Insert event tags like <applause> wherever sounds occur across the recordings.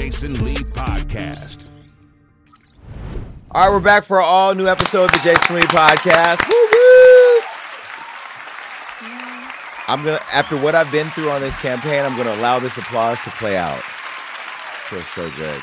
Jason Lee Podcast. All right, we're back for an all new episode of the Jason Lee Podcast. Woo woo! I'm gonna, after what I've been through on this campaign, I'm gonna allow this applause to play out. Feels so good.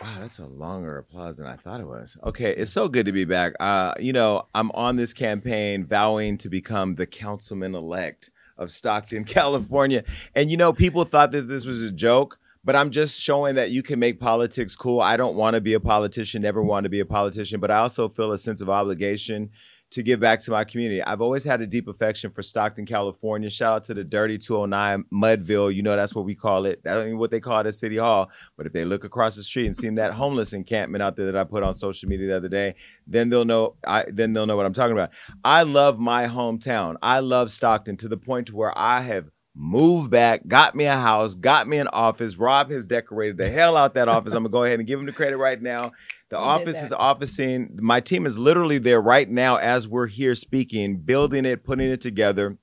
Wow, that's a longer applause than I thought it was. Okay, it's so good to be back. Uh, you know, I'm on this campaign vowing to become the councilman elect of Stockton, <laughs> California. And you know, people thought that this was a joke, but I'm just showing that you can make politics cool. I don't want to be a politician, never want to be a politician, but I also feel a sense of obligation to give back to my community. I've always had a deep affection for Stockton, California. Shout out to the Dirty 209 Mudville. You know, that's what we call it. That's what they call it at City Hall. But if they look across the street and see that homeless encampment out there that I put on social media the other day, then they'll know I then they'll know what I'm talking about. I love my hometown. I love Stockton to the point to where I have moved back, got me a house, got me an office. Rob has decorated the hell out that office. I'm gonna go ahead and give him the credit right now. The He office is officing. My team is literally there right now as we're here speaking, building it, putting it together.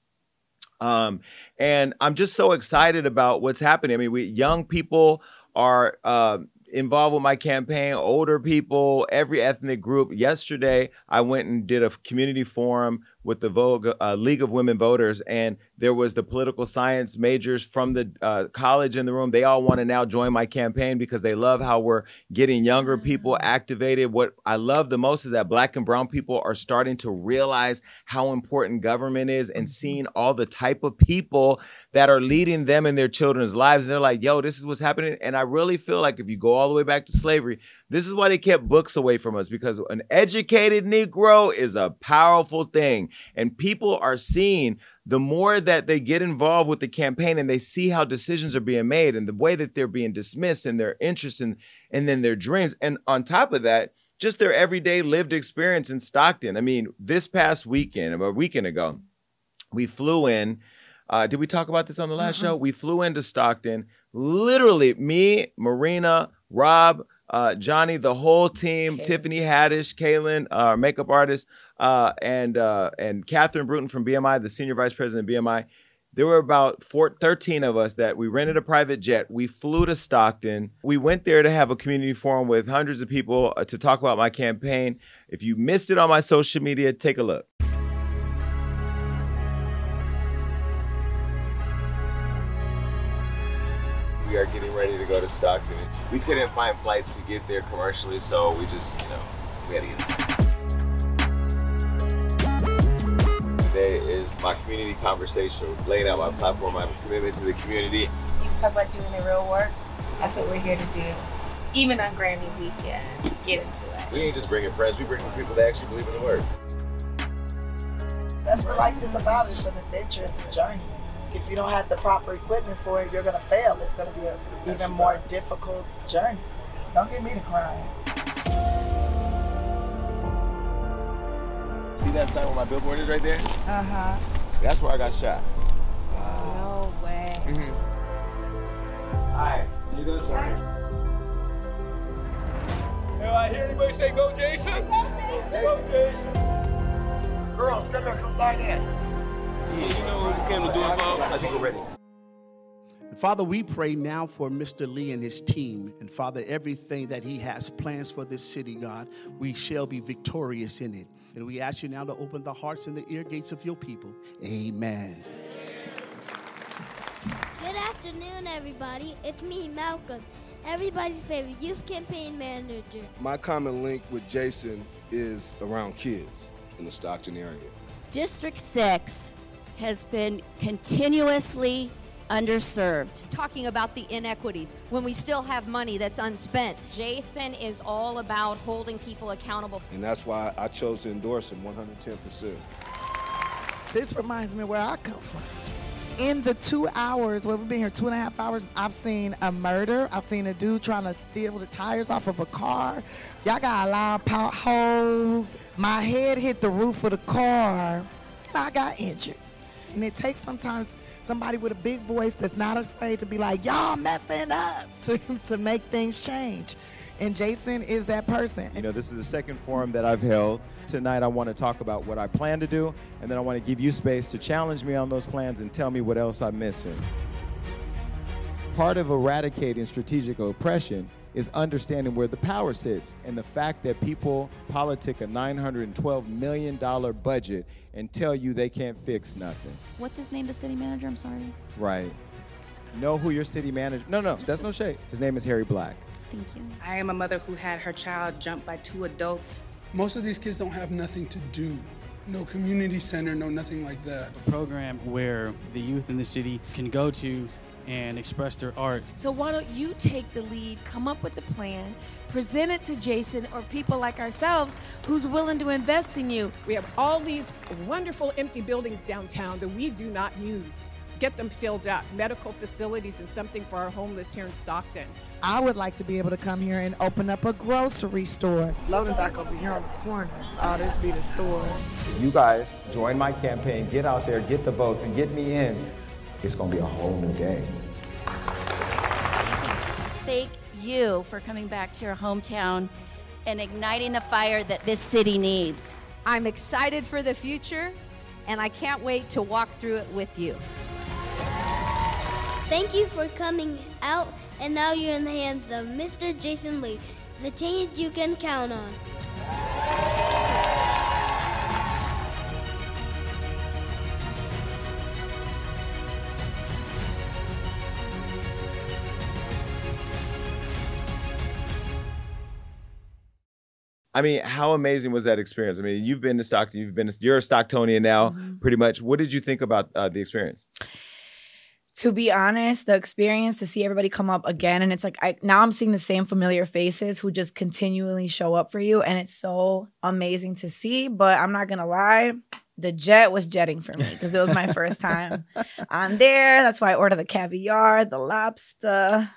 Um, and I'm just so excited about what's happening. I mean, we young people are uh, involved with my campaign, older people, every ethnic group. Yesterday, I went and did a community forum with the Vogue uh, League of Women Voters, and there was the political science majors from the uh, college in the room. They all want to now join my campaign because they love how we're getting younger people activated. What I love the most is that Black and Brown people are starting to realize how important government is and seeing all the type of people that are leading them in their children's lives. And they're like, yo, this is what's happening. And I really feel like if you go all the way back to slavery, this is why they kept books away from us because an educated Negro is a powerful thing. And people are seeing the more that they get involved with the campaign and they see how decisions are being made and the way that they're being dismissed and their interests in, and then their dreams. And on top of that, just their everyday lived experience in Stockton. I mean, this past weekend, about a weekend ago, we flew in. Uh, did we talk about this on the last show? We flew into Stockton. Literally, me, Marina, Rob, uh, Johnny, the whole team, Tiffany Haddish, Kaylin, our makeup artist, uh, and uh, and Catherine Brewton from BMI, the senior vice president of BMI. There were about four, 13 of us that we rented a private jet. We flew to Stockton. We went there to have a community forum with hundreds of people uh, to talk about my campaign. If you missed it on my social media, take a look. We are getting ready to go to Stockton. We couldn't find flights to get there commercially, so we just, you know, we had to get there. Today is my community conversation, laying out my platform, my commitment to the community. You talk about doing the real work. That's what we're here to do. Even on Grammy weekend, get into it. We ain't just bringing friends, we bringing people that actually believe in the work. That's what life is about. It's an adventure. It's a journey. If you don't have the proper equipment for it, you're gonna fail. It's gonna be an even more difficult journey. Don't get me to crying. See that sign where my billboard is right there? Uh huh. That's where I got shot. No way. Mm-hmm. Hi. You doing sorry? Have I hear anybody say go Jason? Go Jason. Girls, come here, come sign in. Yeah, you know what we came to do it for? I think we're ready. Father, we pray now for Mr. Lee and his team. And Father, everything that he has plans for this city, God, we shall be victorious in it. And we ask you now to open the hearts and the ear gates of your people. Amen. Good afternoon, everybody. It's me, Malcolm, everybody's favorite youth campaign manager. My common link with Jason is around kids in the Stockton area. District 6 has been continuously underserved. talking about the inequities when we still have money that's unspent. Jason is all about holding people accountable. And that's why I chose to endorse him 110%. This reminds me of where I come from. In the two hours, well, we've been here two and a half hours, I've seen a murder. I've seen a dude trying to steal the tires off of a car. Y'all got a lot of potholes. My head hit the roof of the car, I got injured. And it takes sometimes somebody with a big voice that's not afraid to be like, y'all messing up <laughs> to, to make things change. And Jason is that person. You know, this is the second forum that I've held. Tonight, I want to talk about what I plan to do, and then I want to give you space to challenge me on those plans and tell me what else I'm missing. Part of eradicating strategic oppression is understanding where the power sits and the fact that people politic a $912 million budget and tell you they can't fix nothing. What's his name, the city manager? I'm sorry. Right. Know who your city manager. No, no, that's no shade. His name is Harry Black. Thank you. I am a mother who had her child jumped by two adults. Most of these kids don't have nothing to do. No community center, no nothing like that. A program where the youth in the city can go to and express their art. So why don't you take the lead, come up with the plan, present it to Jason or people like ourselves who's willing to invest in you. We have all these wonderful empty buildings downtown that we do not use. Get them filled up, medical facilities and something for our homeless here in Stockton. I would like to be able to come here and open up a grocery store. Loading dock over here on the corner. Oh, this be the store. You guys join my campaign, get out there, get the votes, and get me in. It's going to be a whole new day. Thank you for coming back to your hometown and igniting the fire that this city needs. I'm excited for the future, and I can't wait to walk through it with you. Thank you for coming out, and now you're in the hands of Mr. Jason Lee, the change you can count on. I mean, how amazing was that experience? I mean, you've been to Stockton, you've been to, you're a Stocktonian now, pretty much. What did you think about uh, the experience? to be honest, the experience to see everybody come up again, and it's like I now I'm seeing the same familiar faces who just continually show up for you, and it's so amazing to see. But I'm not gonna lie, the jet was jetting for me because it was my first time <laughs> on there. That's why I ordered the caviar, the lobster.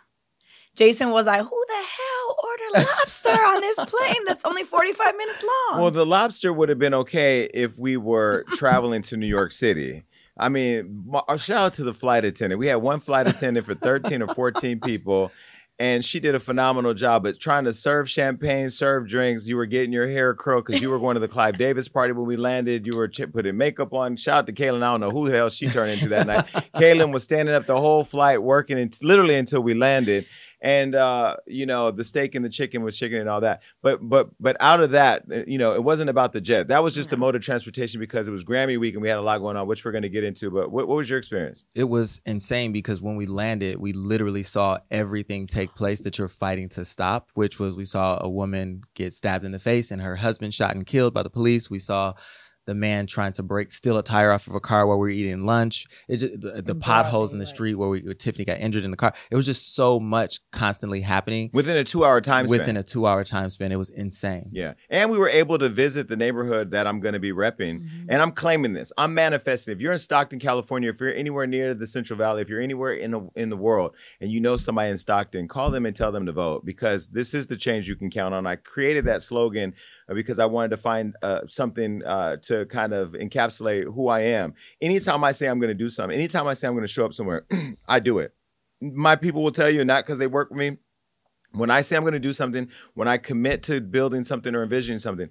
Jason was like, "Who the hell ordered lobster on this <laughs> plane that's only 45 minutes long?" Well, the lobster would have been okay if we were <laughs> traveling to New York City. I mean, uh, shout out to the flight attendant. We had one flight attendant for 13 or 14 <laughs> people, and she did a phenomenal job. But trying to serve champagne, serve drinks, you were getting your hair curled because you were going to the Clive Davis party when we landed. You were putting makeup on. Shout out to Kaylin. I don't know who the hell she turned into that night. Kaylin was standing up the whole flight working, and literally until we landed. And uh, you know, the steak and the chicken was chicken and all that. But but but out of that, uh, you know, it wasn't about the jet. That was just the mode of transportation because it was Grammy week and we had a lot going on, which we're going to get into. But what, what was your experience? It was insane because when we landed, we literally saw everything take place that you're fighting to stop, which was we saw a woman get stabbed in the face and her husband shot and killed by the police. We saw the man trying to break steal a tire off of a car while we were eating lunch. It just, the, the potholes in the street where, we, where Tiffany got injured in the car. It was just so much constantly happening within a two-hour time span. Within a two-hour time span, it was insane. Yeah, and we were able to visit the neighborhood that I'm going to be repping, mm-hmm. and I'm claiming this. I'm manifesting. If you're in Stockton, California, if you're anywhere near the Central Valley, if you're anywhere in the in the world, and you know somebody in Stockton, call them and tell them to vote because this is the change you can count on. I created that slogan because I wanted to find uh, something uh, to kind of encapsulate who I am. Anytime I say I'm going to do something, anytime I say I'm going to show up somewhere, <clears throat> I do it. My people will tell you, not because they work with me. When I say I'm going to do something, when I commit to building something or envisioning something,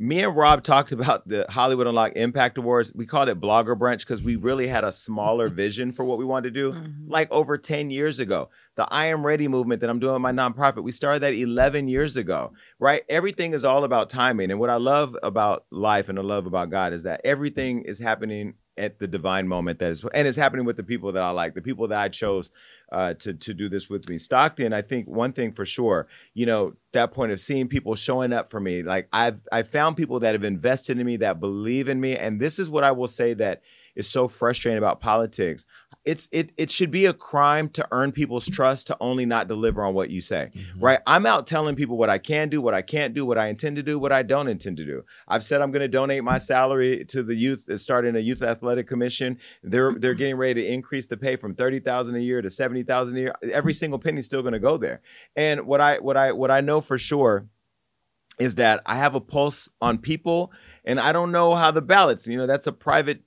me and Rob talked about the Hollywood Unlocked Impact Awards. We called it Blogger Brunch because we really had a smaller <laughs> vision for what we wanted to do. Mm-hmm. Like over 10 years ago, the I Am Ready movement that I'm doing with my nonprofit, we started that 11 years ago, right? Everything is all about timing. And what I love about life and I love about God is that everything is happening at the divine moment that is and it's happening with the people that I like, the people that I chose uh, to to do this with me. Stockton, I think one thing for sure, you know, that point of seeing people showing up for me, like I've I found people that have invested in me, that believe in me, and this is what I will say that is so frustrating about politics. It's it it should be a crime to earn people's trust to only not deliver on what you say. Mm-hmm. Right? I'm out telling people what I can do, what I can't do, what I intend to do, what I don't intend to do. I've said I'm going to donate my salary to the youth starting a youth athletic commission. They're they're getting ready to increase the pay from 30,000 a year to 70,000 a year. Every single penny's still going to go there. And what I what I what I know for sure is that I have a pulse on people and I don't know how the ballots, you know, that's a private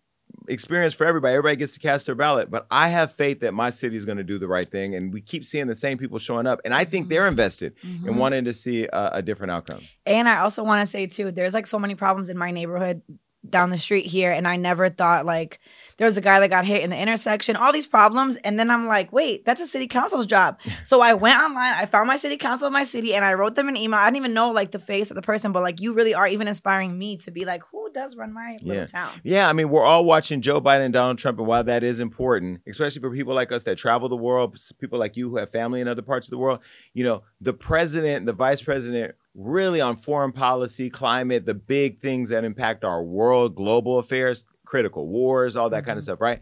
experience for everybody. Everybody gets to cast their ballot, but I have faith that my city is going to do the right thing, and we keep seeing the same people showing up, and I think they're invested in Mhm. wanting to see a, a different outcome. And I also want to say too, there's like so many problems in my neighborhood down the street here, and I never thought like there was a guy that got hit in the intersection, all these problems, and then I'm like, wait, that's a city council's job. <laughs> so I went online, I found my city council of my city, and I wrote them an email. I didn't even know like the face of the person, but like you really are even inspiring me to be like, who does run my little town? Yeah, I mean, we're all watching Joe Biden and Donald Trump, and while that is important, especially for people like us that travel the world, people like you who have family in other parts of the world, you know, the president, the vice president, really on foreign policy, climate, the big things that impact our world, global affairs, critical wars, all that kind of mm-hmm. stuff, right?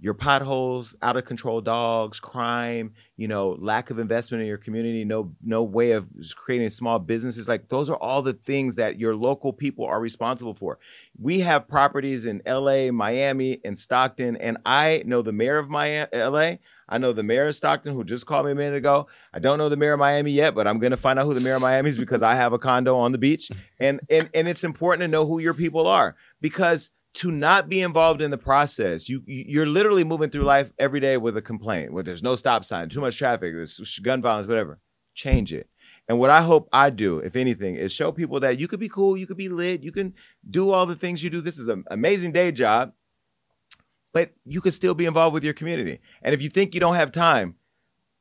Your potholes, out of control dogs, crime, you know, lack of investment in your community, no no way of creating small businesses. Like those are all the things that your local people are responsible for. We have properties in LA, Miami, and Stockton, and I know the mayor of Miami, LA. I know the mayor of Stockton who just called me a minute ago. I don't know the mayor of Miami yet, but I'm gonna find out who the mayor of Miami is because I have a condo on the beach. <laughs> And and and it's important to know who your people are because to not be involved in the process, you you- you're literally moving through life every day with a complaint, where there's no stop sign, too much traffic, there's gun violence, whatever. Change it. And what I hope I do, if anything, is show people that you could be cool, you could be lit, you can do all the things you do. This is an amazing day job, but you could still be involved with your community. And if you think you don't have time,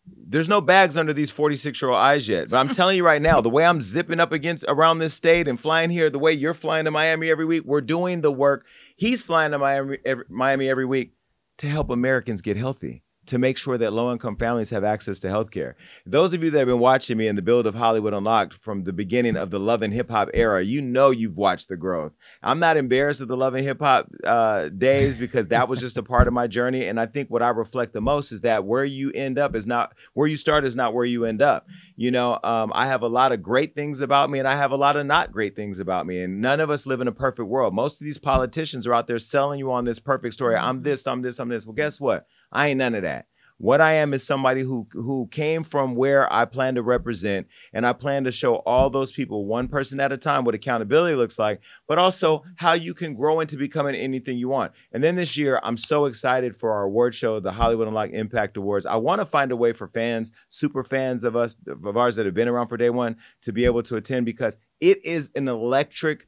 there's no bags under these 46 year old eyes yet. But I'm <laughs> telling you right now, the way I'm zipping up against around this state and flying here, the way you're flying to Miami every week, we're doing the work. He's flying to Miami every, Miami every week to help Americans get healthy, to make sure that low income families have access to health care. Those of you that have been watching me in the build of Hollywood Unlocked from the beginning of the love and hip hop era, you know you've watched the growth. I'm not embarrassed of the love and hip hop uh, days because that was just a part of my journey. And I think what I reflect the most is that where you end up is not where you start is not where you end up. You know, um, I have a lot of great things about me and I have a lot of not great things about me. And none of us live in a perfect world. Most of these politicians are out there selling you on this perfect story. I'm this, I'm this, I'm this. Well, guess what? I ain't none of that. What I am is somebody who who came from where I plan to represent, and I plan to show all those people one person at a time what accountability looks like, but also how you can grow into becoming anything you want. And then this year, I'm so excited for our award show, the Hollywood Unlocked Impact Awards. I want to find a way for fans, super fans of us, of ours that have been around for day one, to be able to attend because it is an electric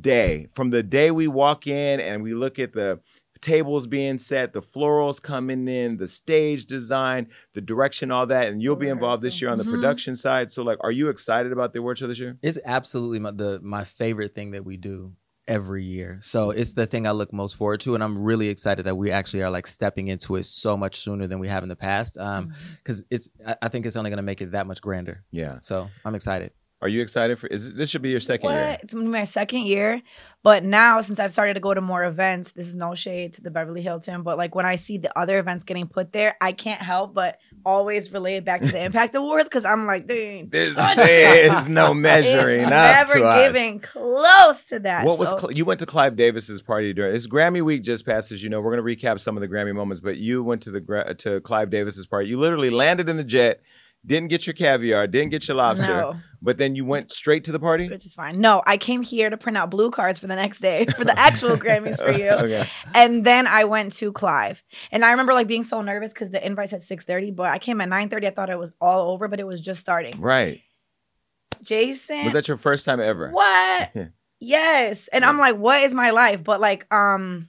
day. From the day we walk in and we look at the tables being set, the florals coming in, the stage design, the direction, all that, and you'll be involved this year on the Mhm. production side. So, like, are you excited about the award show this year? It's absolutely my, the my favorite thing that we do every year. So it's the thing I look most forward to, and I'm really excited that we actually are like stepping into it so much sooner than we have in the past. Um, because it's I, I think it's only going to make it that much grander. Yeah. So I'm excited. Are you excited for? Is this should be your second What? year? It's gonna my second year, but now since I've started to go to more events, this is no shade to the Beverly Hilton, but like when I see the other events getting put there, I can't help but always relate it back to the <laughs> Impact Awards because I'm like, dang, There's, there's no <laughs> measuring up never to us. giving close to that. What was so- Cl- you went to Clive Davis's party during? It's Grammy week just passed, as you know. We're going to recap some of the Grammy moments, but you went to the to Clive Davis's party. You literally landed in the jet, didn't get your caviar, didn't get your lobster, No. but then you went straight to the party. which is fine. No, I came here to print out blue cards for the next day for the actual Grammys for <laughs> you. Okay. And then I went to Clive. And I remember like being so nervous because the invite's at 6:30, but I came at 9:30. I thought it was all over, but it was just starting. Right. Jason. Was that your first time ever? What? Yeah. <laughs> Yes. And I'm like, what is my life? But like, um,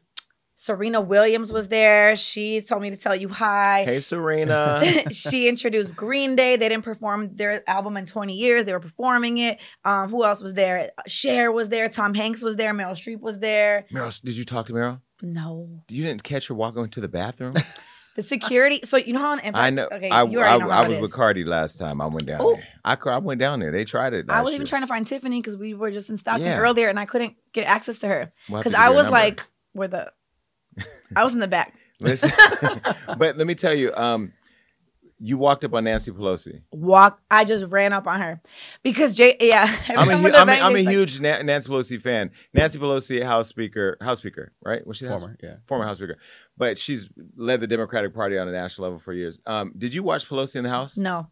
Serena Williams was there. She told me to tell you hi. Hey, Serena. <laughs> she introduced Green Day. They didn't perform their album in 20 years. They were performing it. Um, who else was there? Cher was there. Tom Hanks was there. Meryl Streep was there. Meryl, did you talk to Meryl? No. You didn't catch her walking to the bathroom? <laughs> The security. So you know how on Impact, I know. Okay, I, you I, already know how I was with Cardi last time. I went down Ooh. there. I, I went down there. They tried it. I was even trying to find Tiffany because we were just in Stockton Yeah. earlier, and I couldn't get access to her because I was number. like, "Where the?" I was in the back. <laughs> Listen, <laughs> but let me tell you, um, you walked up on Nancy Pelosi. Walk. I just ran up on her because Jay. Yeah, <laughs> I'm a, hu- I'm a, their I'm a bang like- huge Na- Nancy Pelosi fan. Nancy Pelosi, House Speaker, House Speaker, right? Was she the House- Former, yeah. former House Speaker? But she's led the Democratic Party on a national level for years. Um, did you watch Pelosi in the House? No,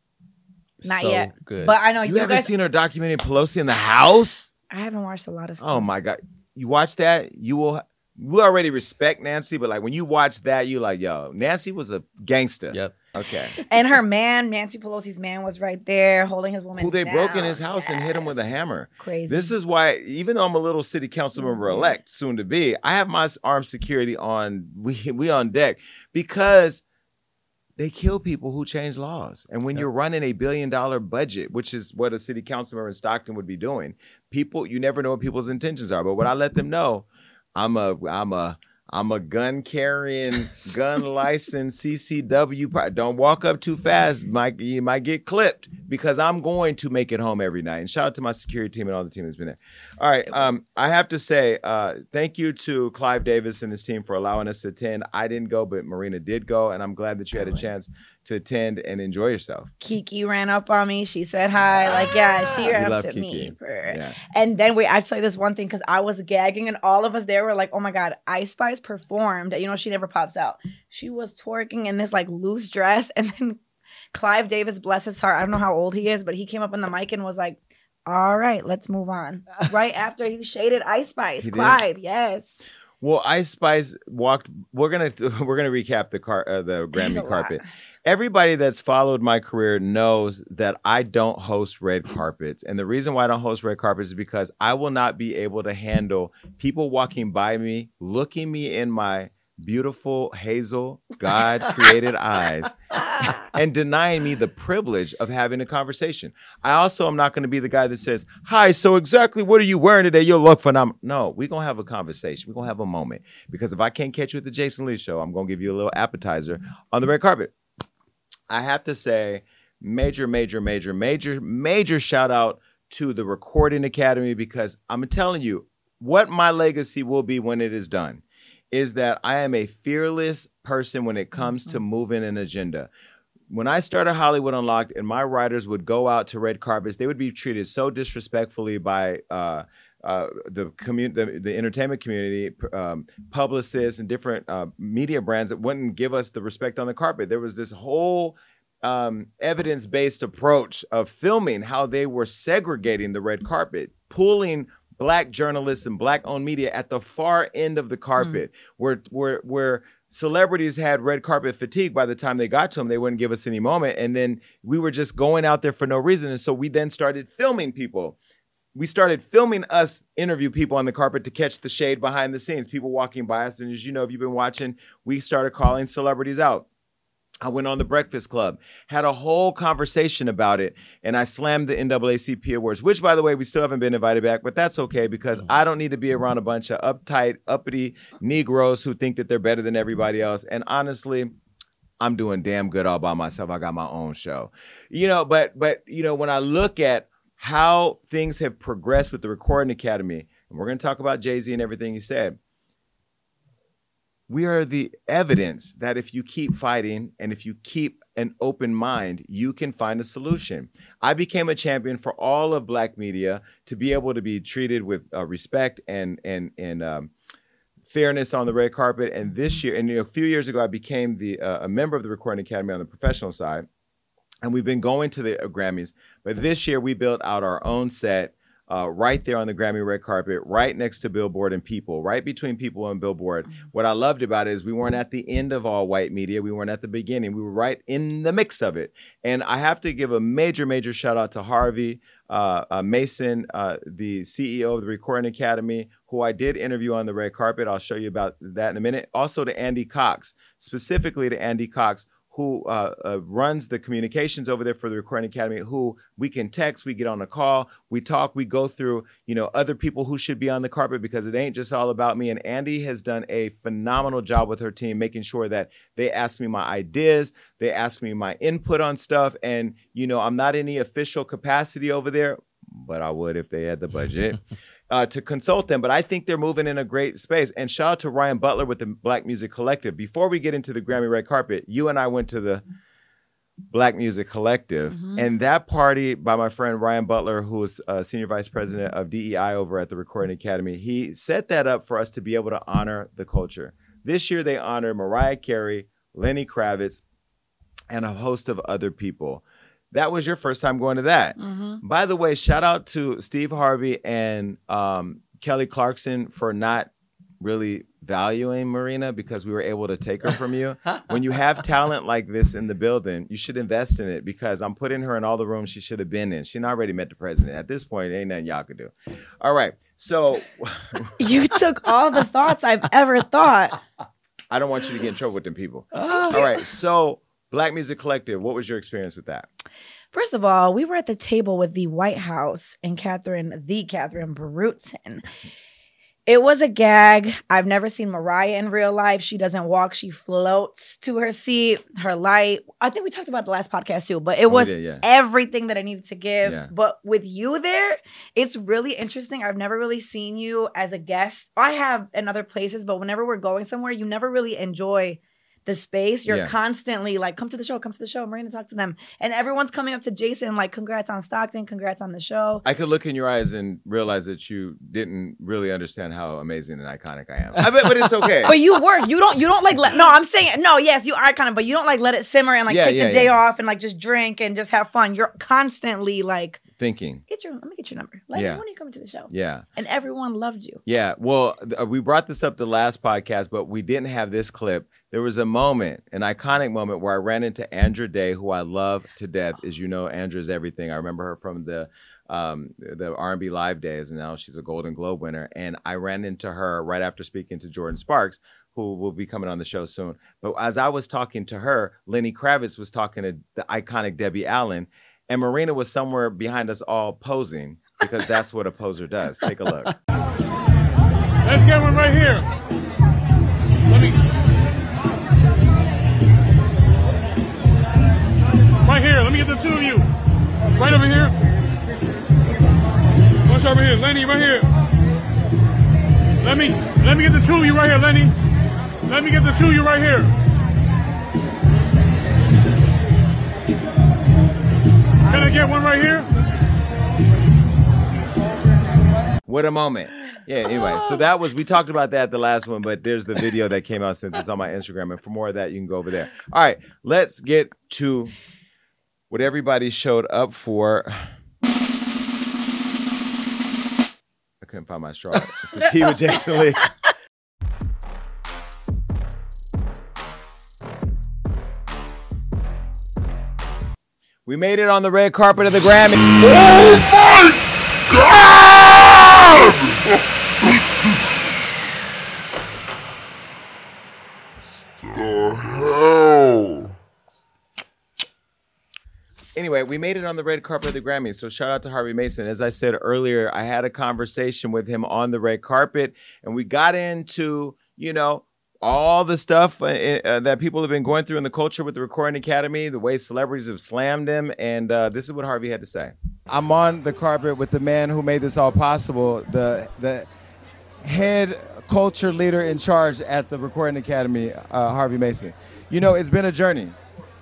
not So yet. good. But I know you, you, haven't guys. seen her documenting Pelosi in the House. I haven't watched a lot of stuff. Oh my God! You watch that, you will we already respect Nancy, but like when you watch that, you like, yo, Nancy was a gangster. Yep. Okay. And her man, Nancy Pelosi's man, was right there holding his woman. Who they broke in his house and hit him with a hammer. Crazy. This is why, even though I'm a little city council member mm-hmm. elect, soon to be, I have my armed security on. We we on deck because they kill people who change laws. And when you're running a billion dollar budget, which is what a city council member in Stockton would be doing, people you never know what people's intentions are. But what I let them know, I'm a I'm a I'm a gun carrying, gun <laughs> license CCW. Don't walk up too fast, Mike. You might get clipped because I'm going to make it home every night. And shout out to my security team and all the team that's been there. All right, um, I have to say, uh, thank you to Clive Davis and his team for allowing us to attend. I didn't go, but Marina did go, and I'm glad that you had a chance to attend and enjoy yourself. Kiki ran up on me. She said hi. Like, yeah, she We ran love up to Kiki. me. For, Yeah. And then we, I tell you this one thing because I was gagging, and all of us there were like, "Oh my god!" Ice Spice performed. You know, she never pops out. She was twerking in this like loose dress, <laughs> and then Clive Davis, bless his heart, I don't know how old he is, but he came up on the mic and was like, "All right, let's move on." <laughs> right after he shaded Ice Spice, He did? Clive, yes. Well, Ice Spice walked. We're gonna <laughs> we're gonna recap the car uh, the There's a Grammy lot. Everybody that's followed my career knows that I don't host red <clears throat> carpets, and the reason why I don't host red carpets is because I will not be able to handle people walking by me, looking me in my beautiful hazel God created eyes, <laughs> and denying me the privilege of having a conversation. I also am not going to be the guy that says, "Hi, so exactly what are you wearing today? You look phenomenal." No, we're gonna have a conversation. We're gonna have a moment because if I can't catch you at the Jason Lee show, I'm gonna give you a little appetizer on the red carpet. I have to say, major, major, major, major, major shout out to the Recording Academy because I'm telling you what my legacy will be when it is done is that I am a fearless person when it comes to moving an agenda. When I started Hollywood Unlocked and my writers would go out to red carpets, they would be treated so disrespectfully by uh, uh, the, commun- the the entertainment community, um, publicists, and different uh, media brands that wouldn't give us the respect on the carpet. There was this whole um, evidence based approach of filming how they were segregating the red carpet, pulling black journalists and black owned media at the far end of the carpet, where where where celebrities had red carpet fatigue by the time they got to them they wouldn't give us any moment. And then we were just going out there for no reason. And so we then started filming people we started filming us interview people on the carpet to catch the shade behind the scenes, people walking by us. And as you know, if you've been watching, we started calling celebrities out. I went on the Breakfast Club, had a whole conversation about it, and I slammed the NAACP awards, which, by the way, we still haven't been invited back, but that's okay because mm. I don't need to be around a bunch of uptight, uppity Negroes who think that they're better than everybody else. And honestly, I'm doing damn good all by myself. I got my own show. You know, but but you know, when I look at how things have progressed with the Recording Academy, and we're going to talk about Jay-Z and everything he said. We are the evidence that if you keep fighting and if you keep an open mind, you can find a solution. I became a champion for all of black media to be able to be treated with uh, respect and and and um, fairness on the red carpet. And this year, and you know, a few years ago, I became the uh, a member of the Recording Academy on the professional side, and we've been going to the uh, Grammys. But this year, we built out our own set. Uh, right there on the Grammy red carpet, right next to Billboard and People, right between People and Billboard. What I loved about it is we weren't at the end of all white media. We weren't at the beginning. We were right in the mix of it. And I have to give a major, major shout out to Harvey uh, uh, Mason, uh, the CEO of the Recording Academy, who I did interview on the red carpet. I'll show you about that in a minute. Also to Andy Cox, specifically to Andy Cox, who uh, uh, runs the communications over there for the Recording Academy, who we can text, we get on a call, we talk, we go through, you know, other people who should be on the carpet because it ain't just all about me. And Andy has done a phenomenal job with her team, making sure that they ask me my ideas, they ask me my input on stuff. And, you know, I'm not in any official capacity over there, but I would if they had the budget. <laughs> Uh, to consult them, but I think they're moving in a great space. And shout out to Ryan Butler with the Black Music Collective. Before we get into the Grammy red carpet, you and I went to the Black Music Collective, and that party by my friend Ryan Butler, who is uh, senior vice president of DEI over at the Recording Academy. He set that up for us to be able to honor the culture. This year, they honored Mariah Carey, Lenny Kravitz, and a host of other people. That was your first time going to that. By the way, shout out to Steve Harvey and um, Kelly Clarkson for not really valuing Marina because we were able to take her from you. <laughs> when you have talent like this in the building, you should invest in it because I'm putting her in all the rooms she should have been in. She already met the president. At this point, ain't nothing y'all could do. All right. So <laughs> You took all the thoughts I've ever thought. I don't want you to get in trouble with them people. Oh. <laughs> All right. So Black Music Collective, what was your experience with that? First of all, we were at the table with the White House and Catherine, the Catherine Brewton. It was a gag. I've never seen Mariah in real life. She doesn't walk, she floats to her seat, her light. I think we talked about the last podcast too, but it oh, was did, yeah. everything that I needed to give. Yeah. But with you there, it's really interesting. I've never really seen you as a guest. I have in other places, but whenever we're going somewhere, you never really enjoy the space. You're Yeah. constantly like, come to the show, come to the show, We're gonna talk to them. And everyone's coming up to Jason, like, congrats on Stockton, congrats on the show. I could look in your eyes and realize that you didn't really understand how amazing and iconic I am. <laughs> I bet, but it's okay. But you work. You don't. You don't like let. No, I'm saying no. Yes, you are kind of, but you don't like let it simmer and like Yeah, take yeah, the day off and like just drink and just have fun. You're constantly like, Thinking. get your. Let me get your number. Let Yeah. me when are you coming to the show? Yeah. And everyone loved you. Yeah, well, th- uh, we brought this up the last podcast, but we didn't have this clip. There was a moment, an iconic moment, where I ran into Andra Day, who I love to death. As you know, Andra is everything. I remember her from the um, the R&B Live days, and now she's a Golden Globe winner. And I ran into her right after speaking to Jordin Sparks, who will be coming on the show soon. But as I was talking to her, Lenny Kravitz was talking to the iconic Debbie Allen, and Marina was somewhere behind us all posing because that's what a poser does. Take a look. Let's get one right here. Let me. Right here. Let me get the two of you. Right over here. What's over here? Lenny, right here. Let me let me get the two of you right here, Lenny. Let me get the two of you right here. Right here? What a moment. Yeah, anyway, so that was, we talked about that the last one, but there's the video that came out since it's on my Instagram. And for more of that, you can go over there. All right, let's get to what everybody showed up for. I couldn't find my straw. It's the tea with Jason Lee. We made it on the red carpet of the Grammy. Oh my god! the hell? Anyway, we made it on the red carpet of the Grammy. So shout out to Harvey Mason. As I said earlier, I had a conversation with him on the red carpet, and we got into, you know, all the stuff uh, uh, that people have been going through in the culture with the Recording Academy, the way celebrities have slammed him, and uh, this is what Harvey had to say. I'm on the carpet with the man who made this all possible, the the head culture leader in charge at the Recording Academy, uh, Harvey Mason. You know, it's been a journey.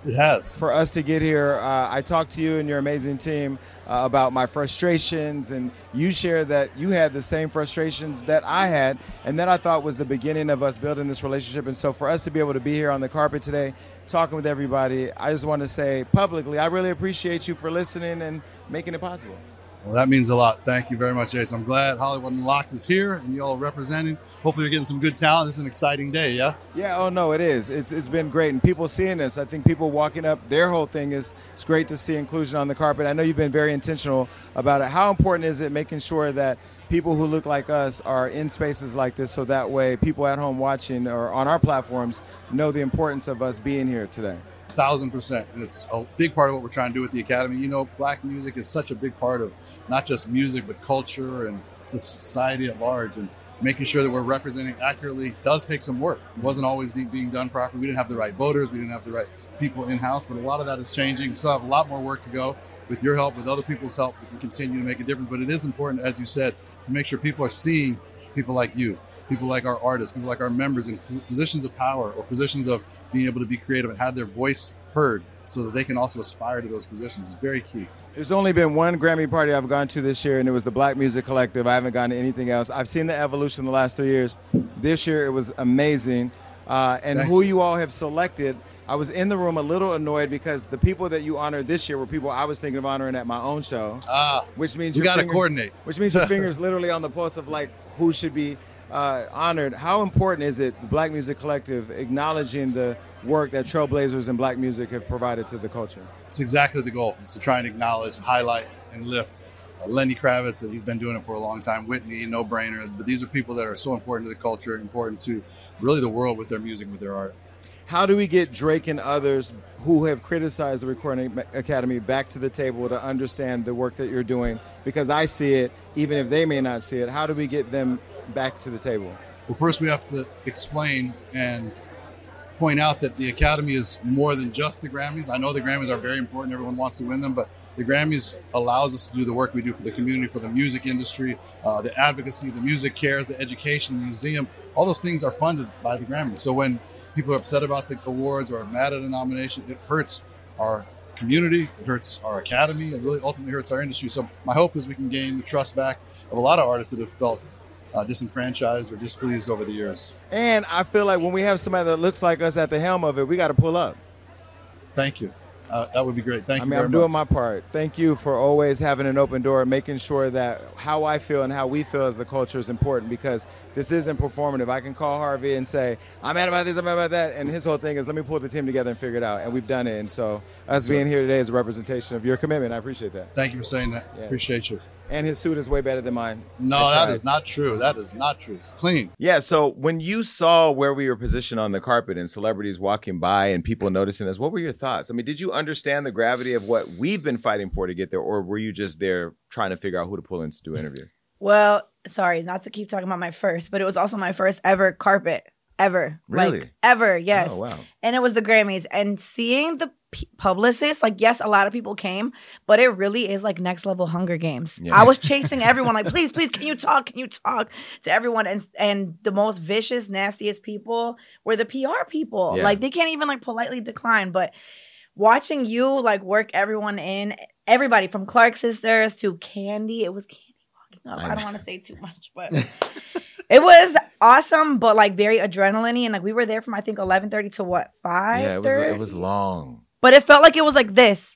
It has. For us to get here, uh, I talked to you and your amazing team uh, about my frustrations, and you shared that you had the same frustrations that I had, and that I thought was the beginning of us building this relationship. And so, for us to be able to be here on the carpet today, talking with everybody, I just want to say publicly, I really appreciate you for listening and making it possible. Well, that means a lot. Thank you very much, Jason. I'm glad Hollywood Unlocked is here and you all representing. Hopefully, you're getting some good talent. This is an exciting day, yeah? Yeah, oh no, it is. It's it's been great, and people seeing this. I think people walking up. Their whole thing is it's great to see inclusion on the carpet. I know you've been very intentional about it. How important is it making sure that people who look like us are in spaces like this, so that way people at home watching or on our platforms know the importance of us being here today. Thousand percent. And it's a big part of what we're trying to do with the Academy. You know, black music is such a big part of not just music, but culture and society at large. And making sure that we're representing accurately does take some work. It wasn't always being done properly. We didn't have the right voters, we didn't have the right people in house, but a lot of that is changing. We still have a lot more work to go. With your help, with other people's help, we can continue to make a difference. But it is important, as you said, to make sure people are seeing people like you, people like our artists, people like our members in positions of power or positions of being able to be creative and have their voice heard so that they can also aspire to those positions is very key. There's only been one Grammy party I've gone to this year, and it was the Black Music Collective. I haven't gone to anything else. I've seen the evolution the last three years. This year, it was amazing. Uh, and Thank who you all have selected, I was in the room a little annoyed because the people that you honored this year were people I was thinking of honoring at my own show. Ah, which means you gotta coordinate. Which means your <laughs> fingers literally on the pulse of like who should be uh, honored. How important is it, Black Music Collective, acknowledging the work that trailblazers in black music have provided to the culture? It's exactly the goal. It's to try and acknowledge, highlight, and lift. Uh, Lenny Kravitz, and he's been doing it for a long time. Whitney, no brainer. But these are people that are so important to the culture, important to really the world with their music, with their art. How do we get Drake and others who have criticized the Recording Academy back to the table to understand the work that you're doing? Because I see it, even if they may not see it. How do we get them back to the table? Well, first we have to explain and point out that the Academy is more than just the Grammys. I know the Grammys are very important, everyone wants to win them, but the Grammys allows us to do the work we do for the community, for the music industry, uh, the advocacy, the music cares, the education, the museum. All those things are funded by the Grammys. So when people are upset about the awards or mad at a nomination, it hurts our community, it hurts our academy, it really ultimately hurts our industry. So my hope is we can gain the trust back of a lot of artists that have felt uh, disenfranchised or displeased over the years. And I feel like when we have somebody that looks like us at the helm of it, we got to pull up. Thank you. Uh, that would be great. Thank I you. mean, very I'm doing much. my part. Thank you for always having an open door, making sure that how I feel and how we feel as the culture is important because this isn't performative. I can call Harvey and say, I'm mad about this, I'm mad about that. And his whole thing is, let me pull the team together and figure it out. And we've done it. And so, us being here today is a representation of your commitment. I appreciate that. Thank you for saying that. Yeah. Appreciate you. And his suit is way better than mine. No, I that tried. is not true. That is not true. It's clean. Yeah, so when you saw where we were positioned on the carpet and celebrities walking by and people noticing us, what were your thoughts? I mean, did you understand the gravity of what we've been fighting for to get there, or were you just there trying to figure out who to pull in to do interviews? <laughs> Well, sorry, not to keep talking about my first, but it was also my first ever carpet ever. Really? Like, ever, yes. Oh, wow. And it was the Grammys. And seeing the p- publicists, like, yes, a lot of people came, but it really is like next level Hunger Games. Yeah. I was chasing everyone, like, please, please, can you talk? Can you talk to everyone? And and the most vicious, nastiest people were the PR people. Yeah. Like, they can't even like politely decline. But watching you like work everyone in, everybody from Clark Sisters to Kandi, it was Kandi walking up. I I, don't want to say too much, but <laughs> it was awesome, but like very adrenaline. And like we were there from I think eleven thirty to what five? Yeah, it was it was long. But it felt like it was like this,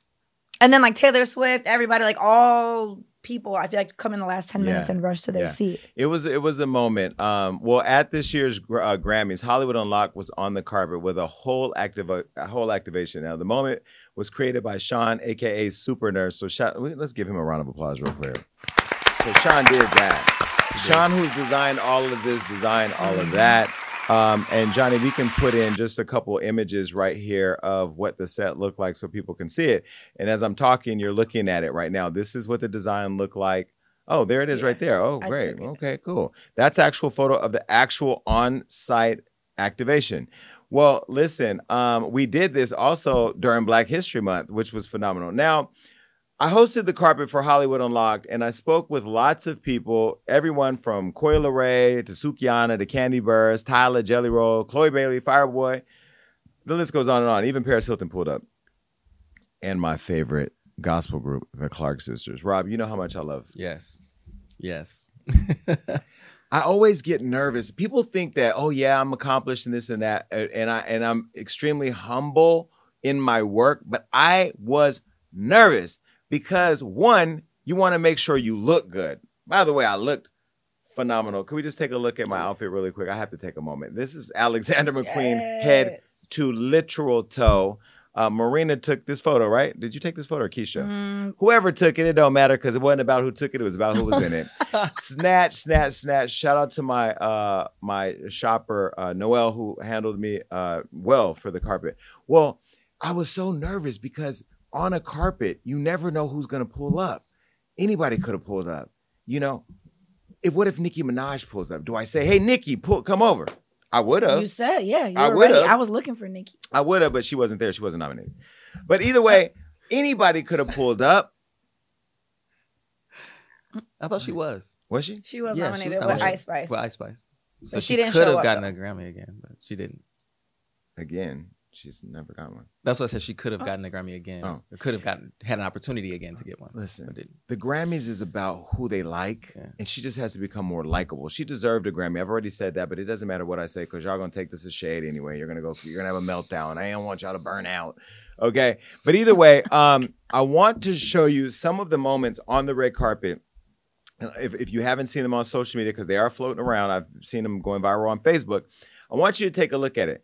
and then like Taylor Swift, everybody, like all people, I feel like come in the last ten minutes Yeah. and rush to their Yeah. seat. It was it was a moment. Um, well, at this year's uh, Grammys, Hollywood Unlocked was on the carpet with a whole active a whole activation. Now, the moment was created by Sean, aka Super Nurse. So, shout, let's give him a round of applause real quick. So, Sean did that. Sean, who's designed all of this, designed all of that. Um, and Johnny, we can put in just a couple images right here of what the set looked like so people can see it. And as I'm talking, you're looking at it right now. This is what the design looked like. Oh, there it is right there. Oh, great. Okay, cool. That's actual photo of the actual on-site activation. Well, listen, um, we did this also during Black History Month, which was phenomenal. Now, I hosted the carpet for Hollywood Unlocked, and I spoke with lots of people, everyone from Coi Leray to Sukihana to Kandi Burruss, Tyler, Jelly Roll, Chloe Bailey, Fireboy. The list goes on and on. Even Paris Hilton pulled up. And my favorite gospel group, the Clark Sisters. Rob, you know how much I love Yes. Yes. <laughs> I always get nervous. People think that, oh yeah, I'm accomplished in this and that, and I and I'm extremely humble in my work, but I was nervous because one, you want to make sure you look good. By the way, I looked phenomenal. Can we just take a look at my outfit really quick? I have to take a moment. This is Alexander <laughs> McQueen, head to literal toe. Uh, Marina took this photo, right? Did you take this photo, Keisha? Mm, Whoever took it, it don't matter because it wasn't about who took it. It was about who was in it. <laughs> snatch, snatch, snatch. Shout out to my uh my shopper uh, Noel who handled me uh well for the carpet. Well, I was so nervous because on a carpet you never know who's gonna pull up. Anybody could have pulled up. You know, if what if Nicki Minaj pulls up? Do I say, "Hey, Nicki, pull, come over"? I would have. You said, yeah, you I would've. I was looking for Nicki. I would have, but she wasn't there. She wasn't nominated. But either way, anybody could have pulled up. <laughs> I thought she was. Was she? She was Yeah, nominated was with nominated Ice Spice. With Ice Spice. So But she, she didn't could show have up, gotten though. a Grammy again, but she didn't. Again, she's never got one. That's what I said. She could have gotten a Grammy again. Oh. Or could have gotten had an opportunity again to get one. Listen, didn't. the Grammys is about who they like, and she just has to become more likable. She deserved a Grammy. I've already said that, but it doesn't matter what I say because y'all gonna take this as shade anyway. You're gonna go. You're gonna have a meltdown. I don't want y'all to burn out. Okay, but either way, um, I want to show you some of the moments on the red carpet if, if you haven't seen them on social media, because they are floating around, I've seen them going viral on Facebook. I want you to take a look at it.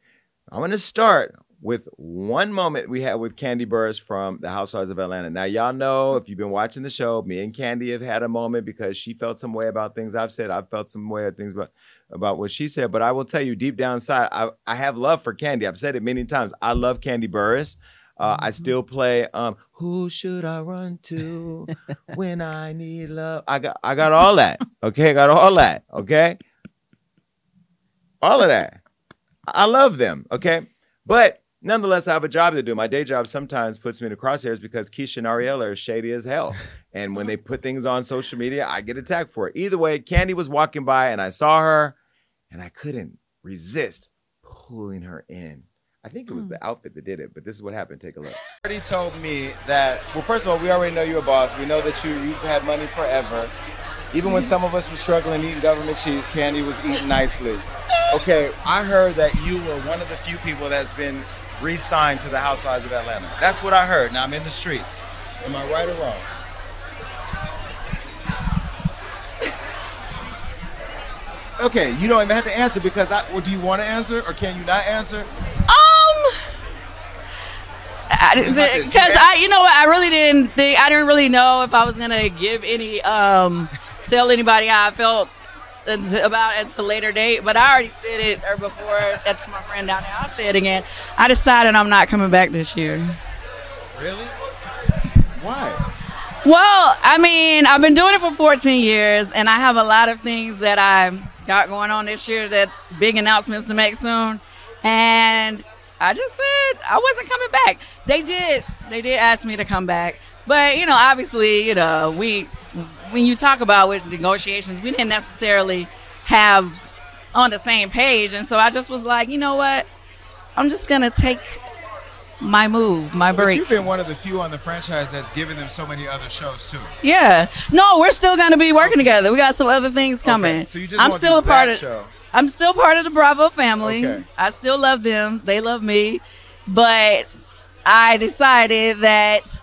I'm going to start with one moment we had with Kandi Burruss from the Housewives of Atlanta. Now, y'all know if you've been watching the show, me and Kandi have had a moment because she felt some way about things I've said. I've felt some way of things about, about what she said. But I will tell you, deep down inside, I, I have love for Kandi. I've said it many times. I love Kandi Burruss. Uh, I still play um, "Who Should I Run To <laughs> When I Need Love." I got I got all that. Okay, I got all that. Okay, all of that. I love them. Okay, but nonetheless, I have a job to do. My day job sometimes puts me in the crosshairs because Keisha and Ariella are shady as hell. And when they put things on social media, I get attacked for it. Either way, Kandi was walking by and I saw her, and I couldn't resist pulling her in. I think it was the outfit that did it, but this is what happened. Take a look. Already told me that. Well, first of all, we already know you're a boss. We know that you you've had money forever. Even when some of us were struggling eating government cheese, Kandi was eating nicely. Okay, I heard that you were one of the few people that's been re-signed to the Housewives of Atlanta. That's what I heard. Now I'm in the streets. Am I right or wrong? Okay, you don't even have to answer because I. Well, do you want to answer or can you not answer? Um, because I, you know what, I really didn't think, I didn't really know if I was gonna give any, um, tell anybody how I felt until- about it until later date. But I already said it or before that to my friend down there. I'll say it again. I decided I'm not coming back this year. Really? Why? Well, I mean, I've been doing it for 14 years, and I have a lot of things that I got going on this year that big announcements to make soon. And I just said I wasn't coming back. They did, they did ask me to come back, but you know, obviously, you know, we when you talk about with negotiations, we didn't necessarily have on the same page, and so I just was like, you know what, I'm just gonna take my move, my break. But you've been one of the few on the franchise that's given them so many other shows too. Yeah. No, we're still gonna be working together. We got some other things coming. so you just I'm still a part of show. I'm still part of the Bravo family. Okay. I still love them. They love me. But I decided that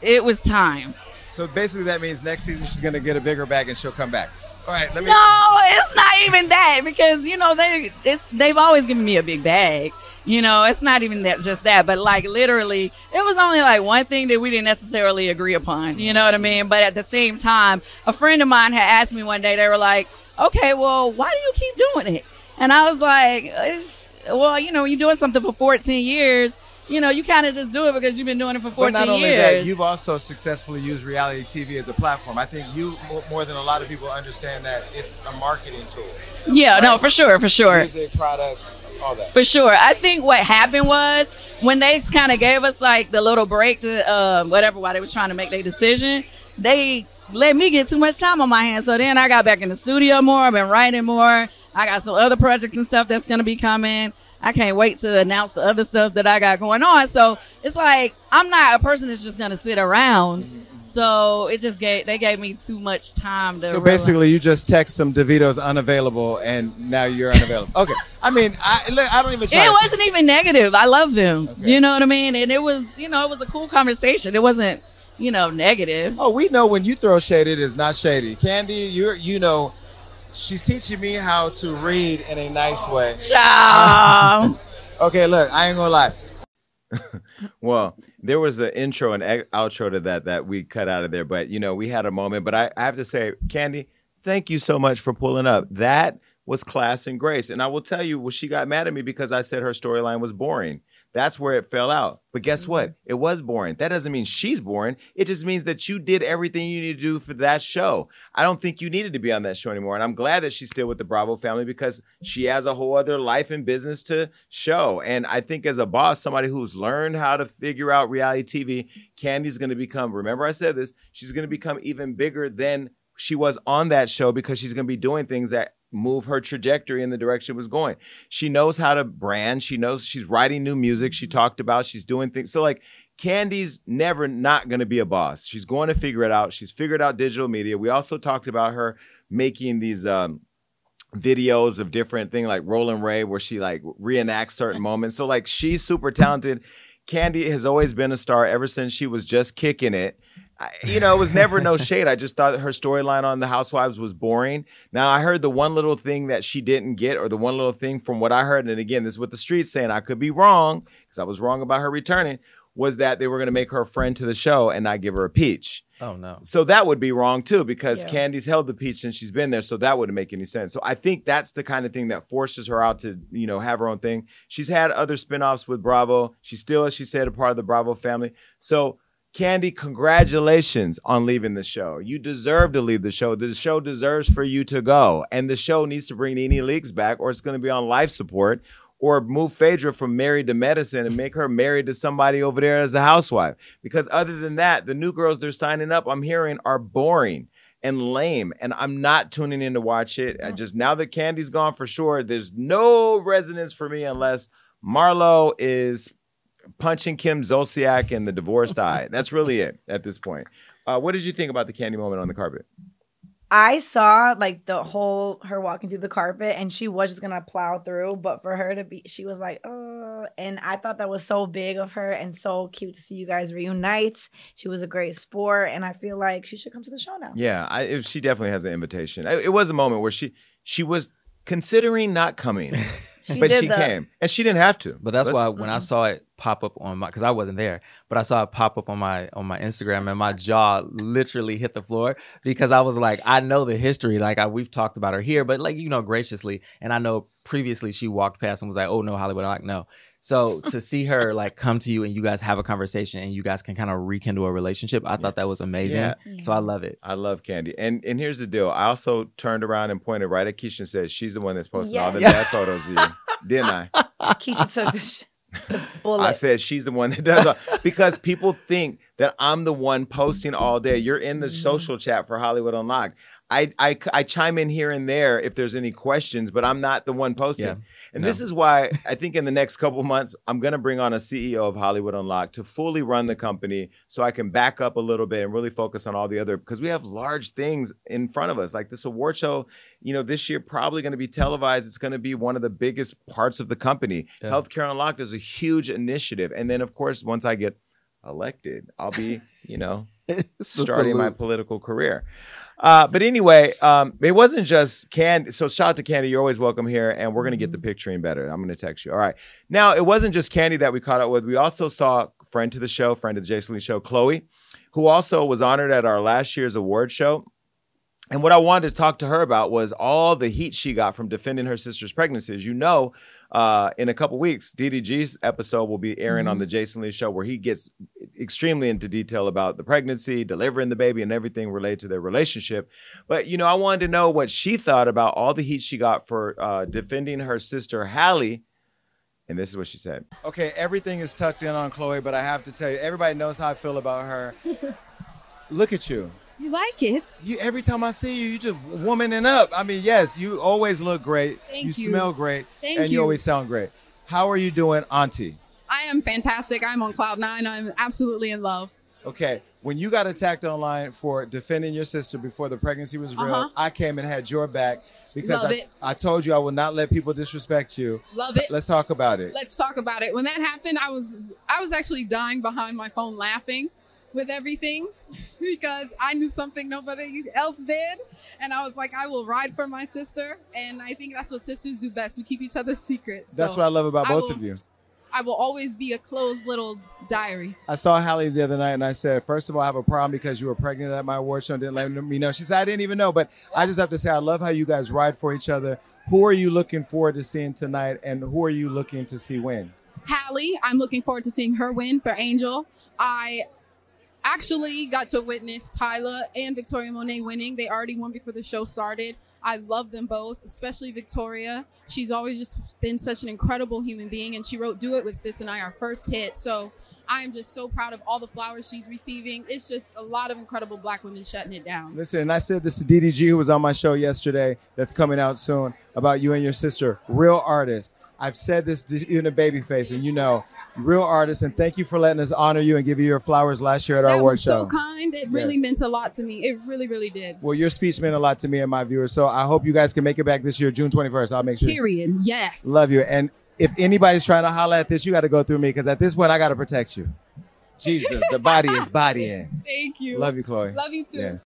it was time. So basically, that means next season she's gonna get a bigger bag and she'll come back. All right, let me. No, it's not even that because you know they it's they've always given me a big bag. You know, it's not even that just that, but like literally, it was only like one thing that we didn't necessarily agree upon. You know what I mean? But at the same time, a friend of mine had asked me one day. They were like, "Okay, well, why do you keep doing it?" And I was like, it's, "Well, you know, you're doing something for 14 years." You know, you kind of just do it because you've been doing it for 14 But not only years. that, you've also successfully used reality TV as a platform. I think you, more than a lot of people, understand that it's a marketing tool. yeah, no, for sure, for sure. Music, products, all that. For sure. I think what happened was when they kind of gave us like the little break to uh, whatever while they was trying to make their decision, they let me get too much time on my hands. So then I got back in the studio more. I've been writing more. I got some other projects and stuff that's going to be coming. I can't wait to announce the other stuff that I got going on. So it's like I'm not a person that's just going to sit around. So it just gave they gave me too much time to. So realize- basically, you just text some DeVito's unavailable, and now you're unavailable. Okay, I mean, I look, I don't even. Try It wasn't even negative. I love them. You know what I mean? And it was, you know, it was a cool conversation. It wasn't, you know, negative. Oh, we know when you throw shade, it is not shady. Kandi, you're you know, she's teaching me how to read in a nice way. Child. <laughs> okay, look, I ain't gonna lie. <laughs> well, there was the intro and outro to that that we cut out of there, but you know, we had a moment. But I, I have to say, Kandi, thank you so much for pulling up. That was class and grace. And I will tell you, well, she got mad at me because I said her storyline was boring. That's where it fell out. But guess what? Mm-hmm. It was boring. That doesn't mean she's boring. It just means that you did everything you need to do for that show. I don't think you needed to be on that show anymore. And I'm glad that she's still with the Bravo family because she has a whole other life and business to show. And I think as a boss, somebody who's learned how to figure out reality TV, Kandi's going to become, remember I said this, she's going to become even bigger than she was on that show because she's going to be doing things that move her trajectory in the direction it was going. She knows how to brand. She knows she's writing new music. She talked about she's doing things. So like Kandi's never not going to be a boss. She's going to figure it out. She's figured out digital media. We also talked about her making these um videos of different things like Roland Ray where she like reenacts certain moments. So like she's super talented. Kandi has always been a star ever since she was just kicking it. I, you know, it was never no shade. I just thought her storyline on The Housewives was boring. Now, I heard the one little thing that she didn't get, or the one little thing from what I heard, and again, this is what the streets saying. I could be wrong because I was wrong about her returning. Was that they were going to make her a friend to the show and not give her a peach? Oh no. So that would be wrong too, because Yeah. Kandi's held the peach since she's been there. So that wouldn't make any sense. So I think that's the kind of thing that forces her out to, you know, have her own thing. She's had other spinoffs with Bravo. She's still, as she said, a part of the Bravo family. So Kandi, congratulations on leaving the show. You deserve to leave the show. The show deserves for you to go. And the show needs to bring NeNe Leakes back, or it's going to be on life support. Or move Phaedra from married to medicine and make her married to somebody over there as a housewife. Because other than that, the new girls they're signing up, I'm hearing, are boring and lame. And I'm not tuning in to watch it. I just now that Kandi's gone for sure, there's no resonance for me unless Marlo is punching Kim Zolciak in the divorced <laughs> eye. That's really it at this point. Uh, what did you think about the Kandi moment on the carpet? I saw like the whole her walking through the carpet and she was just gonna plow through, but for her to be, she was like, oh, and I thought that was so big of her and so cute to see you guys reunite. She was a great sport, and I feel like she should come to the show now. Yeah, I, if she definitely has an invitation. I- It was a moment where she she was considering not coming, <laughs> She but did she the- came. And she didn't have to. But that's Let's- why when I saw it pop up on my because I wasn't there, but I saw it pop up on my on my Instagram and my jaw literally hit the floor because I was like, I know the history, like I, we've talked about her here, but like you know graciously, and I know previously she walked past and was like, oh no Hollywood, I'm like no. So to see her like come to you and you guys have a conversation and you guys can kind of rekindle a relationship, I thought that was amazing. Yeah. So I love it. I love Kandi. And and here's the deal. I also turned around and pointed right at Keisha and said, she's the one that's posting all the Yes. bad photos of you. Didn't I? <laughs> Keisha took the, sh- <laughs> bullet. I said she's the one that does all, because people think that I'm the one posting all day. You're in the Mm-hmm. social chat for Hollywood Unlocked. I, I I chime in here and there if there's any questions, but I'm not the one posting. Yeah. And No. this is why I think in the next couple months I'm gonna bring on a CEO of Hollywood Unlocked to fully run the company so I can back up a little bit and really focus on all the other because we have large things in front of us. Like this award show, you know, this year probably gonna be televised. It's gonna be one of the biggest parts of the company. Yeah. Healthcare Unlocked is a huge initiative. And then of course, once I get elected, I'll be, you know, <laughs> starting my political career. Uh, but anyway, um, it wasn't just Kandi. So shout out to Kandi. You're always welcome here, and we're gonna get the picturing better. I'm gonna text you. All right. Now it wasn't just Kandi that we caught up with. We also saw friend to the show, friend of the Jason Lee show, Chloe, who also was honored at our last year's award show. And what I wanted to talk to her about was all the heat she got from defending her sister's pregnancy. As you know, uh, in a couple weeks, DDG's episode will be airing on the Jason Lee show, where he gets extremely into detail about the pregnancy, delivering the baby, and everything related to their relationship. But you know, I wanted to know what she thought about all the heat she got for uh, defending her sister Halle. And this is what she said. Okay, everything is tucked in on Chloe, but I have to tell you, everybody knows how I feel about her. <laughs> Look at you. You like it? You every time I see you, you just womaning up. I mean, yes, you always look great. Thank you, you. smell great, Thank and you. you. always sound great. How are you doing, Auntie? I am fantastic. I'm on cloud nine. I'm absolutely in love. Okay, when you got attacked online for defending your sister before the pregnancy was real, Uh-huh. I came and had your back because I. I told you I will not let people disrespect you. Love T- it. Let's talk about it. Let's talk about it. When that happened, I was I was actually dying behind my phone laughing with everything <laughs> because I knew something nobody else did. And I was like, I will ride for my sister. And I think that's what sisters do best. We keep each other's secrets. That's So what I love about I both will- of you. I will always be a closed little diary. I saw Halle the other night and I said, first of all, I have a problem because you were pregnant at my award show and didn't let me know. She said, I didn't even know. But I just have to say, I love how you guys ride for each other. Who are you looking forward to seeing tonight and who are you looking to see win? Halle, I'm looking forward to seeing her win for Angel. I actually got to witness Tyla and Victoria Monet winning. They already won before the show started. I love them both, especially Victoria. She's always just been such an incredible human being, and she wrote Do It with Sis and I, our first hit. So I am just so proud of all the flowers she's receiving. It's just a lot of incredible black women shutting it down. Listen, and I said this to DDG, who was on my show yesterday, that's coming out soon, about you and your sister, real artist. I've said this to you in a baby face, and you know, real artist. And thank you for letting us honor you and give you your flowers last year at our That award show. so kind. It really Yes. meant a lot to me. It really, really did. Well, your speech meant a lot to me and my viewers. So I hope you guys can make it back this year, June 21st. I'll make sure. Period. Yes. Love you. And if anybody's trying to holler at this, you got to go through me because at this point, I got to protect you. Jesus, the body is bodying. <laughs> Thank you. Love you, Chloe. Love you too. Yes.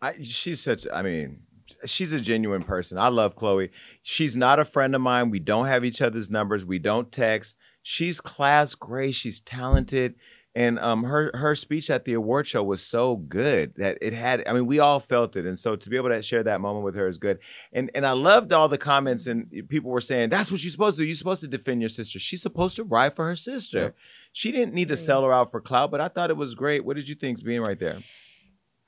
I, she's such, I mean, she's a genuine person. I love Chloe. She's not a friend of mine. We don't have each other's numbers. We don't text. She's class great. She's talented. And um, her her speech at the award show was so good that it had. I mean, we all felt it, and so to be able to share that moment with her is good. And and I loved all the comments, and people were saying that's what you're supposed to do. You're supposed to defend your sister. She's supposed to ride for her sister. She didn't need to sell her out for clout, but I thought it was great. What did you think, being right there?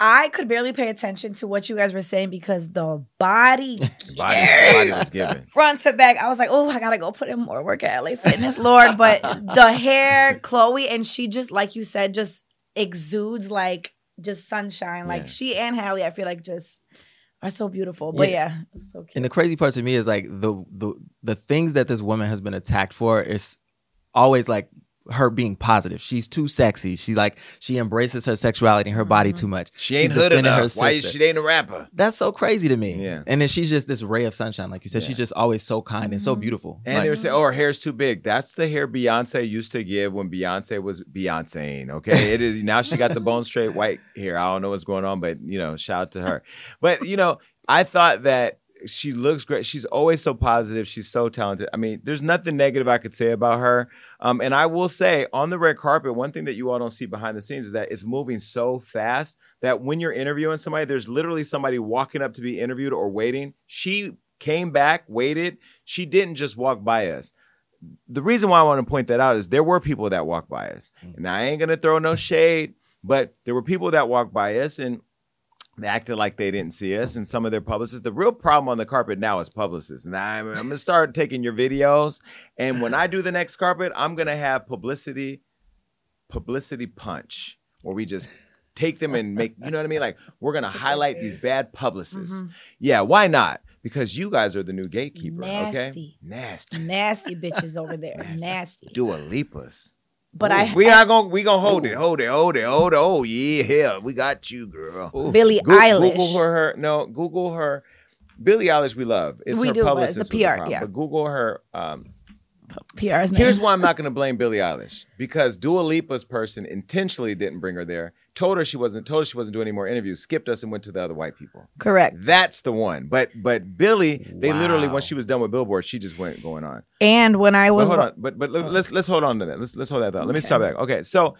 I could barely pay attention to what you guys were saying because the body, <laughs> Body, body was given. <laughs> front to back, I was like, oh, I gotta go put in more work at LA Fitness, Lord. But the <laughs> hair, Chloe, and she just, like you said, just exudes like just sunshine. Like she and Halle, I feel like just are so beautiful. But Yeah. yeah, so cute. And the crazy part to me is like the the the things that this woman has been attacked for is always like her being positive. She's too sexy. She like she embraces her sexuality and her body mm-hmm. too much. She ain't She's hood defending her enough. Why is she ain't a rapper? That's so crazy to me. Yeah. And then she's just this ray of sunshine, like you said. She's just always so kind and so mm-hmm. beautiful. And Like- they were saying, "Oh, her hair's too big." That's the hair Beyonce used to give when Beyonce was Beyonceing. Okay, it is now she got the bone straight white hair. I don't know what's going on, but you know, shout out to her. But you know, I thought that she looks great. She's always so positive. She's so talented. I mean, there's nothing negative I could say about her. Um, and I will say on the red carpet, one thing that you all don't see behind the scenes is that it's moving so fast that when you're interviewing somebody, there's literally somebody walking up to be interviewed or waiting. She came back, waited. She didn't just walk by us. The reason why I want to point that out is there were people that walked by us. And I ain't gonna throw no shade, but there were people that walked by us and they acted like they didn't see us and some of their publicists. The real problem on the carpet now is publicists. And I'm, I'm gonna start taking your videos. And when I do the next carpet, I'm gonna have publicity, publicity punch, where we just take them and make, you know what I mean? Like we're gonna highlight these bad publicists. Mhm. Yeah, why not? Because you guys are the new gatekeeper, okay? Nasty. Nasty. Nasty bitches over there. Nasty. Dua Lipa's. But Ooh, I- we are gonna we gonna hold it, hold it, hold it, hold it. Oh yeah, we got you, girl. Billie Goo- Eilish. Google for her. No, Google her. Billie Eilish, we love. It's We her do, publicist. the was the PR, yeah. But Google her. Um, PR's name. here's why I'm not <laughs> going to blame Billie Eilish because Dua Lipa's person intentionally didn't bring her there. Told her she wasn't. Told her she wasn't doing any more interviews. Skipped us and went to the other white people. Correct. That's the one. But but Billie, they literally Wow. when she was done with Billboard, she just went going on. And when I But was hold on, but but let- let's let's hold on to that. Let's let's hold that thought. Let me Okay. start back. Okay, so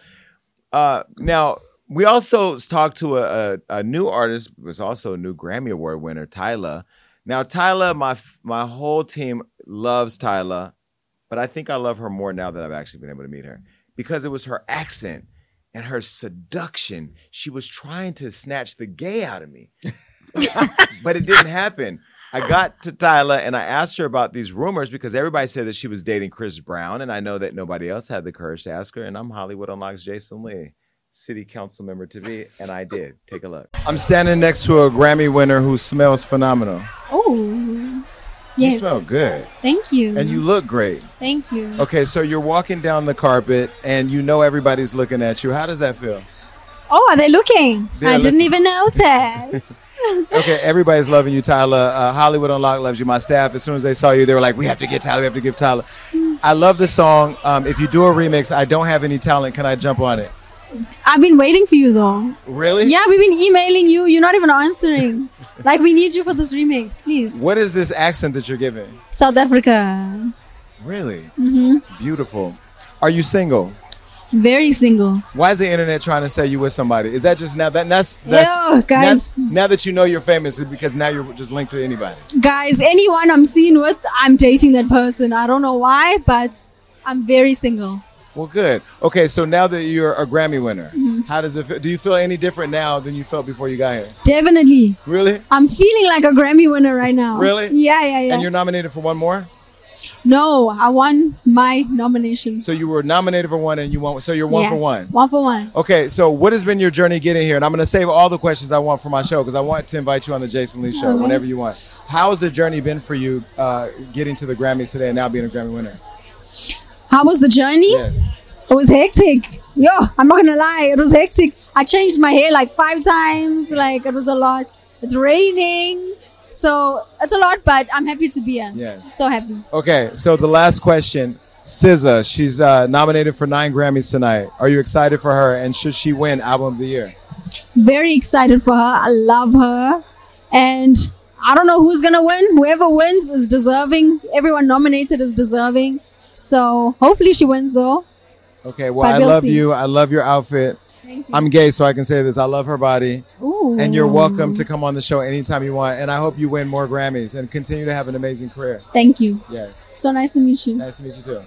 uh now we also talked to a, a a new artist, was also a new Grammy Award winner, Tyla. Now Tyla, my my whole team loves Tyla, but I think I love her more now that I've actually been able to meet her because it was her accent and her seduction. She was trying to snatch the gay out of me <laughs> but it didn't happen. I got to Tyla and I asked her about these rumors because everybody said that she was dating Chris Brown, and I know that nobody else had the courage to ask her. And I'm Hollywood Unlocks Jason Lee, city council member to be, and I did. Take a look. I'm standing next to a Grammy winner who smells phenomenal. Oh, yes. You smell good, Thank you. and you look great. Thank you. Okay, so you're walking down the carpet, and you know everybody's looking at you. How does that feel? Oh, are they looking? They're I didn't even notice. <laughs> <laughs> okay, everybody's loving you, Tyla. Uh, Hollywood Unlocked loves you. My staff, as soon as they saw you, they were like, "We have to get Tyla. We have to give Tyla." I love the song. Um, if you do a remix, I don't have any talent. Can I jump on it? I've been waiting for you though. Really? Yeah, we've been emailing you. You're not even answering. <laughs> like we need you for this remix, please. What is this accent that you're giving? South Africa. Really Mm-hmm. beautiful. Are you single? Very single. Why is the internet trying to say you with somebody? Is that just now that that's that's Yo, guys. Now, now that you know you're famous, it's because now you're just linked to anybody. Guys, anyone I'm seen with, I'm dating that person. I don't know why, but I'm very single. Well, good. Okay, so now that you're a Grammy winner, Mhm. how does it feel? Do you feel any different now than you felt before you got here? Definitely. Really? I'm feeling like a Grammy winner right now. Really? Yeah, yeah, yeah. And you're nominated for one more? no, I won my nomination. So you were nominated for one and you won. So you're one Yeah, for one. One for one. Okay, so what has been your journey getting here? And I'm going to save all the questions I want for my show because I want to invite you on the Jason Lee show Okay. whenever you want. How has the journey been for you uh, getting to the Grammys today and now being a Grammy winner? How was the journey? Yes. It was hectic. Yo, I'm not gonna lie, it was hectic. I changed my hair like five times. Like it was a lot. It's raining, so it's a lot. But I'm happy to be here. Yes. So happy. Okay, so the last question SZA, she's uh, nominated for nine Grammys tonight. Are you excited for her? And should she win Album of the Year? Very excited for her. I love her. And I don't know who's going to win. Whoever wins is deserving. Everyone nominated is deserving. So hopefully she wins, though. Okay, well, But I we'll love see. you. I love your outfit. Thank you. I'm gay, so I can say this. I love her body. Ooh. And you're welcome to come on the show anytime you want. And I hope you win more Grammys and continue to have an amazing career. Thank you. Yes. So nice to meet you. Nice to meet you too.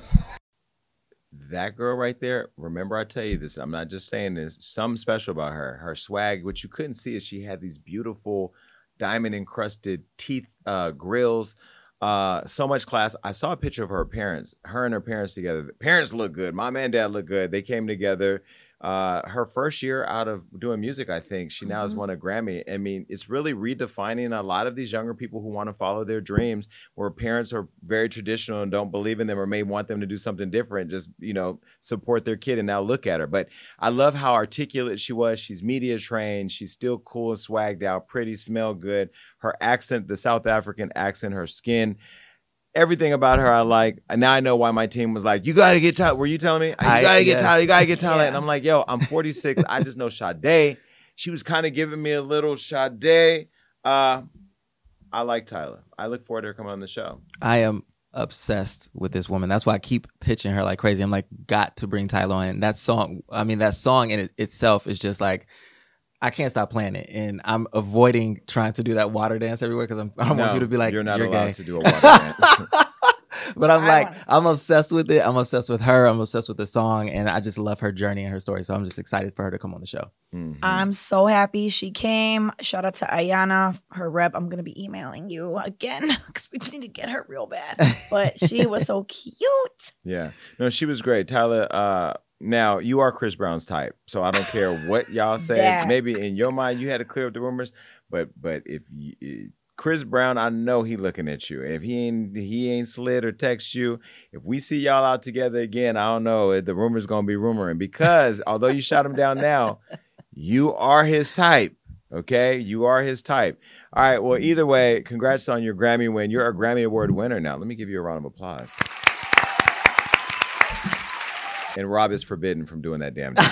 that girl right there, remember I tell you this, I'm not just saying this, something special about her. Her swag, what you couldn't see is she had these beautiful diamond encrusted teeth uh grills. Uh so much class. I saw a picture of her parents, her and her parents together. The parents look good. Mom and dad look good. They came together. Uh her first year out of doing music, I think. She now has Mhm. won a Grammy. I mean, it's really redefining a lot of these younger people who want to follow their dreams, where parents are very traditional and don't believe in them or may want them to do something different, just you know, support their kid and now look at her. But I love how articulate she was. She's media trained. She's still cool and swagged out, pretty, smell good. Her accent, the South African accent, her skin. Everything about her I like. And now I know why my team was like, you gotta get Tyla. Were you telling me? You I- gotta get yes. Tyla, you gotta get Tyla. <laughs> Yeah. And I'm like, yo, I'm 46. I just know Sade. She was kind of giving me a little Sade. Uh, I like Tyla. I look forward to her coming on the show. I am obsessed with this woman. That's why I keep pitching her like crazy. I'm like, got to bring Tyla on. That song, I mean, that song in it itself is just like, I can't stop playing it, and I'm avoiding trying to do that water dance everywhere because I don't want you to be like, you're not allowed gay." to do a water dance. <laughs> but I'm I like, I'm obsessed with it. I'm obsessed with her. I'm obsessed with the song, and I just love her journey and her story. So I'm just excited for her to come on the show. Mm-hmm. I'm so happy she came. Shout out to Ayana, her rep. I'm gonna be emailing you again <laughs> because we just need to get her real bad. But she was <laughs> so cute. Yeah. No, she was great. Tyla, uh, now you are Chris Brown's type. So I don't care what y'all <laughs> say. That. Maybe in your mind you had to clear up the rumors, but but if you, Chris Brown, I know he looking at you. If he ain't he ain't slid or text you, if we see y'all out together again, I don't know. The rumor's gonna be rumoring because although you shot him down now, <laughs> you are his type. Okay, you are his type. All right. Well, either way, congrats on your Grammy win. You're a Grammy Award winner now. Let me give you a round of applause. And Rob is forbidden from doing that damn <laughs> thing.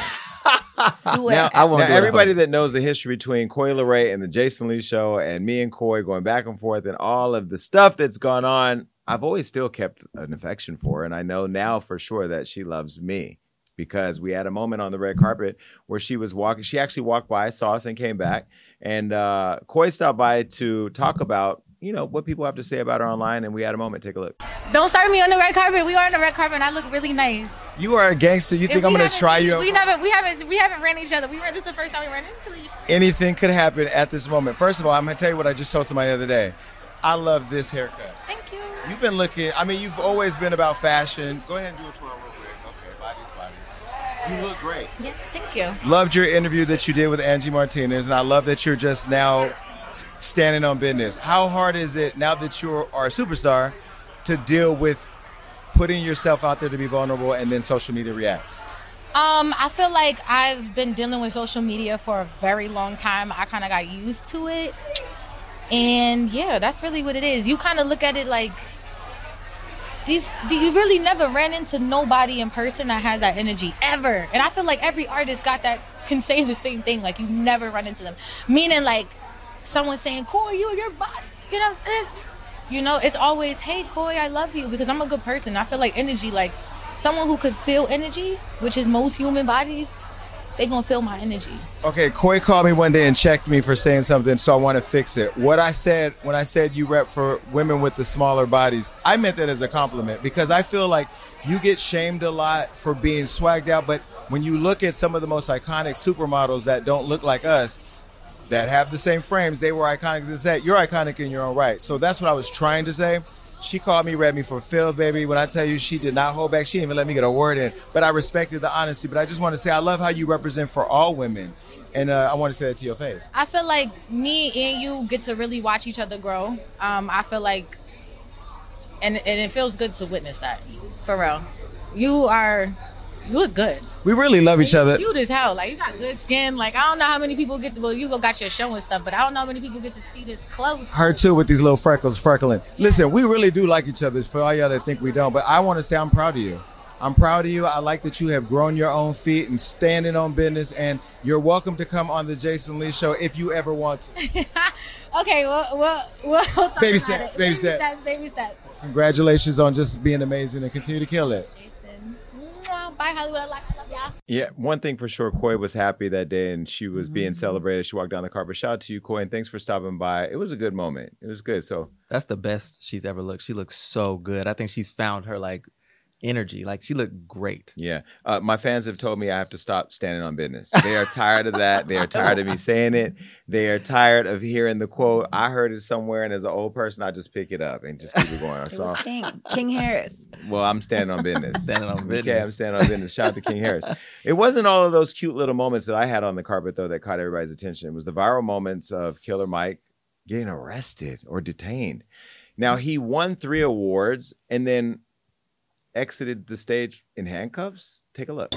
Now, I won't now do it. everybody that knows the history between Coi Leray and the Jason Lee show and me and Coi going back and forth and all of the stuff that's gone on, I've always still kept an affection for her. And I know now for sure that she loves me because we had a moment on the red carpet where she was walking. She actually walked by, saw us, and came back. And uh, Coi stopped by to talk about, you know, what people have to say about her online. And we had a moment. Take a look. Don't start me on the red carpet. We are on the red carpet, and I look really nice. You are a gangster. You think If I'm gonna try you? We never, we haven't, we haven't ran each other. We ran this the first time we ran into each other. Anything could happen at this moment. First of all, I'm gonna tell you what I just told somebody the other day. I love this haircut. Thank you. You've been looking. I mean, you've always been about fashion. Go ahead and do a twirl real quick. Okay, body's body. You look great. Yes, thank you. Loved your interview that you did with Angie Martinez, and I love that you're just now standing on business. How hard is it now that you are a superstar to deal with putting yourself out there to be vulnerable and then social media reacts? Um, I feel like I've been dealing with social media for a very long time. I kind of got used to it. And yeah, that's really what it is. You kind of look at it like these you really never ran into nobody in person that has that energy ever. And I feel like every artist got that can say the same thing like you never run into them. Meaning like someone saying, "Coi, you your body." You know, eh. you know, it's always, "Hey, Coi, I love you" because I'm a good person. I feel like energy like someone who could feel energy, which is most human bodies, they to feel my energy. Okay, Coi called me one day and checked me for saying something, so I want to fix it. What I said when I said you rep for women with the smaller bodies, I meant that as a compliment because I feel like you get shamed a lot for being swagged out, but when you look at some of the most iconic supermodels that don't look like us, that have the same frames, they were iconic as that. You're iconic in your own right. So that's what I was trying to say. She called me, read me for Phil, baby. When I tell you she did not hold back, she didn't even let me get a word in. But I respected the honesty. But I just want to say I love how you represent for all women. And uh, I want to say that to your face. I feel like me and you get to really watch each other grow. Um, I feel like, and, and it feels good to witness that, for real. You are, You look good. We really love each other. Cute as hell. Like you got good skin. Like I don't know how many people get to. Well, you go got your show and stuff, but I don't know how many people get to see this close. Her too with these little freckles freckling. Listen, we really do like each other. For all y'all that think we don't, but I want to say I'm proud of you. I'm proud of you. I like that you have grown your own feet and standing on business. And you're welcome to come on the Jason Lee Show if you ever want to. <laughs> okay, well, well, well. Baby steps, baby baby steps, baby steps. Congratulations on just being amazing and continue to kill it. Mwah. Bye, Hollywood. I like- I love y'all. Yeah, one thing for sure, Coi was happy that day and she was Mm-hmm. being celebrated. She walked down the carpet. Shout out to you, Coi, and thanks for stopping by. It was a good moment. It was good. So That's the best she's ever looked. She looks so good. I think she's found her like energy. Like she looked great. Yeah. Uh, my fans have told me I have to stop standing on business. They are tired of that. They are tired of me saying it. They are tired of hearing the quote. I heard it somewhere, and as an old person, I just pick it up and just keep it going. It So, was King. King Harris. well, I'm standing on business. <laughs> Standing on business. Okay, I'm standing on business. Shout out to King Harris. It wasn't all of those cute little moments that I had on the carpet, though, that caught everybody's attention. It was the viral moments of Killer Mike getting arrested or detained. Now, he won three awards and then exited the stage in handcuffs. Take a look.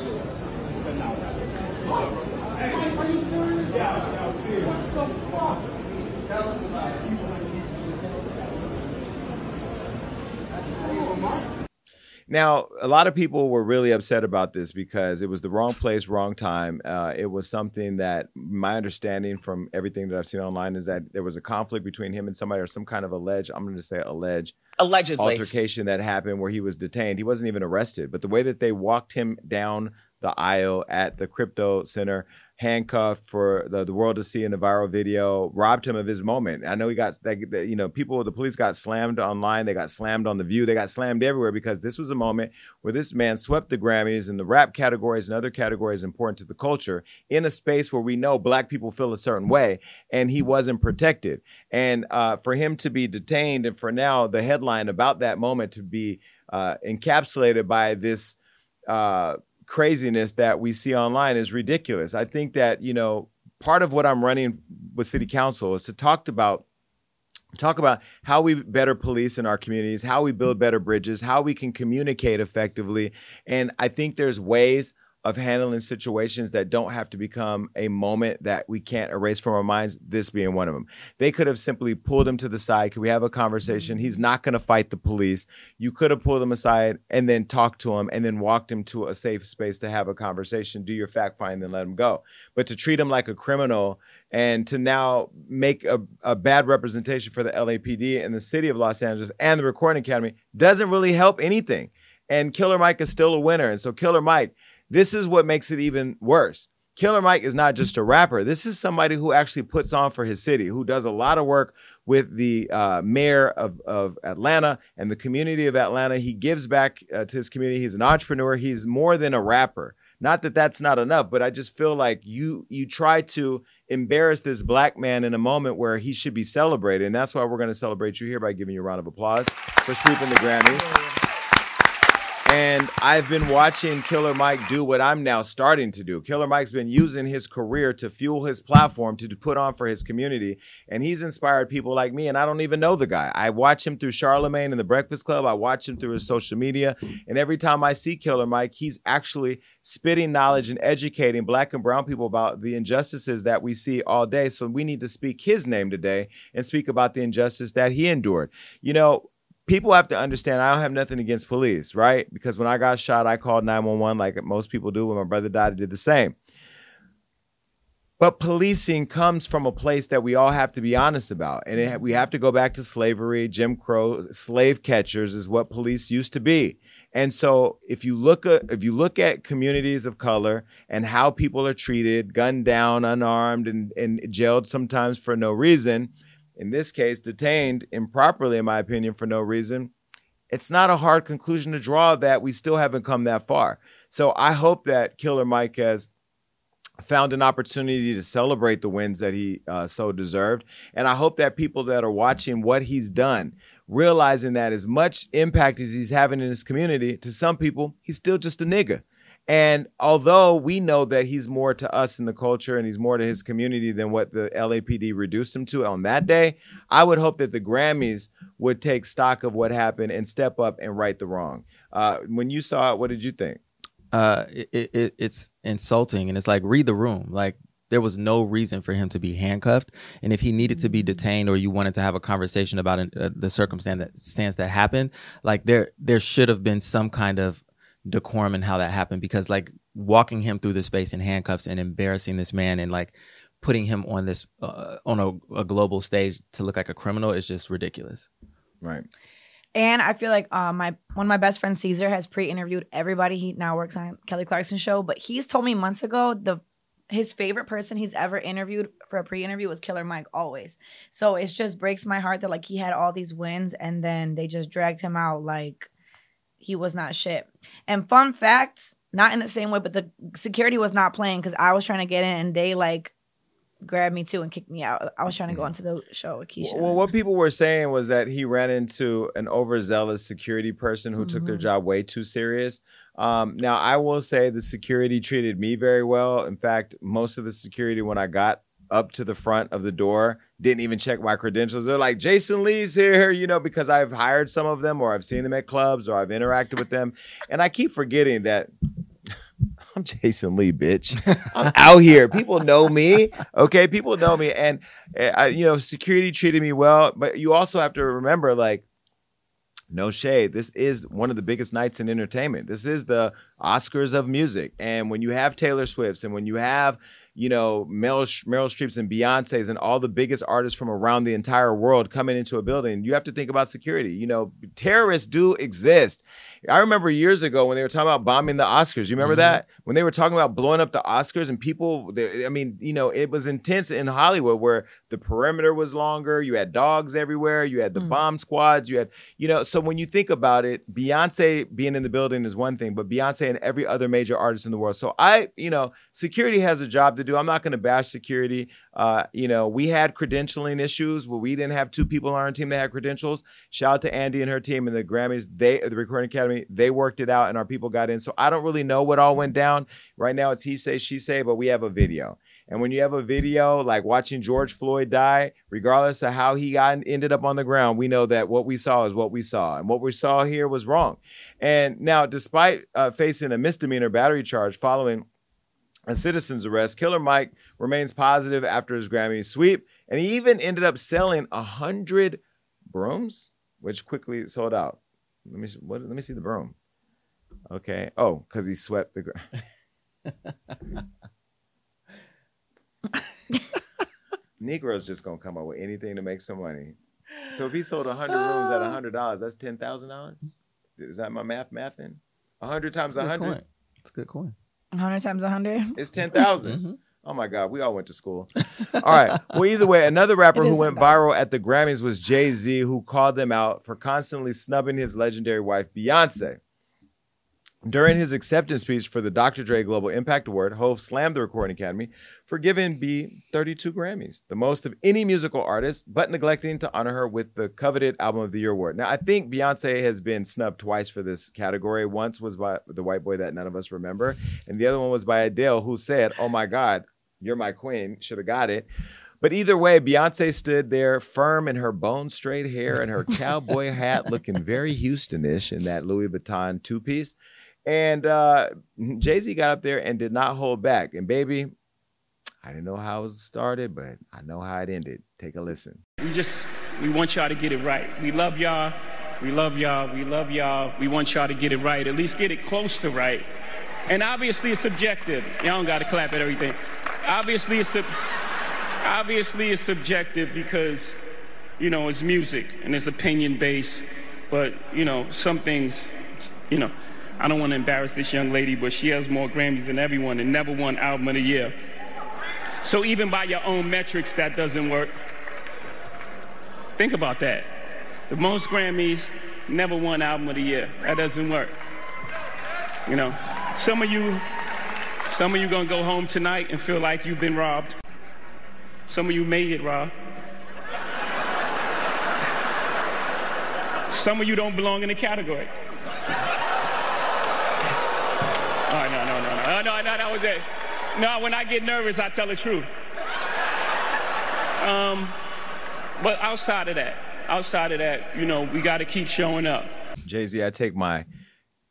Now, a lot of people were really upset about this because it was the wrong place, wrong time. Uh, it was something that my understanding from everything that I've seen online is that there was a conflict between him and somebody or some kind of alleged, I'm going to say alleged, Allegedly. altercation that happened where he was detained. He wasn't even arrested, but the way that they walked him down the aisle at the crypto center, handcuffed for the, the world to see in a viral video, robbed him of his moment. I know he got that, you know, people, the police got slammed online, they got slammed on the view, they got slammed everywhere because this was a moment where this man swept the Grammys and the rap categories and other categories important to the culture in a space where we know black people feel a certain way and he wasn't protected. And uh, for him to be detained and for now the headline about that moment to be uh, encapsulated by this uh, craziness that we see online is ridiculous. I think that, you know, part of what I'm running with city council is to talk about talk about how we better police in our communities, how we build better bridges, how we can communicate effectively. And I think there's ways of handling situations that don't have to become a moment that we can't erase from our minds, this being one of them. They could have simply pulled him to the side. Could we have a conversation? He's not going to fight the police. You could have pulled him aside and then talked to him and then walked him to a safe space to have a conversation, do your fact finding, and let him go. But to treat him like a criminal and to now make a, a bad representation for the LAPD and the city of Los Angeles and the Recording Academy doesn't really help anything. And Killer Mike is still a winner. And so, Killer Mike, this is what makes it even worse. Killer Mike is not just a rapper. This is somebody who actually puts on for his city, who does a lot of work with the uh, mayor of, of Atlanta and the community of Atlanta. He gives back uh, to his community. He's an entrepreneur. He's more than a rapper. Not that that's not enough, but I just feel like you you try to embarrass this black man in a moment where he should be celebrated, and that's why we're going to celebrate you here by giving you a round of applause for sweeping the Grammys. And I've been watching Killer Mike do what I'm now starting to do. Killer Mike's been using his career to fuel his platform to put on for his community. And he's inspired people like me. And I don't even know the guy. I watch him through Charlemagne and the Breakfast Club. I watch him through his social media. And every time I see Killer Mike, he's actually spitting knowledge and educating black and brown people about the injustices that we see all day. So we need to speak his name today and speak about the injustice that he endured. You know, people have to understand I don't have nothing against police, right? Because when I got shot, I called 911 like most people do. When my brother died, I did the same. But policing comes from a place that we all have to be honest about. And it, we have to go back to slavery, Jim Crow, slave catchers is what police used to be. And so if you look at if you look at communities of color and how people are treated, gunned down, unarmed, and, and jailed sometimes for no reason, in this case, detained improperly, in my opinion, for no reason, it's not a hard conclusion to draw that we still haven't come that far. So I hope that Killer Mike has found an opportunity to celebrate the wins that he uh, so deserved. And I hope that people that are watching what he's done, realizing that as much impact as he's having in his community, to some people, he's still just a nigga. And although we know that he's more to us in the culture and he's more to his community than what the LAPD reduced him to on that day, I would hope that the Grammys would take stock of what happened and step up and right the wrong. Uh, when you saw it, what did you think? uh, it, it, it's insulting, and it's like read the room. Like there was no reason for him to be handcuffed, and if he needed to be detained or you wanted to have a conversation about uh, the circumstance that that happened, like there there should have been some kind of decorum and how that happened because like walking him through the space in handcuffs and embarrassing this man and like putting him on this uh, on a, a global stage to look like a criminal is just ridiculous. Right. And I feel like uh, my one of my best friends, Caesar, has pre-interviewed everybody. He now works on Kelly Clarkson show, but he's told me months ago the his favorite person he's ever interviewed for a pre-interview was Killer Mike always. So it just breaks my heart that like he had all these wins and then they just dragged him out like he was not shit. And fun fact, not in the same way, but the security was not playing because I was trying to get in and they like grabbed me too and kicked me out. I was trying to go into the show with Keisha. Well, what people were saying was that he ran into an overzealous security person who took their Mhm. job way too serious. Um, now, I will say the security treated me very well. In fact, most of the security when I got up to the front of the door didn't even check my credentials. They're like, Jason Lee's here, you know, because I've hired some of them or I've seen them at clubs or I've interacted with them. And I keep forgetting that <laughs> I'm Jason Lee, bitch. I'm <laughs> out here. People know me. Okay, people know me, and uh, I, you know, security treated me well. But you also have to remember, like, no shade. This is one of the biggest nights in entertainment. This is the Oscars of music, and when you have Taylor Swift's and when you have you know Meryl, Meryl Streep's and Beyonce's and all the biggest artists from around the entire world coming into a building, you have to think about security. You know, terrorists do exist. I remember years ago when they were talking about bombing the Oscars. You remember Mhm. that? When they were talking about blowing up the Oscars and people, they, I mean, you know, it was intense in Hollywood where the perimeter was longer. You had dogs everywhere. You had the bomb squads. You had, you know, so when you think about it, Beyonce being in the building is one thing, but Beyonce and every other major artist in the world. So I, you know, security has a job to do. I'm not going to bash security. Uh, you know, we had credentialing issues where we didn't have two people on our team that had credentials. Shout out to Andy and her team and the Grammys. They, the Recording Academy, they worked it out and our people got in. So I don't really know what all went down. Right now it's he say, she say, but we have a video. And when you have a video like watching George Floyd die, regardless of how he got ended up on the ground, we know that what we saw is what we saw, and what we saw here was wrong. And now, despite uh, facing a misdemeanor battery charge following a citizen's arrest, Killer Mike remains positive after his Grammy sweep, and he even ended up selling a hundred brooms, which quickly sold out. Let me what, let me see the broom. Okay. Oh, because he swept the. Gra- <laughs> Negro's just gonna come up with anything to make some money. So if he sold hundred rooms at <sighs> hundred dollars, that's ten thousand dollars. Is that my math mathing? hundred times a hundred. It's a good coin. 100 times 100. It's 10,000. Mm-hmm. Oh my God, we all went to school. All right. Well, either way, another <laughs> rapper who went viral at the Grammys was Jay Z, who called them out for constantly snubbing his legendary wife Beyonce. During his acceptance speech for the Dr. Dre Global Impact Award, Hove slammed the Recording Academy for giving B 32 Grammys, the most of any musical artist, but neglecting to honor her with the coveted Album of the Year award. Now, I think Beyonce has been snubbed twice for this category. Once was by the white boy that none of us remember, and the other one was by Adele, who said, Oh my God, you're my queen, should have got it. But either way, Beyonce stood there firm in her bone straight hair and her cowboy hat, looking very Houstonish in that Louis Vuitton two piece. And uh, Jay Z got up there and did not hold back. And baby, I didn't know how it started, but I know how it ended. Take a listen. We just, we want y'all to get it right. We love y'all. We love y'all. We love y'all. We want y'all to get it right. At least get it close to right. And obviously it's subjective. Y'all don't got to clap at everything. Obviously it's, sub- obviously it's subjective because, you know, it's music and it's opinion based. But, you know, some things, you know, I don't want to embarrass this young lady, but she has more Grammys than everyone and never won Album of the Year. So even by your own metrics, that doesn't work. Think about that. The most Grammys, never won Album of the Year. That doesn't work. You know, some of you, some of you gonna go home tonight and feel like you've been robbed. Some of you may get robbed. Some of you don't belong in the category. No, no, that was it. No, when I get nervous, I tell the truth. Um, but outside of that, outside of that, you know, we got to keep showing up. Jay Z, I take my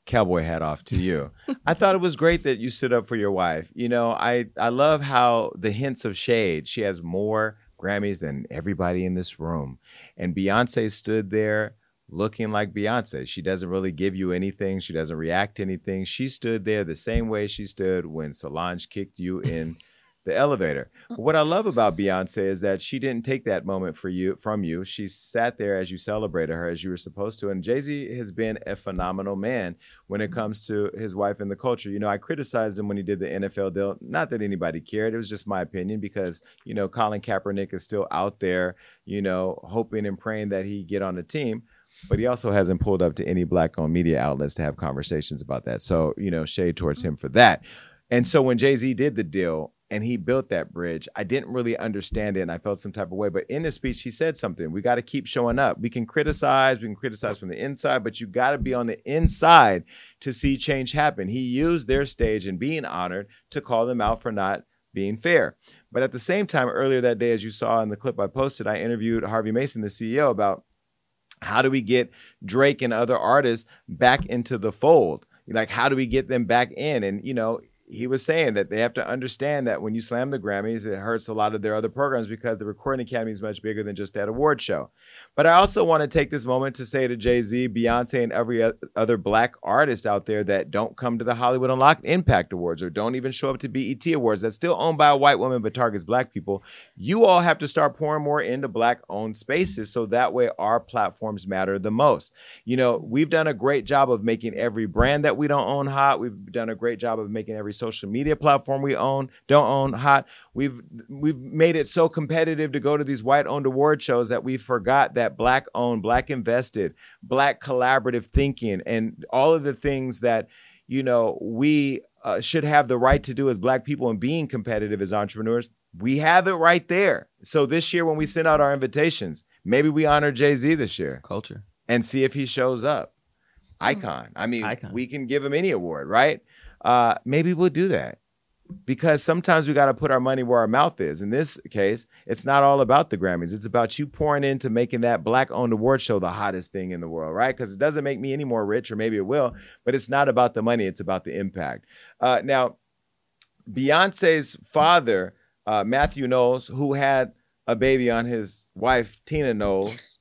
cowboy hat off to you. <laughs> I thought it was great that you stood up for your wife. You know, I I love how the hints of shade. She has more Grammys than everybody in this room. And Beyonce stood there looking like Beyonce. She doesn't really give you anything. She doesn't react to anything. She stood there the same way she stood when Solange kicked you <laughs> in the elevator. But what I love about Beyonce is that she didn't take that moment for you from you. She sat there as you celebrated her as you were supposed to. And Jay-Z has been a phenomenal man when it comes to his wife and the culture. You know, I criticized him when he did the NFL deal. Not that anybody cared. It was just my opinion because, you know, Colin Kaepernick is still out there, you know, hoping and praying that he get on the team but he also hasn't pulled up to any black owned media outlets to have conversations about that. So, you know, shade towards him for that. And so when Jay Z did the deal, and he built that bridge. I didn't really understand it and I felt some type of way. But in his speech, he said something. We got to keep showing up. We can criticize, we can criticize from the inside, but you got to be on the inside to see change happen. He used their stage and being honored to call them out for not being fair. But at the same time, earlier that day, as you saw in the clip I posted, I interviewed Harvey Mason, the CEO, about how do we get Drake and other artists back into the fold? Like, how do we get them back in? And, you know, he was saying that they have to understand that when you slam the Grammys, it hurts a lot of their other programs because the Recording Academy is much bigger than just that award show. But I also want to take this moment to say to Jay Z, Beyonce, and every other black artist out there that don't come to the Hollywood Unlocked Impact Awards or don't even show up to BET Awards that's still owned by a white woman but targets black people. You all have to start pouring more into black owned spaces so that way our platforms matter the most. You know, we've done a great job of making every brand that we don't own hot. We've done a great job of making every social media platform we own don't own hot. We've we've made it so competitive to go to these white owned award shows that we forgot that black owned, black invested, black collaborative thinking, and all of the things that you know we uh, should have the right to do as black people and being competitive as entrepreneurs. We have it right there. So this year, when we send out our invitations, maybe we honor Jay Z this year. Culture. And see if he shows up. Icon. I mean, Icon. we can give him any award, right? Uh, maybe we'll do that because sometimes we got to put our money where our mouth is. In this case, it's not all about the Grammys. It's about you pouring into making that black owned award show the hottest thing in the world, right? Because it doesn't make me any more rich, or maybe it will, but it's not about the money, it's about the impact. Uh, now, Beyonce's father, uh, Matthew Knowles, who had a baby on his wife, Tina Knowles,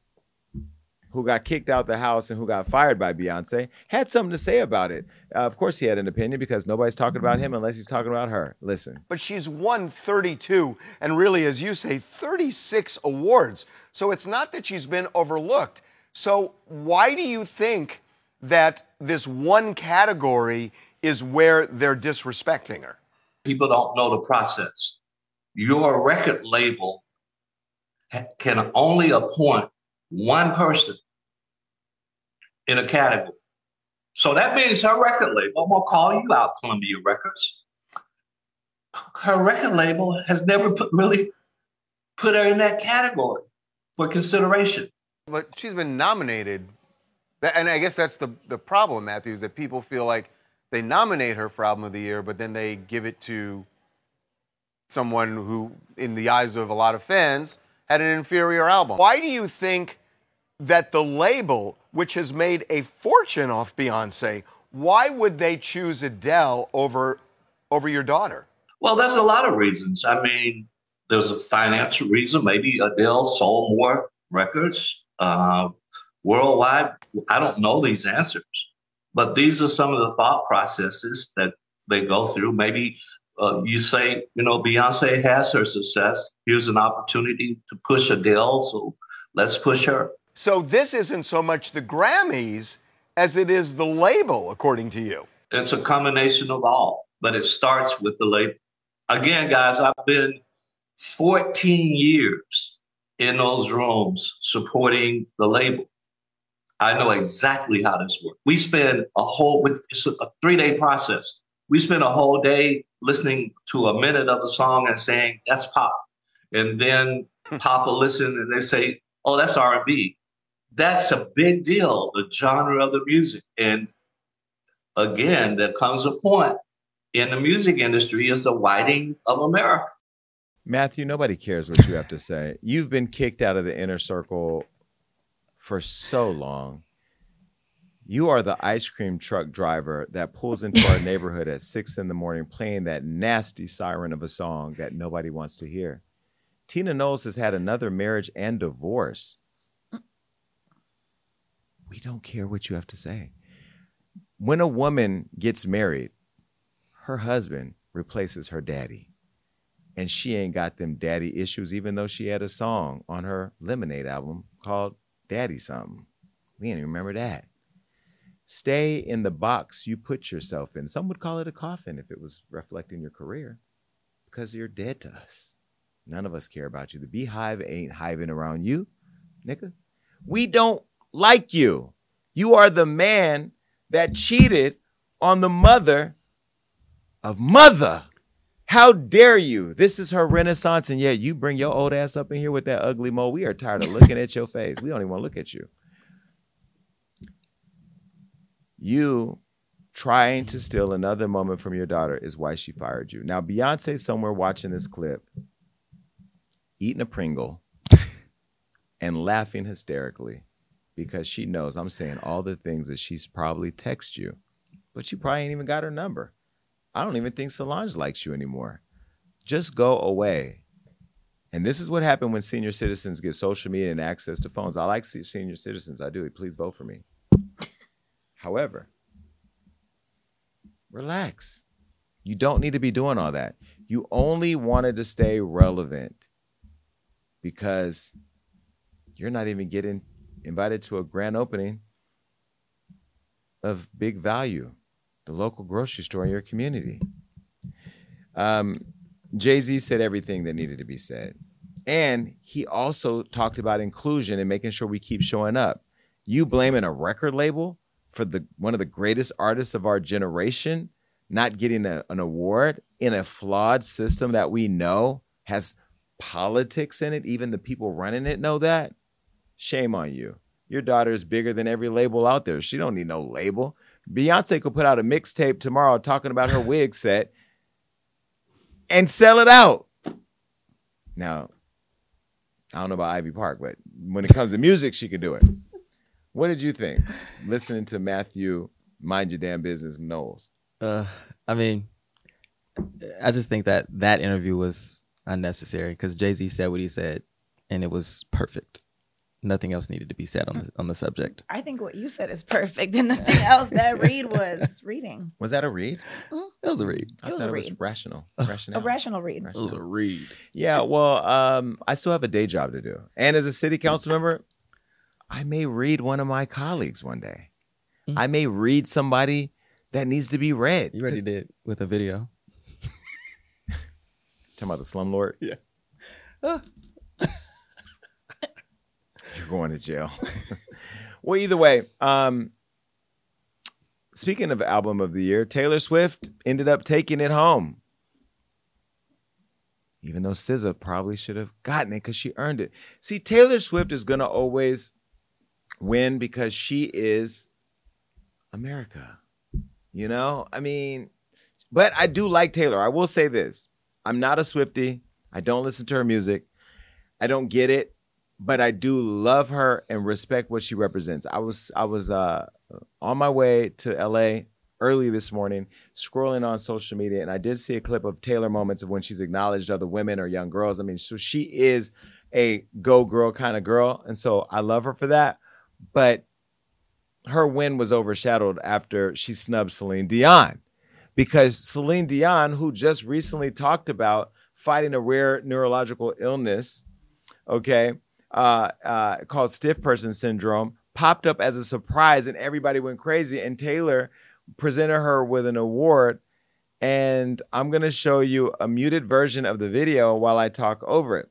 who got kicked out the house and who got fired by Beyonce, had something to say about it. Uh, of course, he had an opinion because nobody's talking about him unless he's talking about her. Listen. But she's won 32 and really, as you say, 36 awards. So it's not that she's been overlooked. So why do you think that this one category is where they're disrespecting her? People don't know the process. Your record label can only appoint one person in a category. So that means her record label, I'm gonna call you out, Columbia Records. Her record label has never put, really put her in that category for consideration. But she's been nominated, and I guess that's the the problem, Matthew, is that people feel like they nominate her for album of the year, but then they give it to someone who, in the eyes of a lot of fans, had an inferior album. Why do you think that the label, which has made a fortune off Beyonce, why would they choose Adele over over your daughter? Well, there's a lot of reasons. I mean, there's a financial reason. Maybe Adele sold more records uh, worldwide. I don't know these answers, but these are some of the thought processes that they go through. Maybe uh, you say, you know, Beyonce has her success. Here's an opportunity to push Adele, so let's push her. So this isn't so much the Grammys as it is the label, according to you. It's a combination of all, but it starts with the label. Again, guys, I've been 14 years in those rooms supporting the label. I know exactly how this works. We spend a whole, it's a three day process. We spend a whole day listening to a minute of a song and saying that's pop, and then <laughs> pop will listen and they say, oh, that's R&B that's a big deal, the genre of the music. And again, there comes a point in the music industry is the whiting of America. Matthew, nobody cares what you have to say. You've been kicked out of the inner circle for so long. You are the ice cream truck driver that pulls into our neighborhood at six in the morning playing that nasty siren of a song that nobody wants to hear. Tina Knowles has had another marriage and divorce. We don't care what you have to say. When a woman gets married, her husband replaces her daddy. And she ain't got them daddy issues, even though she had a song on her Lemonade album called Daddy Something. We ain't even remember that. Stay in the box you put yourself in. Some would call it a coffin if it was reflecting your career because you're dead to us. None of us care about you. The beehive ain't hiving around you, nigga. We don't like you. You are the man that cheated on the mother of mother. How dare you? This is her renaissance, and yet you bring your old ass up in here with that ugly mole. We are tired of looking at your face. We don't even want to look at you. You trying to steal another moment from your daughter is why she fired you. Now, Beyonce somewhere watching this clip, eating a Pringle and laughing hysterically because she knows I'm saying all the things that she's probably text you, but she probably ain't even got her number. I don't even think Solange likes you anymore. Just go away. And this is what happened when senior citizens get social media and access to phones. I like senior citizens. I do. Please vote for me. However, relax. You don't need to be doing all that. You only wanted to stay relevant because you're not even getting invited to a grand opening of big value, the local grocery store in your community. Um, Jay Z said everything that needed to be said. And he also talked about inclusion and making sure we keep showing up. You blaming a record label for the one of the greatest artists of our generation not getting a, an award in a flawed system that we know has politics in it. Even the people running it know that. Shame on you. Your daughter is bigger than every label out there. She don't need no label. Beyonce could put out a mixtape tomorrow talking about her wig set and sell it out. Now, I don't know about Ivy Park, but when it comes to music, she could do it. What did you think listening to Matthew Mind Your Damn Business Knowles? Uh, I mean, I just think that that interview was unnecessary because Jay Z said what he said, and it was perfect. Nothing else needed to be said on the, on the subject. I think what you said is perfect, <laughs> and nothing else that read was reading. Was that a read? Mm-hmm. It was a read. I It was thought a it was read. rational. <laughs> A rational read. It was a read. Yeah, well, um, I still have a day job to do. And as a city mm-hmm. council member, I may read one of my colleagues one day. Mm-hmm. I may read somebody that needs to be read. You already did with a video. <laughs> Talking about the slumlord? Yeah. You're going to jail. <laughs> well, either way, um, speaking of album of the year, Taylor Swift ended up taking it home. Even though SZA probably should have gotten it because she earned it. See, Taylor Swift is gonna always win because she is America. You know, I mean, but I do like Taylor. I will say this: I'm not a Swifty. I don't listen to her music. I don't get it, but I do love her and respect what she represents. I was I was uh, on my way to LA early this morning, scrolling on social media, and I did see a clip of Taylor moments of when she's acknowledged other women or young girls. I mean, so she is a go girl kind of girl, and so I love her for that. But her win was overshadowed after she snubbed Celine Dion because Celine Dion, who just recently talked about fighting a rare neurological illness, okay, uh, uh, called stiff person syndrome, popped up as a surprise and everybody went crazy. And Taylor presented her with an award. And I'm going to show you a muted version of the video while I talk over it.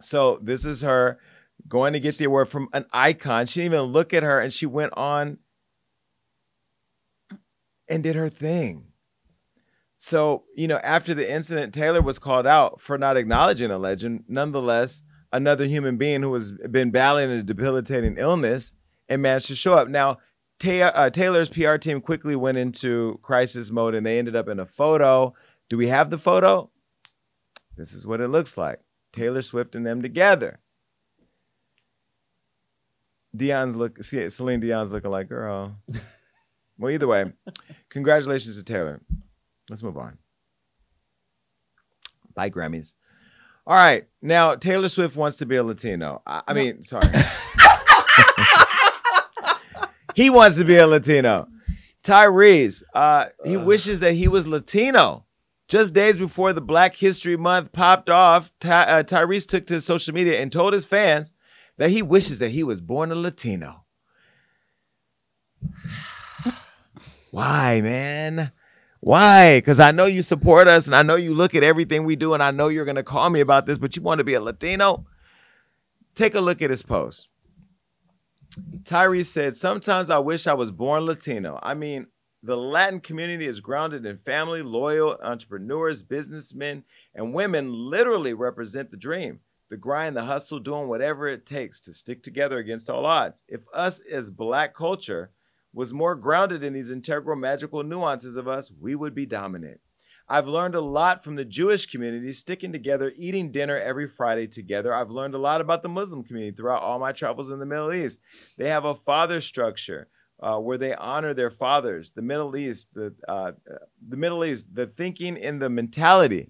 So this is her going to get the award from an icon. She didn't even look at her and she went on and did her thing. So, you know, after the incident, Taylor was called out for not acknowledging a legend. Nonetheless, another human being who has been battling a debilitating illness and managed to show up. Now, uh, Taylor's PR team quickly went into crisis mode and they ended up in a photo. Do we have the photo? This is what it looks like Taylor Swift and them together. Dion's look. See, Celine Dion's looking like girl. <laughs> well, either way, congratulations to Taylor. Let's move on. Bye, Grammys. All right, now Taylor Swift wants to be a Latino. I, I mean, sorry. <laughs> he wants to be a Latino. Tyrese, uh, he wishes that he was Latino. Just days before the Black History Month popped off, Ty- uh, Tyrese took to social media and told his fans that he wishes that he was born a Latino. <sighs> Why, man? Why? Because I know you support us and I know you look at everything we do and I know you're going to call me about this, but you want to be a Latino? Take a look at his post. Tyrese said, Sometimes I wish I was born Latino. I mean, the Latin community is grounded in family, loyal entrepreneurs, businessmen, and women literally represent the dream, the grind, the hustle, doing whatever it takes to stick together against all odds. If us as black culture was more grounded in these integral magical nuances of us, we would be dominant. I've learned a lot from the Jewish community, sticking together, eating dinner every Friday together. I've learned a lot about the Muslim community throughout all my travels in the Middle East. They have a father structure uh, where they honor their fathers. The Middle East, the uh, the Middle East, the thinking and the mentality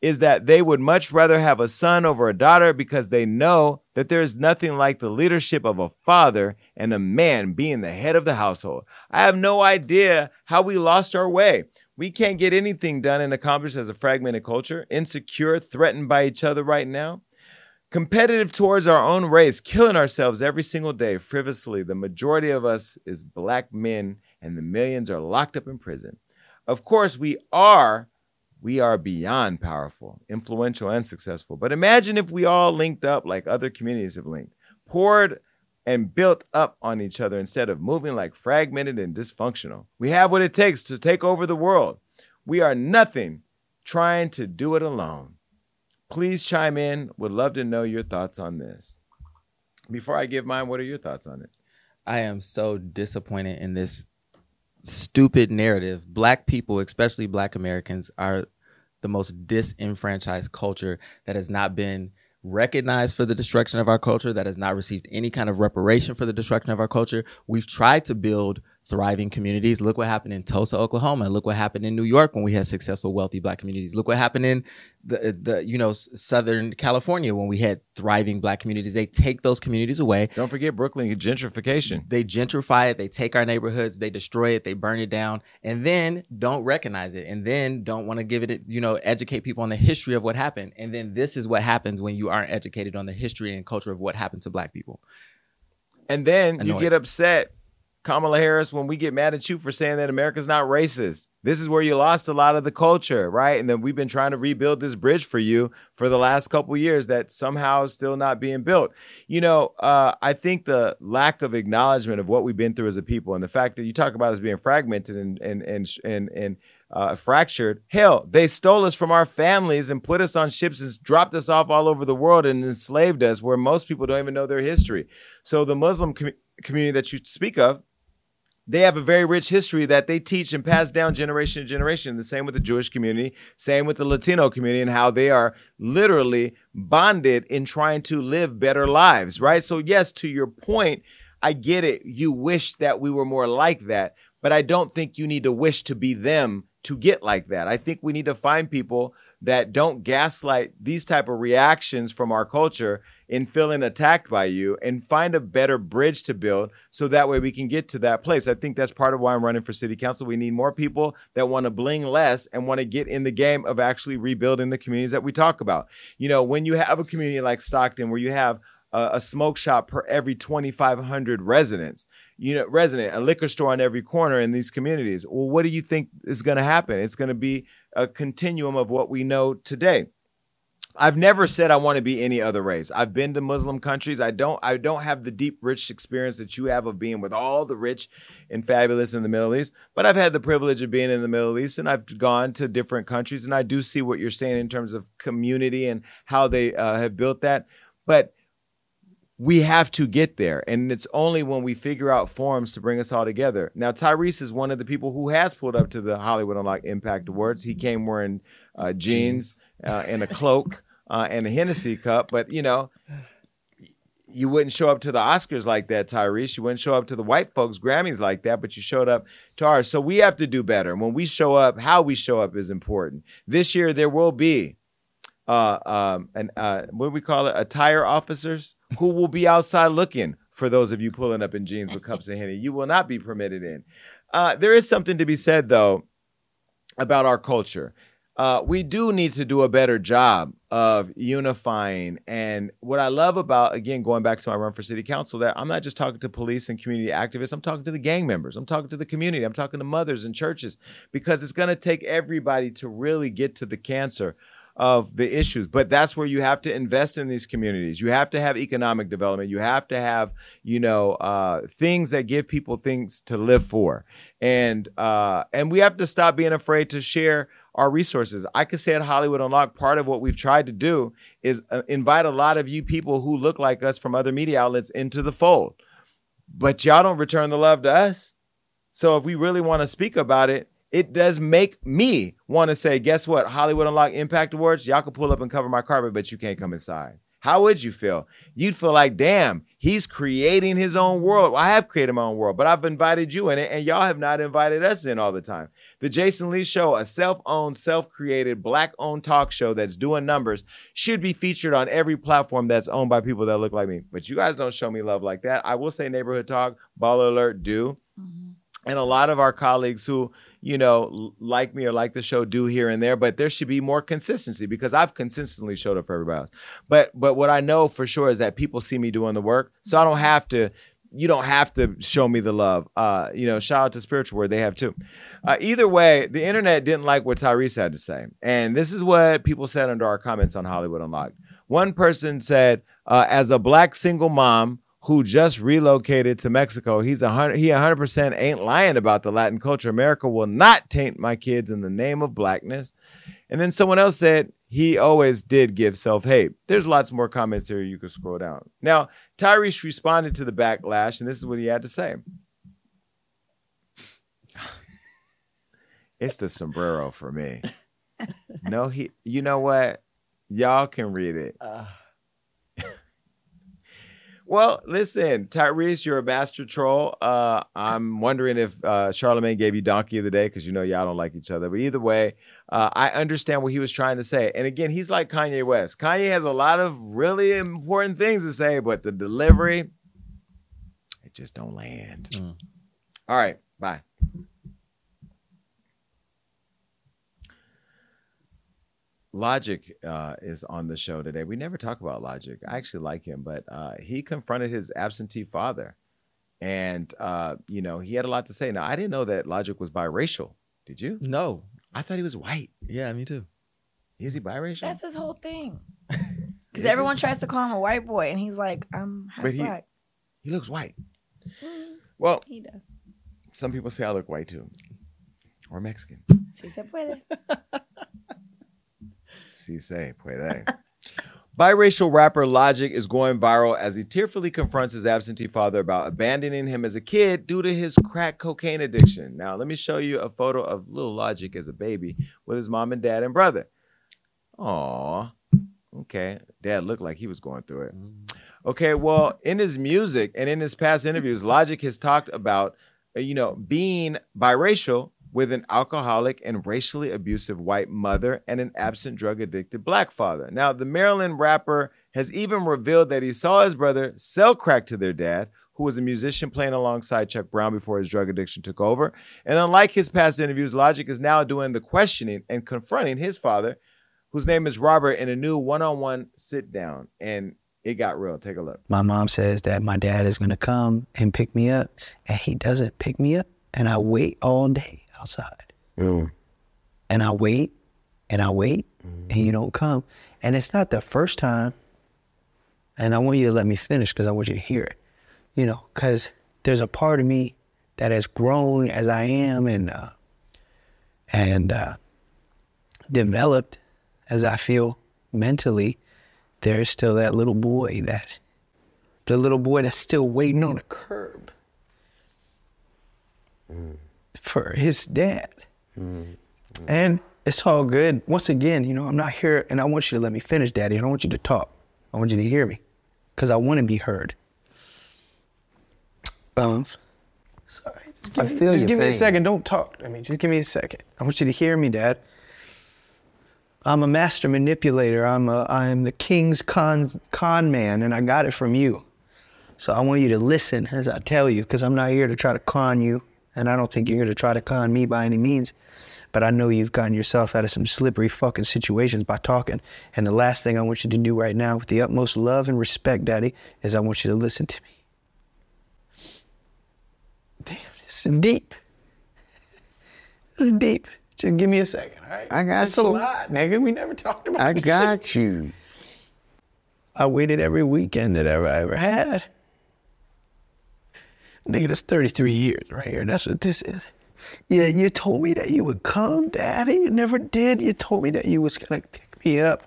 is that they would much rather have a son over a daughter because they know that there is nothing like the leadership of a father and a man being the head of the household. I have no idea how we lost our way. We can't get anything done and accomplished as a fragmented culture, insecure, threatened by each other right now. Competitive towards our own race, killing ourselves every single day frivolously. The majority of us is black men, and the millions are locked up in prison. Of course, we are we are beyond powerful, influential, and successful. But imagine if we all linked up like other communities have linked, poured and built up on each other instead of moving like fragmented and dysfunctional. We have what it takes to take over the world. We are nothing trying to do it alone. Please chime in. Would love to know your thoughts on this. Before I give mine, what are your thoughts on it? I am so disappointed in this stupid narrative. Black people, especially black Americans, are the most disenfranchised culture that has not been recognized for the destruction of our culture, that has not received any kind of reparation for the destruction of our culture. We've tried to build thriving communities. Look what happened in Tulsa, Oklahoma. Look what happened in New York when we had successful, wealthy black communities. Look what happened in the, the you know, Southern California when we had thriving black communities. They take those communities away. Don't forget Brooklyn gentrification. They gentrify it. They take our neighborhoods. They destroy it. They burn it down and then don't recognize it. And then don't want to give it, you know, educate people on the history of what happened. And then this is what happens when you aren't educated on the history and culture of what happened to black people. And then Annoying. you get upset Kamala Harris when we get mad at you for saying that America's not racist. This is where you lost a lot of the culture, right? And then we've been trying to rebuild this bridge for you for the last couple years that somehow is still not being built. You know, uh, I think the lack of acknowledgement of what we've been through as a people and the fact that you talk about us being fragmented and and and and, and uh, fractured. Hell, they stole us from our families and put us on ships and dropped us off all over the world and enslaved us, where most people don't even know their history. So the Muslim com- community that you speak of, they have a very rich history that they teach and pass down generation to generation. The same with the Jewish community, same with the Latino community, and how they are literally bonded in trying to live better lives, right? So, yes, to your point, I get it. You wish that we were more like that, but I don't think you need to wish to be them to get like that. I think we need to find people that don't gaslight these type of reactions from our culture in feeling attacked by you and find a better bridge to build so that way we can get to that place. I think that's part of why I'm running for city council. We need more people that want to bling less and want to get in the game of actually rebuilding the communities that we talk about. You know, when you have a community like Stockton where you have a, smoke shop per every 2,500 residents, you know, resident, a liquor store on every corner in these communities. Well, what do you think is going to happen? It's going to be a continuum of what we know today. I've never said I want to be any other race. I've been to Muslim countries. I don't I don't have the deep rich experience that you have of being with all the rich and fabulous in the Middle East, but I've had the privilege of being in the Middle East and I've gone to different countries and I do see what you're saying in terms of community and how they uh, have built that. But we have to get there. And it's only when we figure out forms to bring us all together. Now, Tyrese is one of the people who has pulled up to the Hollywood Unlocked Impact Awards. He came wearing uh, jeans uh, and a cloak uh, and a Hennessy cup. But, you know, you wouldn't show up to the Oscars like that, Tyrese. You wouldn't show up to the white folks' Grammys like that, but you showed up to ours. So we have to do better. When we show up, how we show up is important. This year, there will be uh, um, an uh, what we call it? Attire officers who will be outside looking for those of you pulling up in jeans with cups of henny. You will not be permitted in. Uh, there is something to be said though about our culture. Uh, we do need to do a better job of unifying. And what I love about, again, going back to my run for city council, that I'm not just talking to police and community activists, I'm talking to the gang members, I'm talking to the community, I'm talking to mothers and churches, because it's going to take everybody to really get to the cancer of the issues but that's where you have to invest in these communities you have to have economic development you have to have you know uh, things that give people things to live for and uh, and we have to stop being afraid to share our resources. I could say at Hollywood Unlocked, part of what we've tried to do is uh, invite a lot of you people who look like us from other media outlets into the fold. But y'all don't return the love to us. So if we really want to speak about it, it does make me want to say, guess what? Hollywood Unlocked Impact Awards, y'all can pull up and cover my carpet, but you can't come inside. How would you feel? You'd feel like, damn, he's creating his own world. Well, I have created my own world, but I've invited you in it, and y'all have not invited us in all the time. The Jason Lee Show, a self owned, self created, black owned talk show that's doing numbers, should be featured on every platform that's owned by people that look like me. But you guys don't show me love like that. I will say Neighborhood Talk, Baller Alert do. Mm-hmm. And a lot of our colleagues who, you know, like me or like the show do here and there, but there should be more consistency because I've consistently showed up for everybody else. But but what I know for sure is that people see me doing the work, so I don't have to. You don't have to show me the love. Uh, you know, shout out to Spiritual Word, they have too. Uh, either way, the internet didn't like what Tyrese had to say, and this is what people said under our comments on Hollywood Unlocked. One person said, uh, "As a black single mom." Who just relocated to Mexico. He's a hundred. He hundred percent ain't lying about the Latin culture. America will not taint my kids in the name of blackness. And then someone else said he always did give self hate. There's lots more comments here. You can scroll down. Now Tyrese responded to the backlash, and this is what he had to say. It's the sombrero for me. <laughs> No, he. You know what? Y'all can read it. Uh. Well, listen, Tyrese, you're a master troll. Uh, I'm wondering if uh, Charlemagne gave you donkey of the day because you know y'all don't like each other. But either way, uh, I understand what he was trying to say. And again, he's like Kanye West. Kanye has a lot of really important things to say, but the delivery, it just don't land. All right, bye. Logic uh, is on the show today. We never talk about Logic. I actually like him, but uh, he confronted his absentee father, and uh, you know he had a lot to say. Now I didn't know that Logic was biracial. Did you? No, I thought he was white. Yeah, me too. Is he biracial? That's his whole thing. <laughs> Is Because he? everyone tries to call him a white boy, and he's like, I'm half But he- black. He looks white. Well, He does. some people say I look white too, or Mexican. Si se puede. <laughs> Si se puede. Biracial rapper Logic is going viral as he tearfully confronts his absentee father about abandoning him as a kid due to his crack cocaine addiction. Now, let me show you a photo of little Logic as a baby with his mom and dad and brother. Aw, okay. Dad looked like he was going through it. Okay, well, in his music and in his past interviews, Logic has talked about, uh, you know, being biracial with an alcoholic and racially abusive white mother and an absent drug addicted black father. Now, the Maryland rapper has even revealed that he saw his brother sell crack to their dad, who was a musician playing alongside Chuck Brown before his drug addiction took over. And unlike his past interviews, Logic is now doing the questioning and confronting his father, whose name is Robert, in a new one on one sit down. And it got real. Take a look. My mom says that my dad is going to come and pick me up, and he doesn't pick me up, and I wait all day outside. And I wait, and I wait, and you don't come. And it's not the first time, and I want you to let me finish because I want you to hear it, you know, because there's a part of me that has grown as I am and, uh, and uh, developed as I feel mentally. There's still that little boy that the little boy that's still waiting on a curb for his dad. And it's all good. Once again, you know, I'm not here and I want you to let me finish, Daddy. I don't want you to talk. I want you to hear me. because I want to be heard. Um, sorry. Just give I me- feel Just give me a second. Don't talk to me. Just give me a second. I want you to hear me, Dad. I'm a master manipulator. I'm a I am the king's con con man, and I got it from you. So I want you to listen as I tell you, because I'm not here to try to con you, and I don't think you're here to try to con me by any means. But I know you've gotten yourself out of some slippery fucking situations by talking. And the last thing I want you to do right now, with the utmost love and respect, Daddy, is I want you to listen to me. Damn, this is deep. This is deep. Just give me a second, all right? I got That's a you. lot, nigga. We never talked about I got you. I waited every weekend that ever I ever had. Nigga, that's 33 years right here. That's what this is. Yeah, you told me that you would come, Daddy. You never did. You told me that you was gonna pick me up.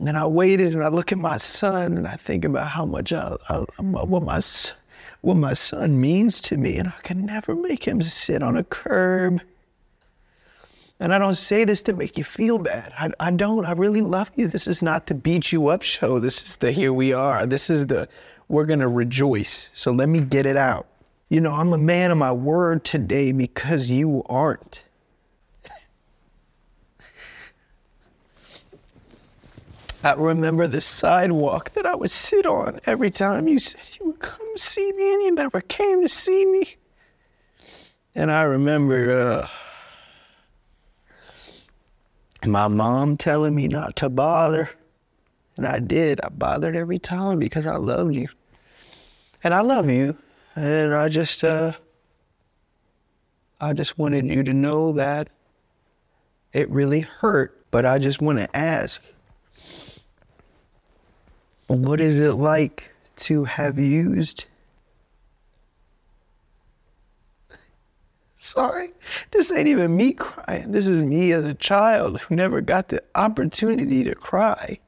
And I waited, and I look at my son, and I think about how much uh, uh, I, I, what my what my son means to me, and I can never make him sit on a curb. And I don't say this to make you feel bad. I, I don't. I really love you. This is not the beat you up show. This is the here we are. This is the we're going to rejoice. So let me get it out. You know, I'm a man of my word today because you aren't. I remember the sidewalk that I would sit on every time you said you would come see me and you never came to see me. And I remember uh, my mom telling me not to bother. And I did. I bothered every time because I loved you. And I love you. And I just uh I just wanted you to know that it really hurt, but I just want to ask what is it like to have used <laughs> Sorry, this ain't even me crying. This is me as a child who never got the opportunity to cry.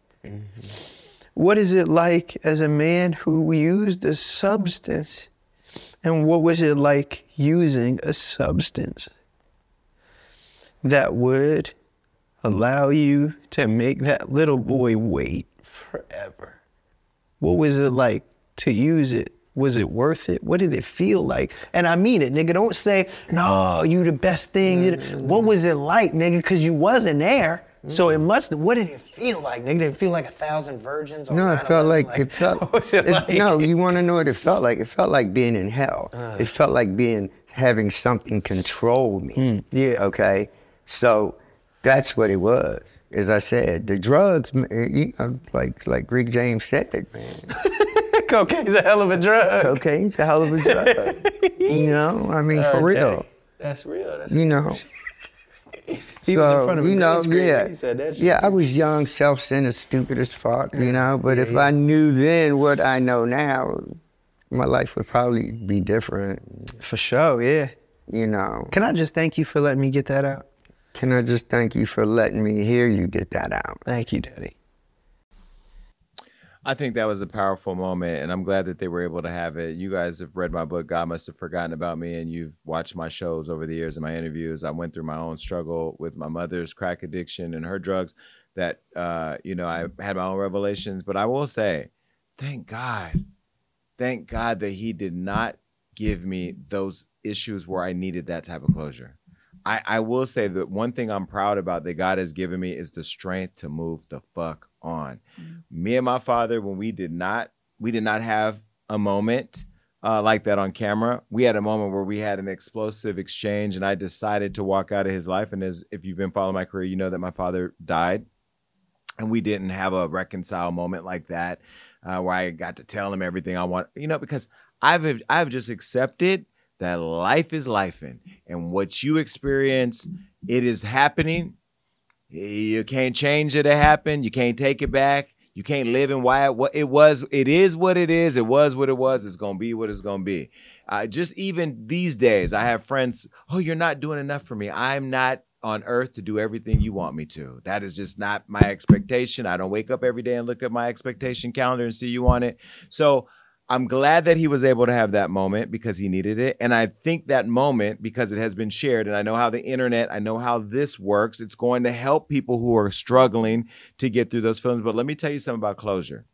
What is it like as a man who used a substance? And what was it like using a substance that would allow you to make that little boy wait forever? What was it like to use it? Was it worth it? What did it feel like? And I mean it, nigga. Don't say, no, you the best thing. The-" What was it like, nigga? Because you wasn't there. So it must, what did it feel like, nigga? Did it feel like a thousand virgins? No, it felt like, it felt. <laughs> it like? No, you want to know what it felt like? It felt like being in hell. Uh. it felt like being having something control me. Hmm, yeah. Okay. So that's what it was. As I said, the drugs, eh, you know, like like Rick James said, man. <laughs> Cocaine's a hell of a drug. Cocaine's a hell of a drug. <laughs> you know, I mean, Oh, for real. That's real. That's You know. <laughs> He was in So, front of you know, yeah, he said that shit. yeah. I was young, self-centered, stupid as fuck, you know. But if I knew then what I know now, my life would probably be different. For sure, yeah. You know. Can I just thank you for letting me get that out? Can I just thank you for letting me hear you get that out? Thank you, Daddy. I think that was a powerful moment, and I'm glad that they were able to have it. You guys have read my book, God Must Have Forgotten About Me, and you've watched my shows over the years and my interviews. I went through my own struggle with my mother's crack addiction and her drugs that, uh, you know, I had my own revelations. But I will say, thank God, thank God that He did not give me those issues where I needed that type of closure. I, I will say that one thing I'm proud about that God has given me is the strength to move the fuck on. Me and my father, when we did not, we did not have a moment uh, like that on camera. We had a moment where we had an explosive exchange, and I decided to walk out of his life. And as if you've been following my career, you know that my father died, and we didn't have a reconcile moment like that uh, where I got to tell him everything I want. You know, because I've I've just accepted that life is lifing, and what you experience, it is happening. You can't change it to happen. You can't take it back. You can't live in why it, what it was. It is what it is. It was what it was. It's gonna be what it's gonna be. Uh, just even these days, I have friends. Oh, you're not doing enough for me. I'm not on earth to do everything you want me to. That is just not my expectation. I don't wake up every day and look at my expectation calendar and see you on it. So I'm glad that he was able to have that moment because he needed it. And I think that moment, because it has been shared, and I know how the internet, I know how this works, it's going to help people who are struggling to get through those feelings. But let me tell you something about closure.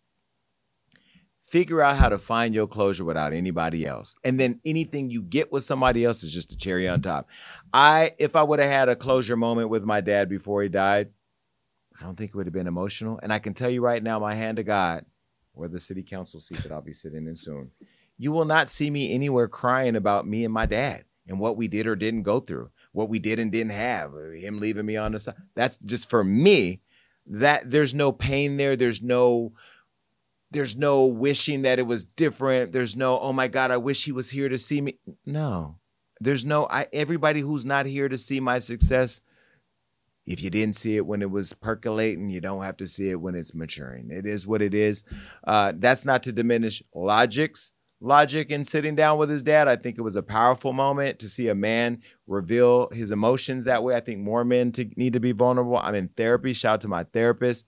figure out how to find your closure without anybody else. And then anything you get with somebody else is just a cherry on top. I if I would have had a closure moment with my dad before he died, I don't think it would have been emotional. And I can tell you right now, my hand to God, or the city council seat that I'll be sitting in soon, you will not see me anywhere crying about me and my dad and what we did or didn't go through, what we did and didn't have, him leaving me on the side. That's just for me. That there's no pain there. There's no there's no wishing that it was different. There's no, oh my God, I wish he was here to see me. No. There's no I everybody who's not here to see my success if you didn't see it when it was percolating, you don't have to see it when it's maturing. It is what it is. Uh, that's not to diminish Logic's logic in sitting down with his dad. I think it was a powerful moment to see a man reveal his emotions that way. I think more men to, need to be vulnerable. I'm in therapy. Shout out to my therapist.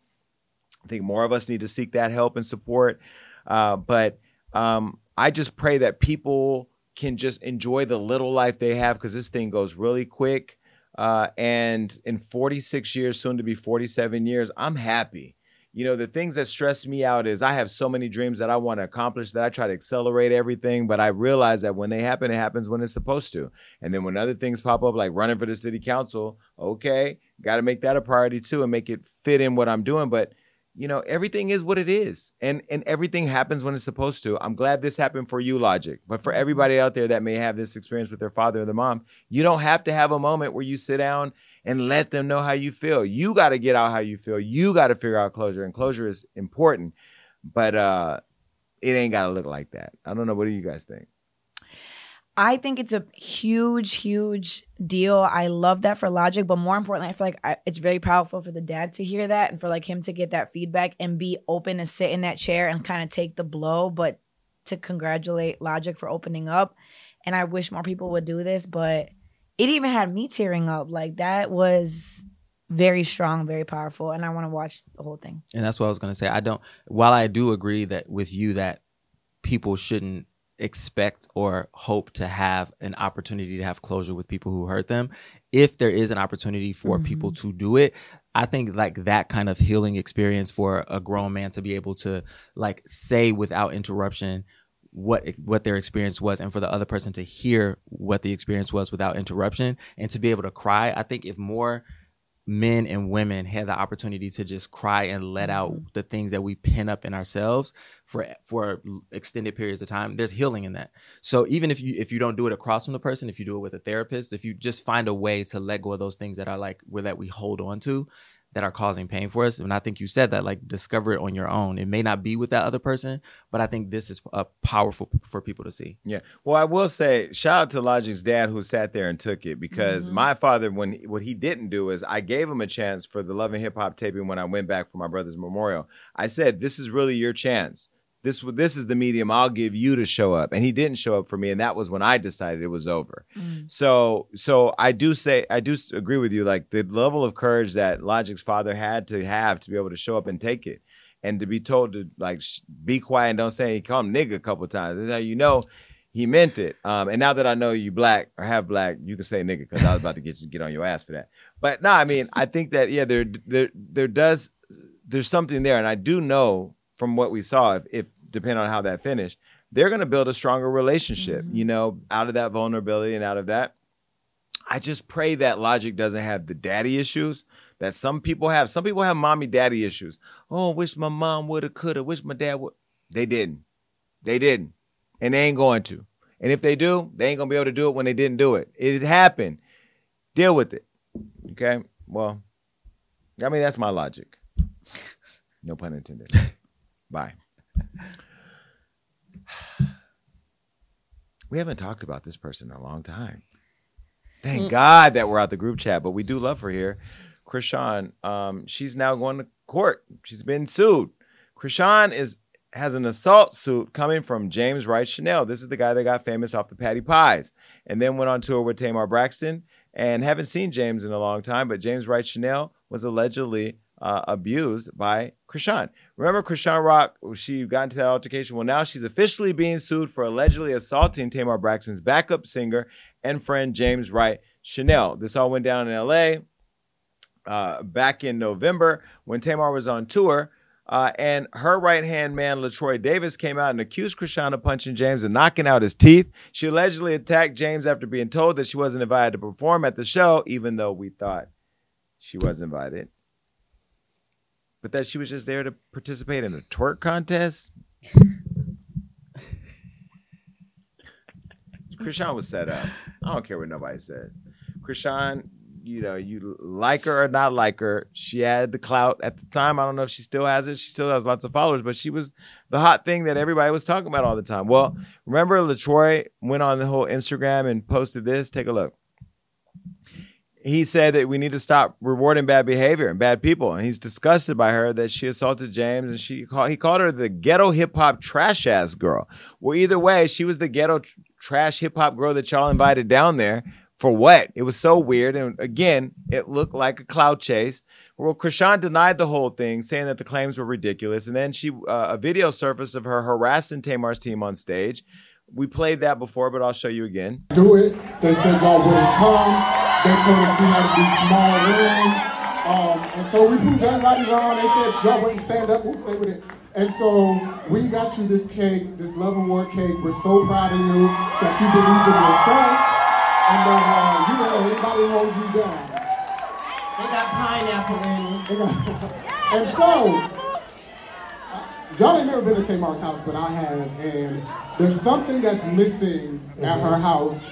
I think more of us need to seek that help and support. Uh, but um, I just pray that people can just enjoy the little life they have because this thing goes really quick. Uh, and in 46 years, soon to be 47 years, I'm happy. You know, the things that stress me out is I have so many dreams that I want to accomplish that I try to accelerate everything, but I realize that when they happen, it happens when it's supposed to. And then when other things pop up, like running for the city council, okay, got to make that a priority too and make it fit in what I'm doing. But you know everything is what it is and and everything happens when it's supposed to. I'm glad this happened for you logic but for everybody out there that may have this experience with their father or their mom you don't have to have a moment where you sit down and let them know how you feel. You got to get out how you feel. You got to figure out closure and closure is important but uh it ain't got to look like that. I don't know. What do you guys think I think it's a huge, huge deal. I love that for Logic, but more importantly, I feel like I, it's very powerful for the dad to hear that and for like him to get that feedback and be open to sit in that chair and kind of take the blow, but to congratulate Logic for opening up. And I wish more people would do this, but it even had me tearing up. Like that was very strong, very powerful, and I want to watch the whole thing. And that's what I was going to say. I don't. While I do agree that with you that people shouldn't expect or hope to have an opportunity to have closure with people who hurt them if there is an opportunity for mm-hmm. people to do it i think like that kind of healing experience for a grown man to be able to like say without interruption what what their experience was and for the other person to hear what the experience was without interruption and to be able to cry i think if more men and women had the opportunity to just cry and let out mm-hmm. the things that we pin up in ourselves for for extended periods of time there's healing in that so even if you if you don't do it across from the person if you do it with a therapist if you just find a way to let go of those things that are like where that we hold on to that are causing pain for us. And I think you said that, like, discover it on your own. It may not be with that other person, but I think this is a powerful for people to see. Yeah. Well, I will say, shout out to Logic's dad who sat there and took it because mm-hmm. my father, when what he didn't do is I gave him a chance for the Love and Hip Hop taping when I went back for my brother's memorial. I said, this is really your chance this this is the medium I'll give you to show up. And he didn't show up for me, and that was when I decided it was over. Mm. So so I do say I do agree with you. Like the level of courage that Logic's father had to have to be able to show up and take it, and to be told to like sh- be quiet and don't say he called him nigga a couple times. That's how you know he meant it. Um, and now that I know you black or have black, you can say nigga because I was about to get you get on your ass for that. But no, I mean I think that yeah, there there there does there's something there, and I do know from what we saw, if, if depending on how that finished, they're going to build a stronger relationship, mm-hmm. you know, out of that vulnerability and out of that. I just pray that Logic doesn't have the daddy issues that some people have. Some people have mommy daddy issues. Oh, wish my mom would have, could have, wish my dad would. They didn't. They didn't. And they ain't going to. And if they do, they ain't going to be able to do it when they didn't do it. It happened. Deal with it. Okay? Well, I mean, that's my logic. No pun intended. <laughs> Bye. <sighs> we haven't talked about this person in a long time. Thank mm. God that we're out the group chat, but we do love her here. Chrisean, um, she's now going to court. She's been sued. Chrisean is has an assault suit coming from James Wright Chanel. This is the guy that got famous off the Patti Pies and then went on tour with Tamar Braxton. And haven't seen James in a long time, but James Wright Chanel was allegedly uh, abused by Chrisean. Remember Chrisean Rock? She got into that altercation. Well, now she's officially being sued for allegedly assaulting Tamar Braxton's backup singer and friend James Wright Chanel. This all went down in LA uh, back in November when Tamar was on tour. Uh, and her right hand man, Latroy Davis, came out and accused Chrisean of punching James and knocking out his teeth. She allegedly attacked James after being told that she wasn't invited to perform at the show, even though we thought she was invited. But that she was just there to participate in a twerk contest. Chrisean was set up. I don't care what nobody says. Chrisean, you know, you like her or not like her, she had the clout at the time. I don't know if she still has it. She still has lots of followers, but she was the hot thing that everybody was talking about all the time. Well, remember Latroy went on the whole Instagram and posted this? Take a look. He said that we need to stop rewarding bad behavior and bad people, and he's disgusted by her that she assaulted James, and she call, he called her the ghetto hip hop trash ass girl. Well, either way, she was the ghetto tr- trash hip hop girl that y'all invited down there for what? It was so weird. And again, it looked like a cloud chase. Well, Chrisean denied the whole thing, saying that the claims were ridiculous. And then she, uh, a video surfaced of her harassing Tamar's team on stage. We played that before, but I'll show you again. do it. They said y'all wouldn't come. They told us we had to be small rooms. Um, and so we proved everybody wrong. They said y'all wouldn't stand up. Ooh, stay with it. And so we got you this cake, this love award cake. We're so proud of you that you believed in yourself and that uh, you didn't let anybody hold you down. They got pineapple in it. <laughs> And so, y'all ain't never been to Tamar's house, but I have, and there's something that's missing at her house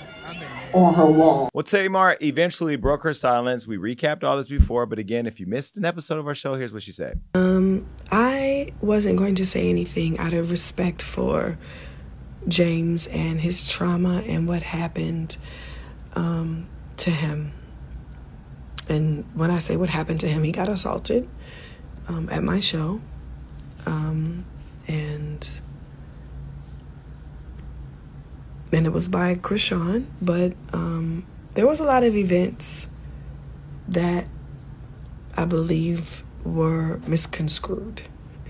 on her wall. Well, Tamar eventually broke her silence. We recapped all this before, but again, if you missed an episode of our show, here's what she said. Um, I wasn't going to say anything out of respect for James and his trauma and what happened um, to him. And when I say what happened to him, he got assaulted um, at my show. Um, and and it was by Chrisean, but um, there was a lot of events that I believe were misconstrued.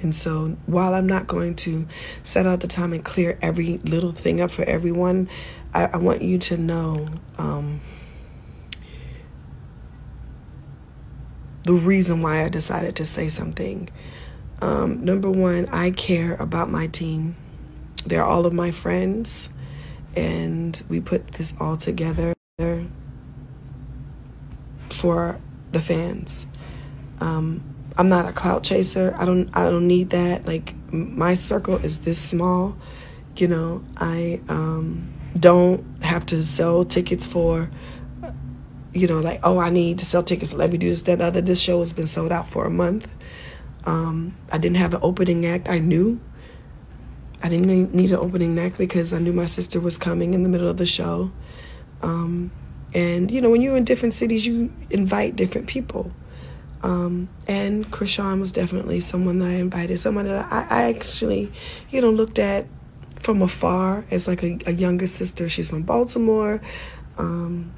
And so while I'm not going to set out the time and clear every little thing up for everyone, I, I want you to know um, the reason why I decided to say something. Um, number one, I care about my team. They're all of my friends, and we put this all together for the fans. Um, I'm not a clout chaser. I don't. I don't need that. Like my circle is this small. You know, I um, don't have to sell tickets for. You know, like oh, I need to sell tickets. Let me do this, that, other. This show has been sold out for a month. Um, I didn't have an opening act. I knew. I didn't need an opening act because I knew my sister was coming in the middle of the show. Um, and you know, when you're in different cities, you invite different people. Um, and Chrisean was definitely someone that I invited, someone that I, I actually, you know, looked at from afar as like a, a younger sister. She's from Baltimore. Um,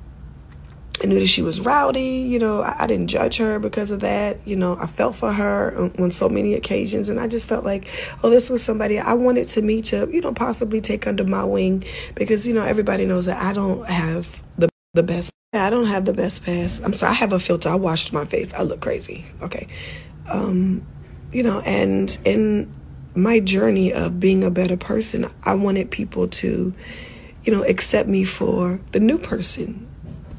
I knew that she was rowdy. You know, I, I, didn't judge her because of that. You know, I felt for her on, on, so many occasions, and I just felt like, oh, this was somebody I wanted to meet to, you know, possibly take under my wing because you know everybody knows that I don't have the the best. I don't have the best pass. I'm sorry, I have a filter. I washed my face. I look crazy. Okay, um, you know, and in my journey of being a better person, I wanted people to, you know, accept me for the new person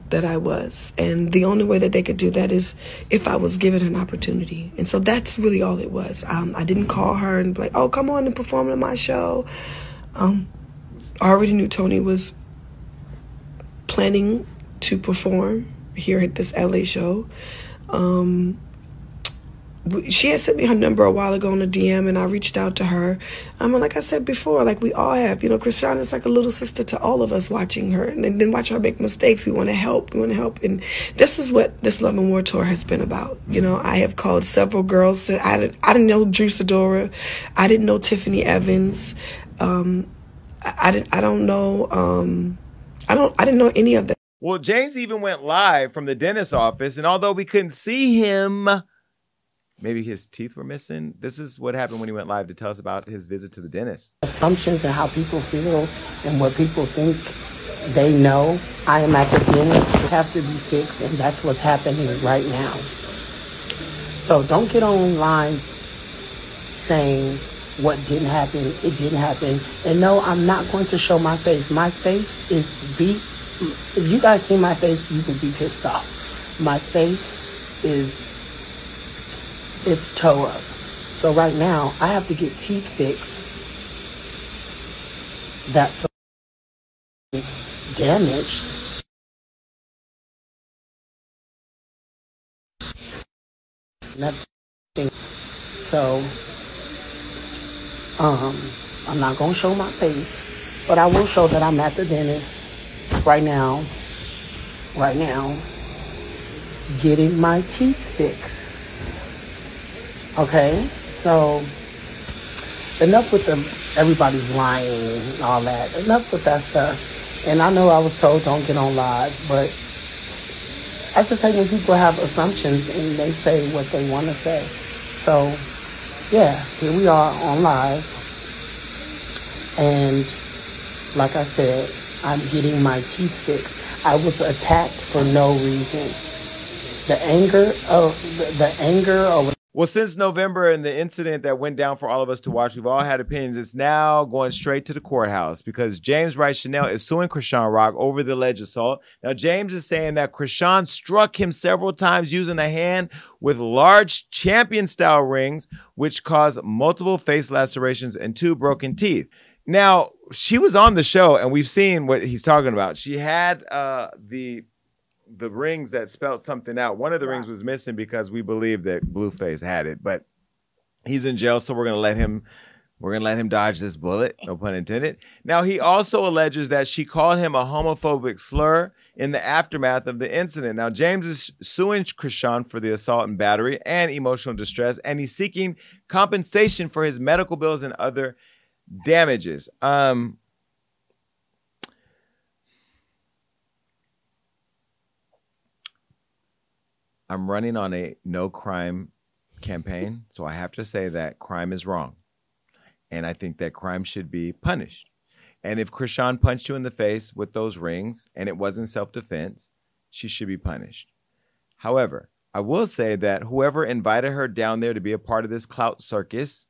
that I was. And the only way that they could do that is if I was given an opportunity. And so that's really all it was. Um, I didn't call her and be like, oh, come on and perform in my show. Um, I already knew Toni was planning to perform here at this LA show. Um, she had sent me her number a while ago on a DM, and I reached out to her. Um, and like I said before, like we all have, you know, Chrisean is like a little sister to all of us watching her, and then watch her make mistakes. We want to help. We want to help, and this is what this Love and War tour has been about. You know, I have called several girls that I didn't, I didn't know Drew Sidora, I didn't know Tiffany Evans, um, I, I didn't, I don't know, um, I don't, I didn't know any of them. Well, James even went live from the dentist's office, and although we couldn't see him maybe his teeth were missing. This is what happened when he went live to tell us about his visit to the dentist. Assumptions and how people feel and what people think they know. I am at the dentist. It has to be fixed, and that's what's happening right now. So don't get online saying what didn't happen, it didn't happen. And no, I'm not going to show my face. My face is beat. If you guys see my face, you can be pissed off. My face is, it's toe up. So right now, I have to get teeth fixed. That's damaged. Nothing. So, um, I'm not gonna show my face, but I will show that I'm at the dentist right now. Right now, getting my teeth fixed. Okay, so enough with the everybody's lying and all that. Enough with that stuff. And I know I was told don't get on live, but I just hate when people have assumptions and they say what they want to say. So, yeah, here we are on live. And like I said, I'm getting my teeth fixed. I was attacked for no reason. The anger of the, anger over Well, since November and the incident that went down for all of us to watch, we've all had opinions. It's now going straight to the courthouse because James Wright Chanel is suing Chrisean Rock over the alleged assault. Now, James is saying that Chrisean struck him several times using a hand with large champion style rings, which caused multiple face lacerations and two broken teeth. Now, she was on the show and we've seen what he's talking about. She had uh, the the rings that spelled something out. One of the rings was missing because we believe that Blueface had it, but he's in jail, so we're gonna let him. We're gonna let him dodge this bullet, no pun intended. Now he also alleges that she called him a homophobic slur in the aftermath of the incident. Now James is suing Chrisean for the assault and battery and emotional distress, and he's seeking compensation for his medical bills and other damages. Um, I'm running on a no crime campaign, so I have to say that crime is wrong. And I think that crime should be punished. And if Chrisean punched you in the face with those rings and it wasn't self defense, she should be punished. However, I will say that whoever invited her down there to be a part of this clout circus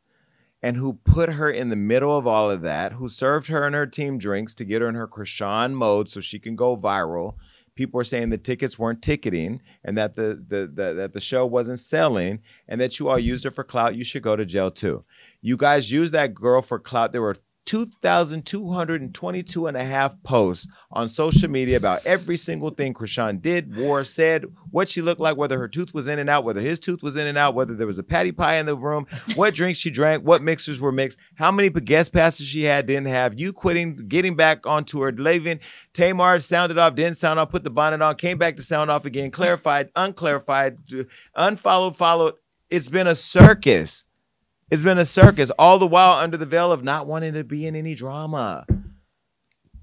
and who put her in the middle of all of that, who served her and her team drinks to get her in her Chrisean mode so she can go viral, people are saying the tickets weren't ticketing and that the, the, the that the show wasn't selling and that you all used her for clout, you should go to jail too. You guys used that girl for clout. There were 2,222 and a half posts on social media about every single thing Chrisean did, wore, said, what she looked like, whether her tooth was in and out, whether his tooth was in and out, whether there was a Patti pie in the room, what drinks she drank, what mixers were mixed, how many guest passes she had, didn't have, you quitting, getting back on tour, leaving. Tamar sounded off, didn't sound off, put the bonnet on, came back to sound off again, clarified, unclarified, unfollowed, followed. It's been a circus. It's been a circus, all the while under the veil of not wanting to be in any drama.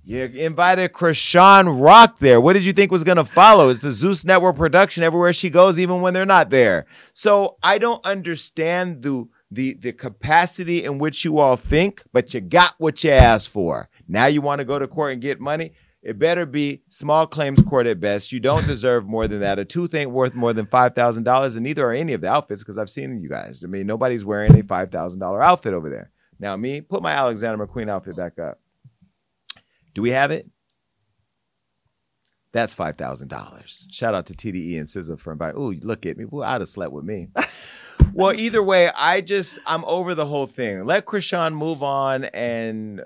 You invited Chrisean Rock there. What did you think was going to follow? It's a Zeus Network production everywhere she goes, even when they're not there. So I don't understand the the the capacity in which you all think, but you got what you asked for. Now you want to go to court and get money. It better be small claims court at best. You don't deserve more than that. A tooth ain't worth more than five thousand dollars, and neither are any of the outfits because I've seen you guys. I mean, nobody's wearing a five thousand dollar outfit over there. Now, me, put my Alexander McQueen outfit back up. Do we have it? That's five thousand dollars. Shout out to TDE and SZA for inviting. Ooh, look at me. Well, I'd have slept with me. <laughs> well, either way, I just I'm over the whole thing. Let Chrisean move on and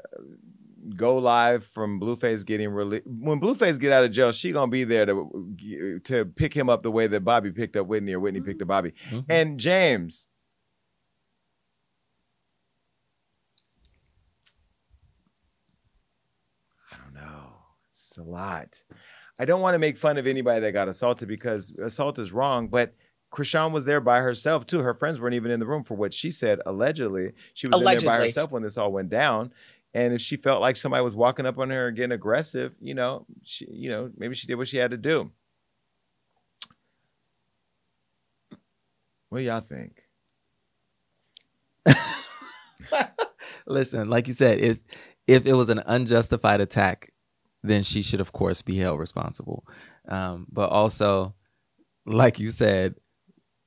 go live from Blueface getting released. When Blueface get out of jail, she gonna be there to to pick him up the way that Bobby picked up Whitney or Whitney picked up Bobby. Mm-hmm. And James, I don't know. It's a lot. I don't want to make fun of anybody that got assaulted because assault is wrong, but Chrisean was there by herself too. Her friends weren't even in the room for what she said. Allegedly, she was in there by herself when this all went down. And if she felt like somebody was walking up on her and getting aggressive, you know, she, you know, maybe she did what she had to do. What do y'all think? <laughs> Listen, like you said, if if it was an unjustified attack, then she should of course be held responsible. Um, but also, like you said,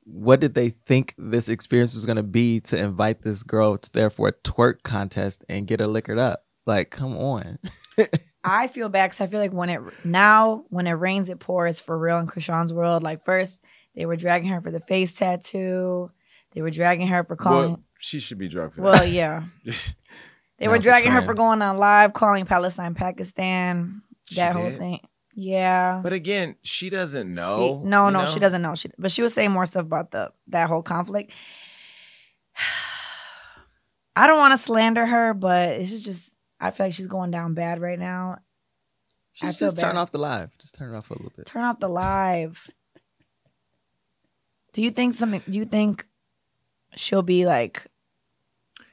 what did they think this experience was going to be to invite this girl to there for a twerk contest and get her liquored up? Like, come on. <laughs> I feel bad because I feel like when it now when it rains it pours for real in Chrisean's world. Like first they were dragging her for the face tattoo. They were dragging her for calling. Well, she should be drugged for Well, yeah. <laughs> They Now were dragging her for going on live, calling Palestine, Pakistan. She that whole did? thing. Yeah. But again, she doesn't She- know. no, you no, know? she doesn't know. She, but she was saying more stuff about the that whole conflict. <sighs> I don't want to slander her, but this is just. I feel like she's going down bad right now. I Just, feel just turn off the live. Just turn it off for a little bit. Turn off the live. Do you think something? Do you think she'll be like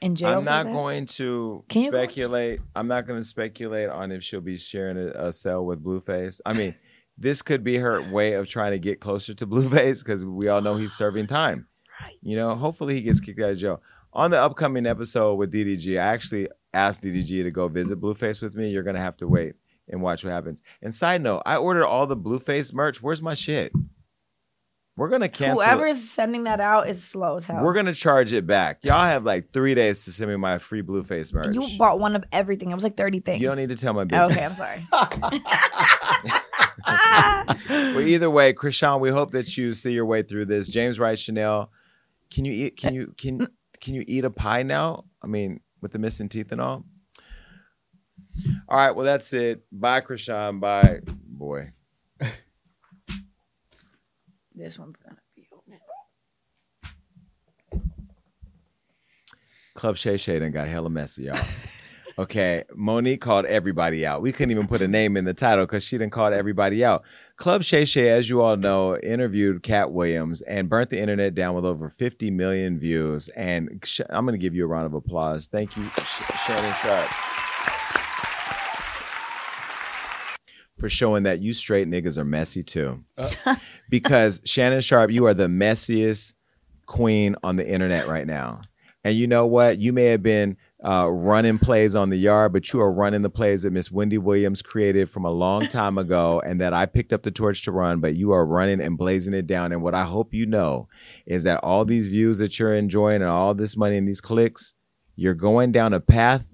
in jail? I'm not that? going to Can go- speculate. I'm not going to speculate on if she'll be sharing a, a cell with Blueface. I mean, <laughs> this could be her way of trying to get closer to Blueface because we all know he's serving <gasps> time. Right. You know, hopefully he gets kicked out of jail. On the upcoming episode with DDG, I actually asked DDG to go visit Blueface with me. You're going to have to wait and watch what happens. And side note, I ordered all the Blueface merch. Where's my shit? We're going to cancel. it. Whoever's sending that out is slow as hell. We're gonna charge it back. Y'all have like three days to send me my free Blueface merch. You bought one of everything. It was like thirty things. You don't need to tell my business. Okay, I'm sorry. <laughs> <laughs> well, either way, Chrisean, we hope that you see your way through this. James Wright Chanel, can you eat? Can you can can you eat a pie now? I mean, with the missing teeth and all. All right, well that's it. Bye, Chrisean. Bye, boy. This one's gonna. Be. Open. Club Shay Shay done got hella messy, y'all. Okay, Mo'Nique called everybody out. We couldn't even put a name in the title because she didn't call everybody out. Club Shay Shay, as you all know, interviewed Katt Williams and burnt the internet down with over 50 million views. And I'm going to give you a round of applause. Thank you, Sh- Shannon for showing that you straight niggas are messy too. <laughs> because Shannon Sharpe, you are the messiest queen on the internet right now. And you know what? You may have been uh, running plays on the yard, but you are running the plays that Miss Wendy Williams created from a long time ago and that I picked up the torch to run, but you are running and blazing it down. And what I hope you know is that all these views that you're enjoying and all this money and these clicks, you're going down a path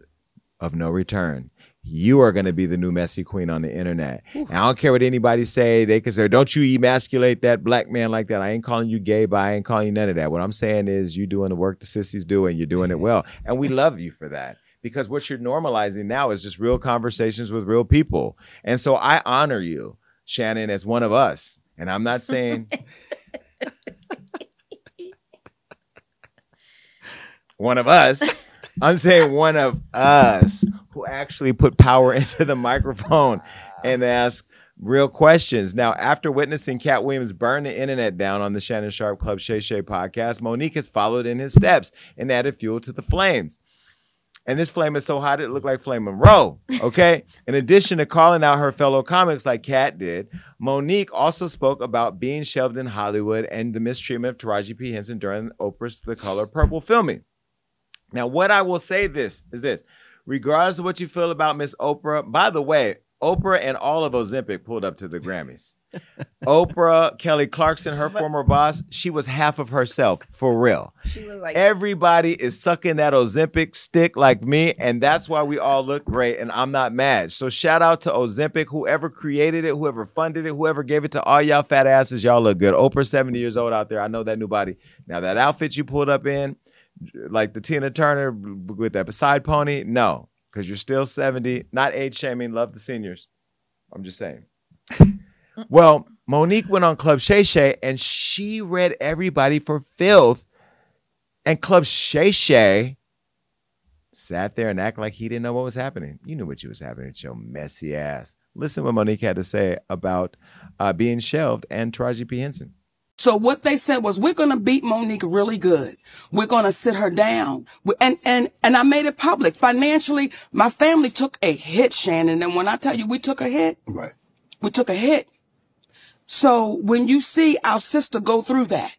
of no return. You are going to be the new messy queen on the internet. And I don't care what anybody say. They can say, "Don't you emasculate that black man like that." I ain't calling you gay, but I ain't calling you none of that. What I'm saying is, you doing the work the sissies do, and you're doing it well, and we love you for that. Because what you're normalizing now is just real conversations with real people, and so I honor you, Shannon, as one of us. And I'm not saying <laughs> one of us. I'm saying one of us who actually put power <laughs> into the microphone and ask real questions. Now, after witnessing Katt Williams burn the internet down on the Shannon Sharpe Club Shay Shay podcast, Mo'Nique has followed in his steps and added fuel to the flames. And this flame is so hot it looked like Flame Monroe. Okay. <laughs> in addition to calling out her fellow comics like Katt did, Mo'Nique also spoke about being shelved in Hollywood and the mistreatment of Taraji P. Henson during Oprah's The Color Purple filming. Now, what I will say this is this. Regardless of what you feel about Miss Oprah, by the way, Oprah and all of Ozempic pulled up to the Grammys. <laughs> Oprah, Kelly Clarkson, her former boss, she was half of herself for real. She was like, Everybody is sucking that Ozempic stick like me, and that's why we all look great, and I'm not mad. So shout out to Ozempic, whoever created it, whoever funded it, whoever gave it to all y'all fat asses, y'all look good. Oprah, 70 years old out there. I know that new body. Now that outfit you pulled up in, like the Tina Turner with that side pony, no, because you're still 70. Not age shaming, love the seniors. I'm just saying. <laughs> Well, Mo'Nique went on Club Shay Shay and she read everybody for filth. And Club Shay Shay sat there and acted like he didn't know what was happening. You knew what you was happening, your messy ass. Listen what Mo'Nique had to say about uh, being shelved and Taraji P. Henson. So what they said was, we're going to beat Mo'Nique really good. We're going to sit her down. And, and, and I made it public. Financially, my family took a hit, Shannon. And when I tell you we took a hit, Right. we took a hit. So when you see our sister go through that,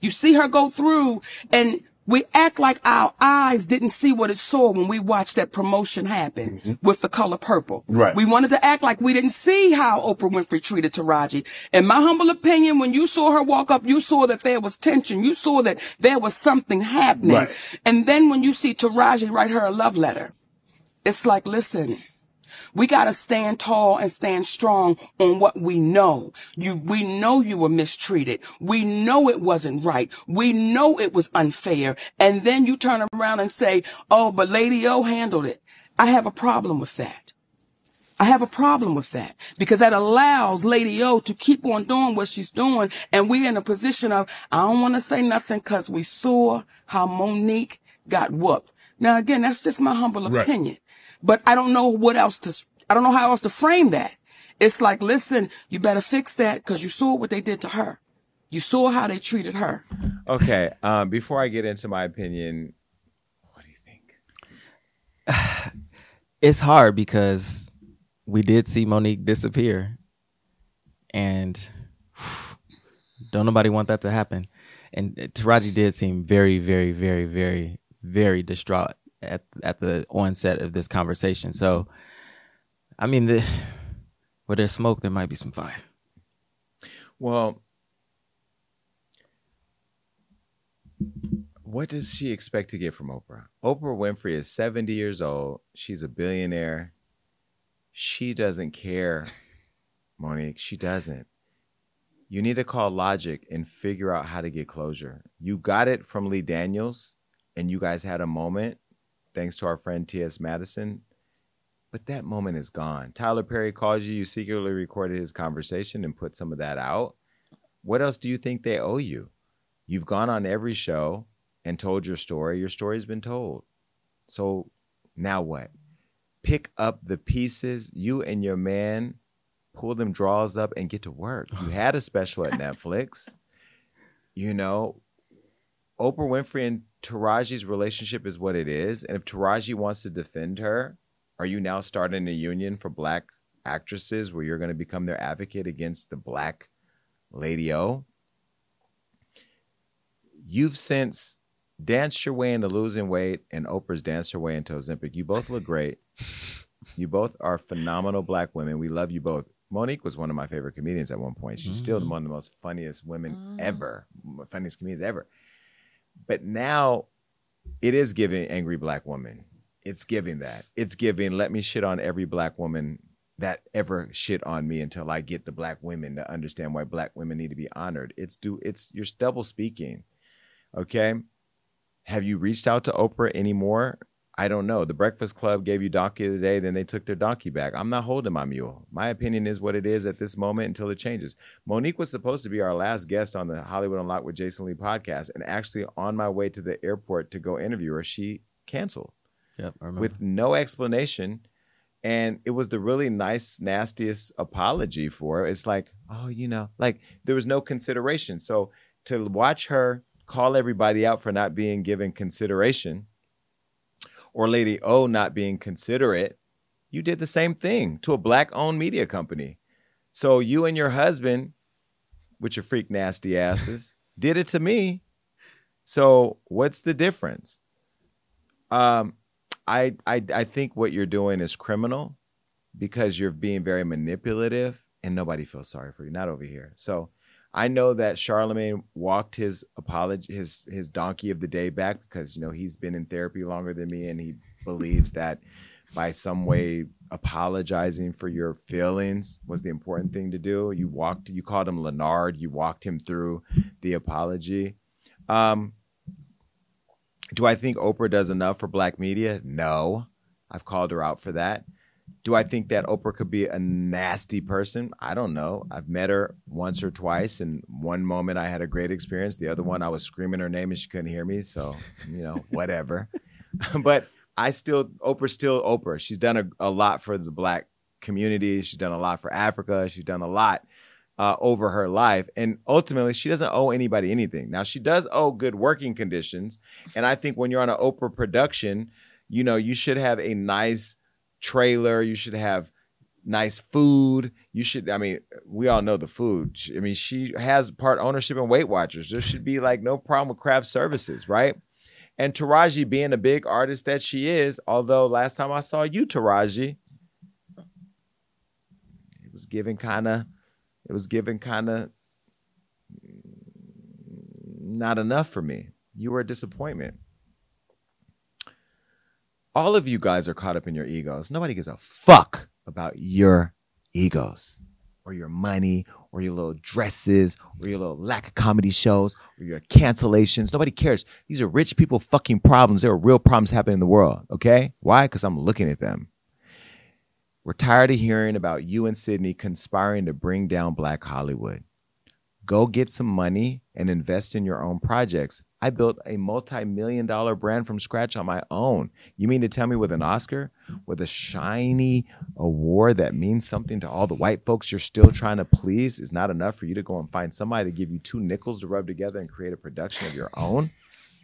you see her go through and We act like our eyes didn't see what it saw when we watched that promotion happen mm-hmm. with the color purple. Right. We wanted to act like we didn't see how Oprah Winfrey treated Taraji. In my humble opinion, when you saw her walk up, you saw that there was tension. You saw that there was something happening. Right. And then when you see Taraji write her a love letter, it's like, listen, we got to stand tall and stand strong on what we know. You, we know you were mistreated. We know it wasn't right. We know it was unfair. And then you turn around and say, oh, but Lady O handled it. I have a problem with that. I have a problem with that because that allows Lady O to keep on doing what she's doing. And we're in a position of, I don't want to say nothing because we saw how Mo'Nique got whooped. Now, again, that's just my humble Right. opinion, but I don't know what else to, I don't know how else to frame that. It's like, listen, you better fix that because you saw what they did to her. You saw how they treated her. Okay. Um, before I get into my opinion, what do you think? <sighs> it's hard because we did see Mo'Nique disappear, and <sighs> don't nobody want that to happen. And Taraji did seem very, very, very, very, very distraught at at the onset of this conversation. So, I mean, the, <sighs> where there's smoke, there might be some fire. Well, what does she expect to get from Oprah? Oprah Winfrey is 70 years old. She's a billionaire. She doesn't care, <laughs> Mo'Nique. She doesn't. You need to call logic and figure out how to get closure. You got it from Lee Daniels, and you guys had a moment, thanks to our friend T.S. Madison. But that moment is gone. Tyler Perry called you. You secretly recorded his conversation and put some of that out. What else do you think they owe you? You've gone on every show and told your story. Your story's been told. So now what? Pick up the pieces. You and your man pull them draws up and get to work. You <sighs> had a special at Netflix. You know, Oprah Winfrey and Taraji's relationship is what it is. And if Taraji wants to defend her, are you now starting a union for black actresses where you're going to become their advocate against the black Lady O? You've since danced your way into losing weight, and Oprah's danced her way into Ozempic. You both look great. <laughs> You both are phenomenal black women. We love you both. Mo'Nique was one of my favorite comedians at one point. She's still mm-hmm. one of the most funniest women mm. ever, funniest comedians ever. But now it is giving angry black woman. It's giving that. It's giving let me shit on every black woman that ever shit on me until I get the black women to understand why black women need to be honored. It's do it's you're double speaking. Okay? Have you reached out to Oprah anymore? I don't know. The Breakfast Club gave you donkey of the day, then they took their donkey back. I'm not holding my mule. My opinion is what it is at this moment until it changes. Mo'Nique was supposed to be our last guest on the Hollywood Unlocked with Jason Lee podcast, and actually on my way to the airport to go interview her, she canceled Yep, I remember. with no explanation. And it was the really nice, nastiest apology for her. It's like, oh, you know, like there was no consideration. So to watch her call everybody out for not being given consideration or Lady O not being considerate, you did the same thing to a black owned media company. So you and your husband, with your freak nasty asses, <laughs> did it to me. So what's the difference? Um, I, I I think what you're doing is criminal because you're being very manipulative and nobody feels sorry for you. Not over here. So I know that Charlemagne walked his apology his his donkey of the day back because you know he's been in therapy longer than me and he believes that by some way apologizing for your feelings was the important thing to do. You walked you called him Leonard, you walked him through the apology. Um do I think Oprah does enough for black media? No. I've called her out for that. Do I think that Oprah could be a nasty person? I don't know. I've met her once or twice, and one moment I had a great experience. The other one, I was screaming her name and she couldn't hear me. So, you know, <laughs> whatever. <laughs> but I still, Oprah's still Oprah. She's done a, a lot for the black community. She's done a lot for Africa. She's done a lot uh, over her life. And ultimately, she doesn't owe anybody anything. Now, she does owe good working conditions. And I think when you're on an Oprah production, you know, you should have a nice trailer. You should have nice food. You should, I mean, we all know the food. I mean, she has part ownership in Weight Watchers. There should be like no problem with craft services, right? And Taraji being a big artist that she is, although last time I saw you, Taraji, it was giving kind of, it was giving kind of not enough for me. You were a disappointment. All of you guys are caught up in your egos. Nobody gives a fuck about your egos or your money or your little dresses or your little lack of comedy shows or your cancellations. Nobody cares. These are rich people fucking problems. There are real problems happening in the world. Okay? Why? Because I'm looking at them. We're tired of hearing about you and Sidney conspiring to bring down Black Hollywood. Go get some money and invest in your own projects. I built a multi million dollar brand from scratch on my own. You mean to tell me with an Oscar, with a shiny award that means something to all the white folks you're still trying to please is not enough for you to go and find somebody to give you two nickels to rub together and create a production of your own?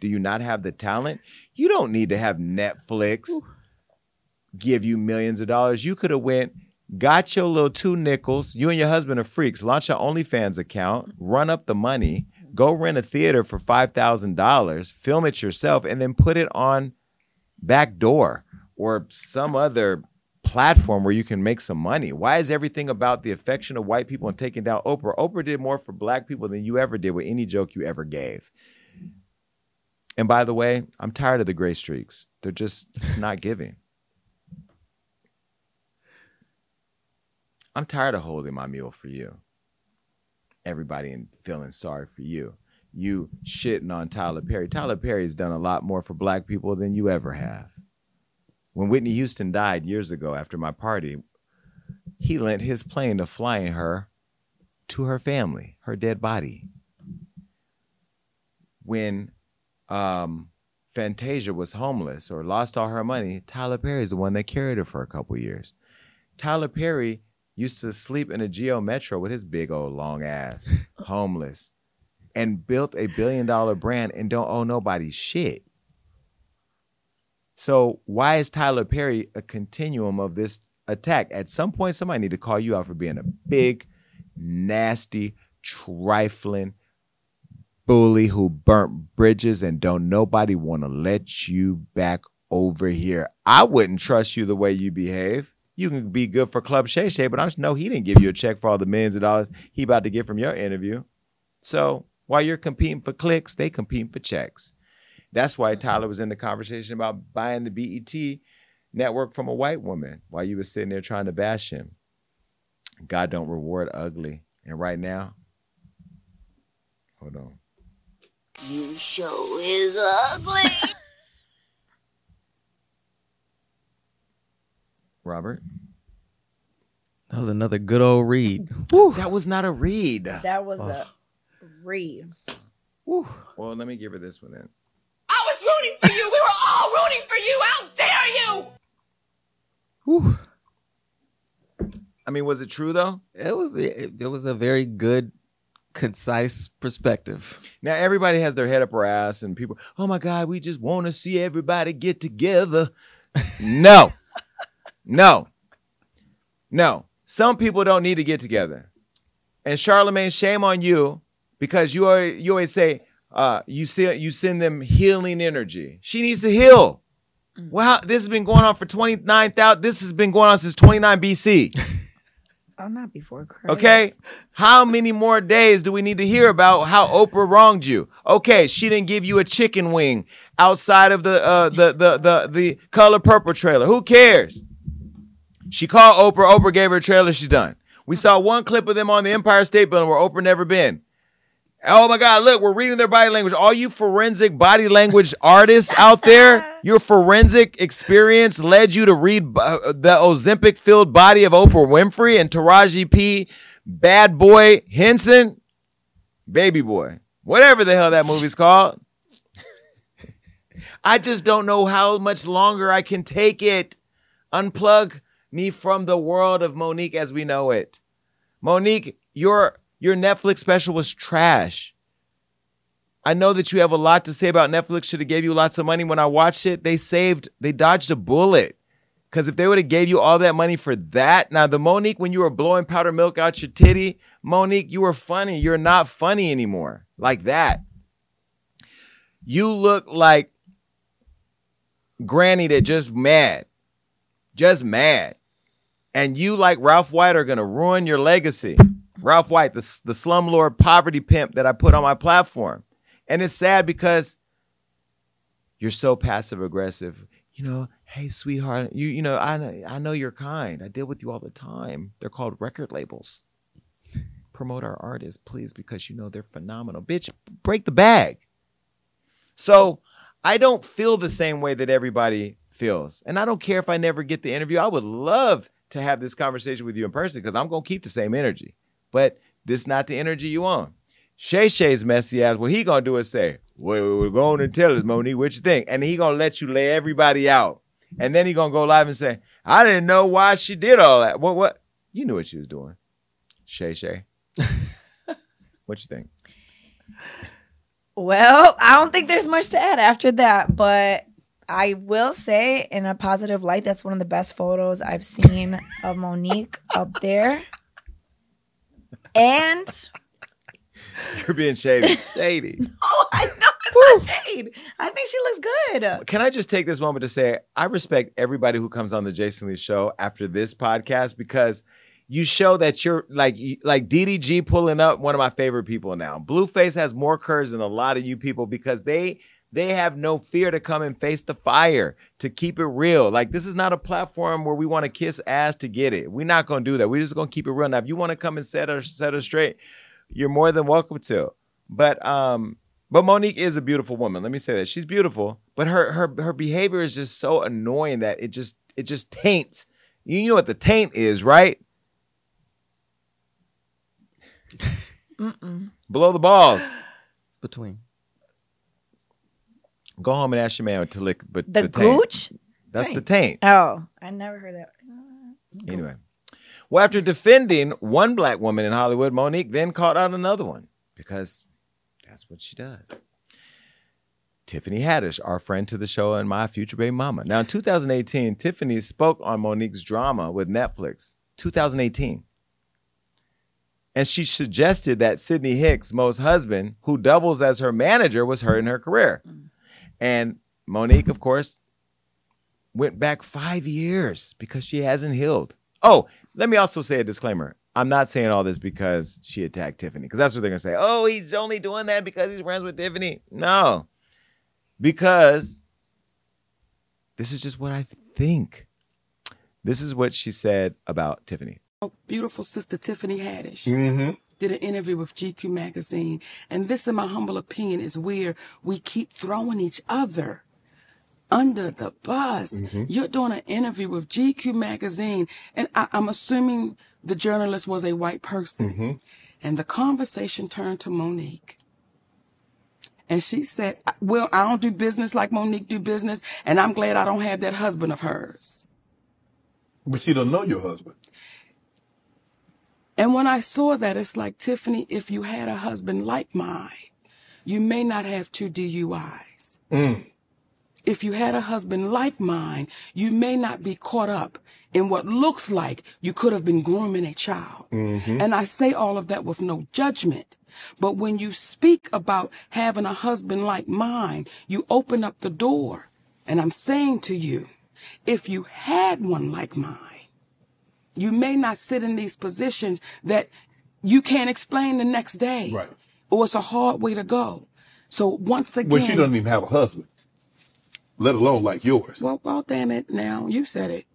Do you not have the talent? You don't need to have Netflix give you millions of dollars. You could have went got your little two nickels. You and your husband are freaks. Launch your OnlyFans account, run up the money, go rent a theater for $5,000, film it yourself, and then put it on Backdoor or some other platform where you can make some money. Why is everything about the affection of white people and taking down Oprah? Oprah did more for black people than you ever did with any joke you ever gave. And by the way, I'm tired of the gray streaks. They're just, it's not giving. I'm tired of holding my mule for you. Everybody and feeling sorry for you. You shitting on Tyler Perry. Tyler Perry has done a lot more for black people than you ever have. When Whitney Houston died years ago after my party, he lent his plane to flying her to her family, her dead body. When um, Fantasia was homeless or lost all her money, Tyler Perry is the one that carried her for a couple years. Tyler Perry used to sleep in a Geo Metro with his big old long ass, <laughs> homeless, and built a billion dollar brand and don't owe nobody shit. So why is Tyler Perry a continuum of this attack? At some point, somebody need to call you out for being a big, nasty, trifling bully who burnt bridges and don't nobody want to let you back over here. I wouldn't trust you the way you behave you can be good for Club Shay Shay, but I just know he didn't give you a check for all the millions of dollars he about to get from your interview. So while you're competing for clicks, they competing for checks. That's why Tyler was in the conversation about buying the BET network from a white woman while you were sitting there trying to bash him. God don't reward ugly. And right now, hold on. You show is ugly. <laughs> Robert? That was another good old read. That was not a read. That was a read. Well, let me give her this one then. I was rooting for you. We were all rooting for you. How dare you? I mean, was it true though? It was it, it was a very good, concise perspective. Now everybody has their head up her ass, and people, oh my God, we just want to see everybody get together. <laughs> no, no, no. Some people don't need to get together. And Charlemagne, shame on you because you are you always say uh, you see you send them healing energy. She needs to heal. Well, this has been going on for twenty nine thousand. This has been going on since twenty nine BC. <laughs> Oh, not before Christ. Okay. How many more days do we need to hear about how Oprah wronged you? Okay, she didn't give you a chicken wing outside of the uh, the the the the color purple trailer. Who cares? She called Oprah. Oprah gave her a trailer. She's done. We saw one clip of them on the Empire State Building where Oprah never been. Oh my God, look, we're reading their body language. All you forensic body language <laughs> artists out there, <laughs> your forensic experience led you to read uh, the Ozempic filled body of Oprah Winfrey and Taraji P. Bad Boy Henson, Baby Boy, whatever the hell that movie's called. <laughs> I just don't know how much longer I can take it. Unplug me from the world of Mo'Nique as we know it. Mo'Nique, your your Netflix special was trash. I know that you have a lot to say about Netflix. Should have gave you lots of money when I watched it. They saved, they dodged a bullet. Because if they would have gave you all that money for that, now the Mo'Nique, when you were blowing powder milk out your titty, Mo'Nique, you were funny. You're not funny anymore like that. You look like granny that just mad, just mad, and you like Ralph White are gonna ruin your legacy. Ralph White, the the slumlord poverty pimp that I put on my platform, and it's sad because you're so passive aggressive. You know, hey sweetheart, you you know I I know you're kind. I deal with you all the time. They're called record labels. Promote our artists, please, because you know they're phenomenal. Bitch, break the bag. So I don't feel the same way that everybody feels. And I don't care if I never get the interview. I would love to have this conversation with you in person because I'm going to keep the same energy. But this is not the energy you want. Shay Shay's messy ass, what he going to do is say, well, we're going to tell us, Mo'Nique, what you think? And he going to let you lay everybody out. And then he going to go live and say, I didn't know why she did all that. What, what? You knew what she was doing. Shay Shay. <laughs> what you think? Well, I don't think there's much to add after that, but I will say, in a positive light, that's one of the best photos I've seen of Mo'Nique up there. And <laughs> You're being shady. shady. <laughs> oh, I know it's not shade. I think she looks good. Can I just take this moment to say I respect everybody who comes on the Jason Lee show after this podcast because you show that you're like like DDG pulling up one of my favorite people now. Blueface has more courage than a lot of you people because they they have no fear to come and face the fire to keep it real. Like this is not a platform where we want to kiss ass to get it. We're not gonna do that. We're just gonna keep it real. Now, if you want to come and set her set her straight, you're more than welcome to. But um, but Mo'Nique is a beautiful woman. Let me say that she's beautiful, but her her her behavior is just so annoying that it just it just taints. You know what the taint is, right? <laughs> Mm-mm. Below the balls. It's between. Go home and ask your man to lick, but The, the, taint. gooch? That's the taint. Oh, I never heard that. Anyway, well, after defending one black woman in Hollywood, Mo'Nique then called out another one because that's what she does. Tiffany Haddish, our friend to the show and my future baby mama. Now, in 2018, Tiffany spoke on Mo'Nique's drama with Netflix. 2018. And she suggested that Sidney Hicks, Mo's husband, who doubles as her manager, was hurting her career. Mm. And Mo'Nique, of course, went back five years because she hasn't healed. Oh, let me also say a disclaimer. I'm not saying all this because she attacked Tiffany, because that's what they're gonna say. Oh, he's only doing that because he's friends with Tiffany. No, because this is just what I think. This is what she said about Tiffany. Oh, beautiful sister Tiffany Haddish Mm-hmm. Did an interview with GQ magazine, and this, in my humble opinion, is where we keep throwing each other under the bus. Mm-hmm. You're doing an interview with GQ magazine, and I, I'm assuming the journalist was a white person, mm-hmm. and the conversation turned to Mo'Nique. And she said, Well, I don't do business like Mo'Nique do business, and I'm glad I don't have that husband of hers. But she don't know your husband. And when I saw that, it's like, Tiffany, if you had a husband like mine, you may not have two DUIs. Mm. If you had a husband like mine, you may not be caught up in what looks like you could have been grooming a child. Mm-hmm. And I say all of that with no judgment. But when you speak about having a husband like mine, you open up the door. And I'm saying to you, if you had one like mine, you may not sit in these positions that you can't explain the next day. Right. Or it's a hard way to go. So once again. Well, she doesn't even have a husband, let alone like yours. Well, well, damn it. Now you said it.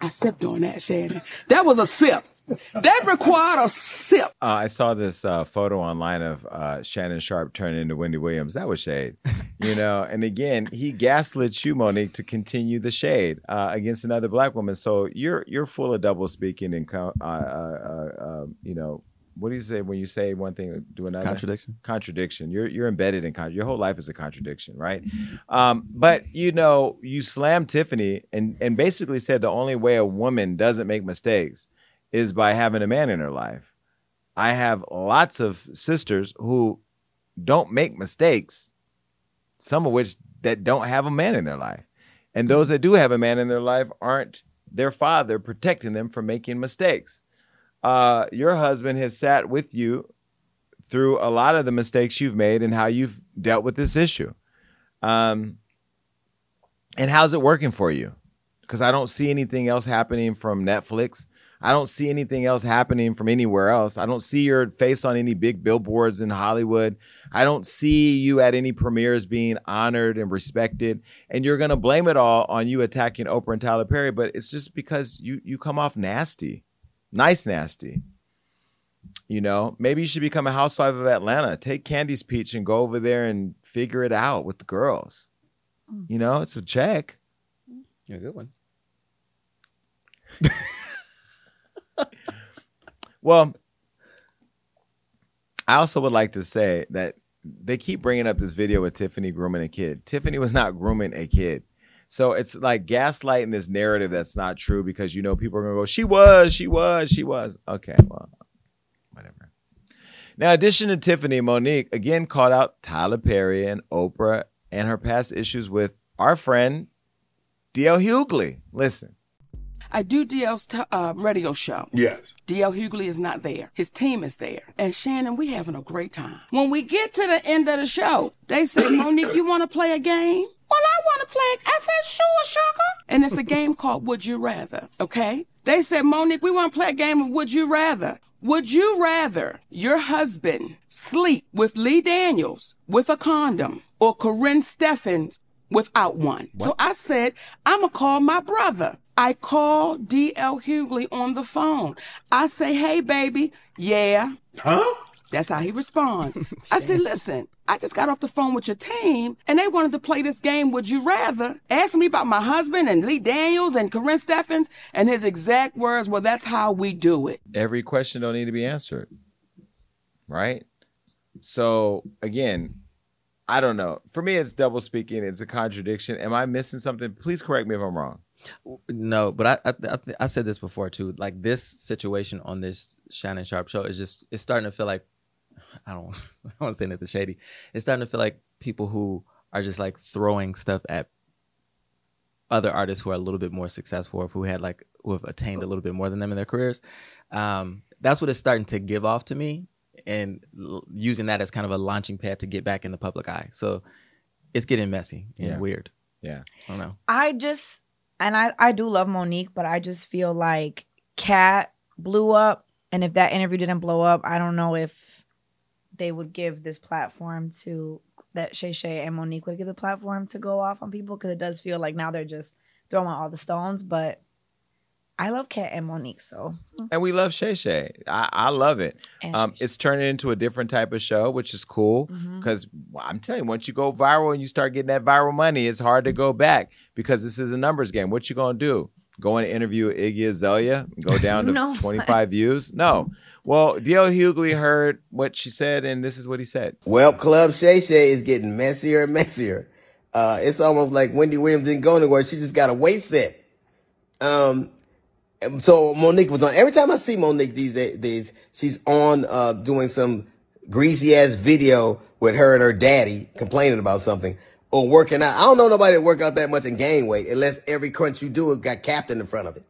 I sipped on that, Shannon. That was a sip. That required a sip. Uh, I saw this uh, photo online of uh, Shannon Sharpe turning into Wendy Williams. That was shade, you know. <laughs> And again, he gaslit you, Mo'Nique, to continue the shade uh, against another black woman. So you're you're full of double speaking and co- uh, uh, uh, uh, you know what do you say when you say one thing do another Contradiction. Contradiction. You're you're embedded in con- your whole life is a contradiction, right? Um, but you know you slammed Tiffany and and basically said the only way a woman doesn't make mistakes is by having a man in her life. I have lots of sisters who don't make mistakes, some of which that don't have a man in their life. And those that do have a man in their life aren't their father protecting them from making mistakes. Uh, your husband has sat with you through a lot of the mistakes you've made and how you've dealt with this issue. Um, And how's it working for you? Because I don't see anything else happening from Netflix. I don't see anything else happening from anywhere else. I don't see your face on any big billboards in Hollywood. I don't see you at any premieres being honored and respected. And you're gonna blame it all on you attacking Oprah and Tyler Perry, but it's just because you you come off nasty, nice nasty. You know, maybe you should become a housewife of Atlanta. Take Kandi's Peach and go over there and figure it out with the girls. Mm. You know, it's a check. You're a good one. <laughs> Well, I also would like to say that they keep bringing up this video with Tiffany grooming a kid. Tiffany was not grooming a kid. So it's like gaslighting this narrative that's not true because you know people are gonna go, she was, she was, she was. Okay, well, whatever. Now, addition to Tiffany, Mo'Nique again called out Tyler Perry and Oprah and her past issues with our friend DL Hughley. Listen. I do DL's t- uh, radio show. Yes. DL Hughley is not there. His team is there. And Shannon, we having a great time. When we get to the end of the show, they say, <coughs> Mo'Nique, you want to play a game? Well, I want to play. I said, sure, sugar. And it's a game <laughs> called Would You Rather, okay? They said, Mo'Nique, we want to play a game of Would You Rather. Would you rather your husband sleep with Lee Daniels with a condom or Corinne Steffens without one? So I said, I'm going to call my brother. I call DL Hughley on the phone. I say, hey, baby, yeah. Huh? That's how he responds. <laughs> I said, listen, I just got off the phone with your team and they wanted to play this game, Would You Rather? Asking me about my husband and Lee Daniels and Corinne Steffens. And his exact words, well, that's how we do it. Every question don't need to be answered. Right? So again, I don't know. For me, it's double speaking. It's a contradiction. Am I missing something? Please correct me if I'm wrong. No, but I, I I I said this before too. Like this situation on this Shannon Sharpe show is just it's starting to feel like I don't <laughs> I don't want to say anything shady. It's starting to feel like people who are just like throwing stuff at other artists who are a little bit more successful or who had like who have attained a little bit more than them in their careers. Um, that's what it's starting to give off to me, and l- using that as kind of a launching pad to get back in the public eye. So it's getting messy and Yeah. weird. Yeah, I don't know. I just and I I do love Mo'Nique, but I just feel like Katt blew up, and if that interview didn't blow up, I don't know if they would give this platform to that Shay Shay and Mo'Nique would give the platform to go off on people. Because it does feel like now they're just throwing all the stones. But I love Katt and Mo'Nique, so. And we love Shay Shay. I, I love it. Um, it's turning into a different type of show, which is cool. Because I'm telling you, once you go viral and you start getting that viral money, it's hard to go back because this is a numbers game. What you gonna do? Go and interview Iggy Azalea, go <laughs> down to No. 25 views? No. Well, DL Hughley heard what she said, and this is what he said. Well, Club Shay Shay is getting messier and messier. Uh, it's almost like Wendy Williams didn't go anywhere. She just got a weight set. Um, so Mo'Nique was on. Every time I see Mo'Nique these days, she's on uh, doing some greasy ass video with her and her daddy complaining about something or working out. I don't know nobody that work out that much and gain weight unless every crunch you do has got captain in front of it.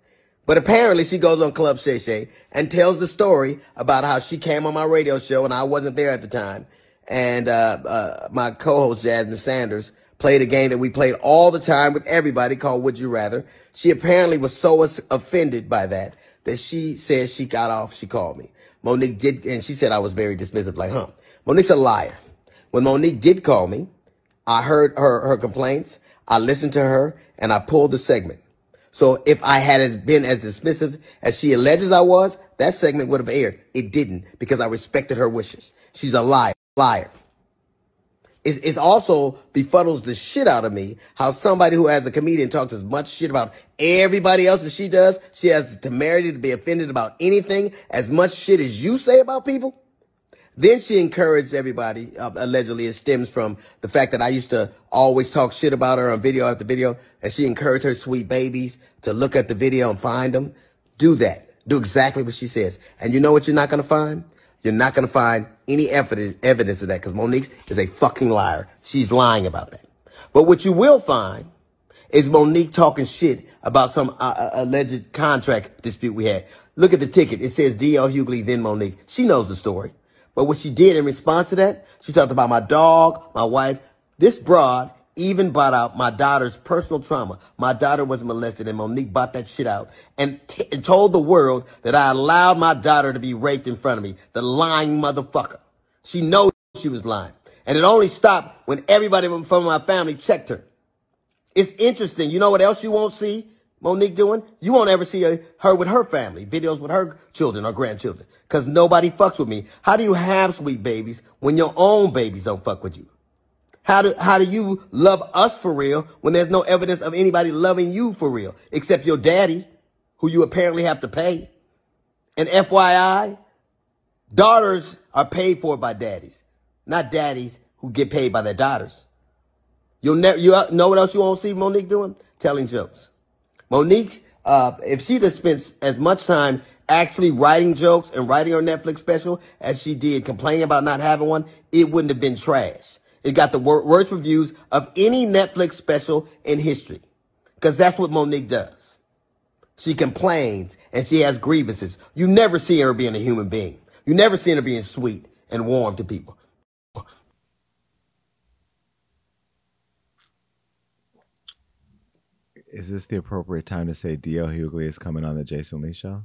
But apparently she goes on Club Shay Shay and tells the story about how she came on my radio show and I wasn't there at the time. And, uh, uh, my co-host Jasmine Sanders played a game that we played all the time with everybody called Would You Rather. She apparently was so offended by that that she said she got off. She called me. Mo'Nique did, and she said I was very dismissive, like, huh? Mo'Nique's a liar. When Mo'Nique did call me, I heard her, her complaints. I listened to her and I pulled the segment. So if I had been as dismissive as she alleges I was, that segment would have aired. It didn't because I respected her wishes. She's a liar, liar. It's, also befuddles the shit out of me how somebody who has a comedian talks as much shit about everybody else as she does. She has the temerity to be offended about anything as much shit as you say about people. Then she encouraged everybody, uh, allegedly it stems from the fact that I used to always talk shit about her on video after video. And she encouraged her sweet babies to look at the video and find them. Do that. Do exactly what she says. And you know what you're not going to find? You're not going to find any evidence, evidence of that because Mo'Nique is a fucking liar. She's lying about that. But what you will find is Mo'Nique talking shit about some uh, uh, alleged contract dispute we had. Look at the ticket. It says D.L. Hughley, then Mo'Nique. She knows the story. But what she did in response to that, she talked about my dog, my wife. This broad even brought out my daughter's personal trauma. My daughter was molested, and Mo'Nique brought that shit out and, t- and told the world that I allowed my daughter to be raped in front of me. The lying motherfucker. She knows she was lying. And it only stopped when everybody from my family checked her. It's interesting. You know what else you won't see Mo'Nique doing? You won't ever see her, her with her family, videos with her children or grandchildren, because nobody fucks with me. How do you have sweet babies when your own babies don't fuck with you? How do, how do you love us for real when there's no evidence of anybody loving you for real, except your daddy, who you apparently have to pay? And FYI, daughters are paid for by daddies, not daddies who get paid by their daughters. You'll never, you know what else you won't see Mo'Nique doing? Telling jokes. Mo'Nique, uh, if she'd have spent as much time actually writing jokes and writing her Netflix special as she did complaining about not having one, it wouldn't have been trash. It got the wor- worst reviews of any Netflix special in history. Cause that's what Mo'Nique does. She complains and she has grievances. You never see her being a human being. You never see her being sweet and warm to people. Is this the appropriate time to say DL Hughley is coming on the Jason Lee show?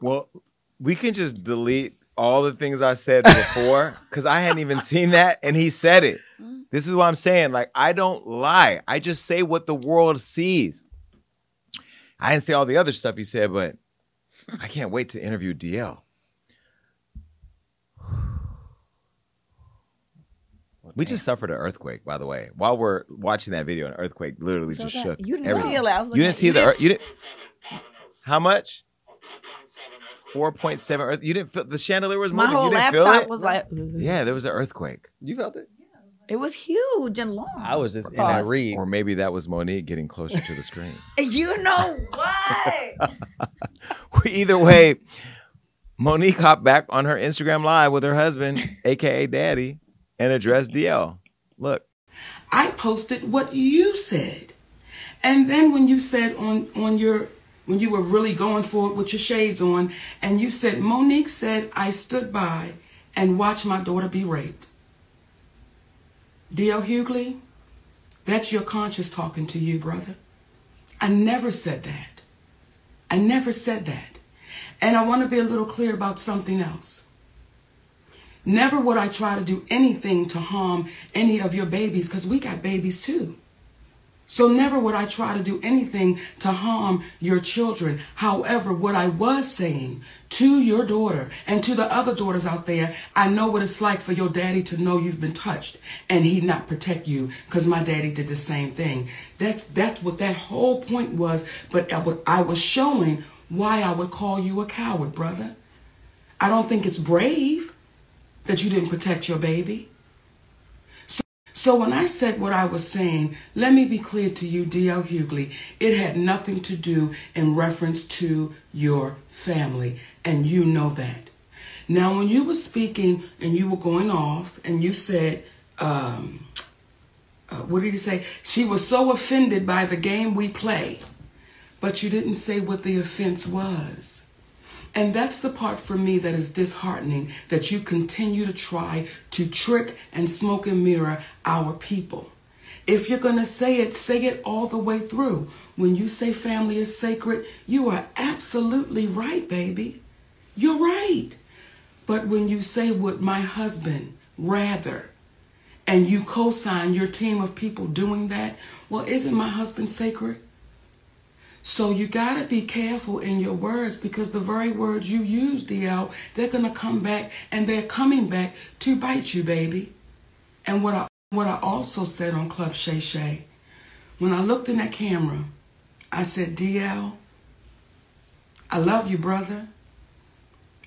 Well, we can just delete all the things I said before <laughs> because I hadn't even seen that and he said it. This is what I'm saying. Like, I don't lie. I just say what the world sees. I didn't say all the other stuff he said, but I can't wait to interview DL. We just suffered an earthquake, by the way. While we're watching that video, an earthquake literally Felt just that? shook. You didn't everything. feel it. I was you looking didn't at- see the earth. You didn't. How much? Four point seven. Earth. You didn't feel the chandelier was My moving. whole you didn't feel laptop it? was like, Yeah, there was an earthquake. You felt it? it was huge and long. I was just in Pause. that read. Or maybe that was Mo'Nique getting closer to the screen. <laughs> You know what? <laughs> Either way, Mo'Nique hopped back on her Instagram live with her husband, aka Daddy, and addressed DL. Look, I posted what you said. And then when you said on on your when you were really going for it with your shades on and you said Mo'Nique said I stood by and watched my daughter be raped. D.L. Hughley, that's your conscience talking to you, brother. I never said that. I never said that. And I want to be a little clear about something else. Never would I try to do anything to harm any of your babies because we got babies too. So never would I try to do anything to harm your children. However, what I was saying to your daughter and to the other daughters out there, I know what it's like for your daddy to know you've been touched and he not protect you because my daddy did the same thing. That's, that's what that whole point was. But I I was showing why I would call you a coward, brother. I don't think it's brave that you didn't protect your baby. So, so when I said what I was saying, let me be clear to you, D.L. Hughley, it had nothing to do in reference to your family, and you know that. Now, when you were speaking and you were going off, and you said, um, uh, what did you say? She was so offended by the game we play, but you didn't say what the offense was. And that's the part for me that is disheartening that you continue to try to trick and smoke and mirror our people. If you're going to say it, say it all the way through. When you say family is sacred, you are absolutely right, baby. You're right. But when you say would my husband rather, and you co sign your team of people doing that, well, isn't my husband sacred? So you got to be careful in your words because the very words you use, DL, they're going to come back and they're coming back to bite you, baby. And what I what I also said on Club Shay Shay, when I looked in that camera, I said, DL, I love you, brother.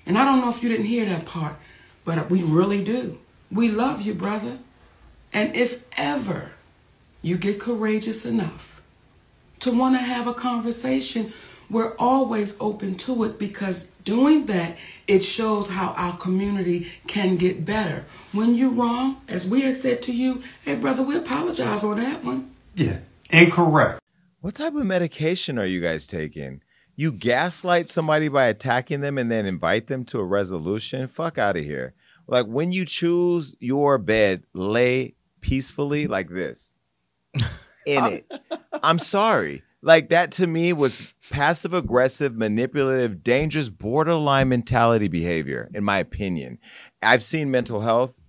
And I don't know if you didn't hear that part, but we really do. We love you, brother. And if ever you get courageous enough to want to have a conversation, we're always open to it because doing that, it shows how our community can get better. When you're wrong, as we have said to you, hey, brother, we apologize on that one. Yeah, incorrect. What type of medication are you guys taking? You gaslight somebody by attacking them and then invite them to a resolution? Fuck out of here. Like when you choose your bed, lay peacefully like this <laughs> in it. I'm sorry. Like that to me was passive aggressive, manipulative, dangerous, borderline mentality behavior, in my opinion. I've seen mental health.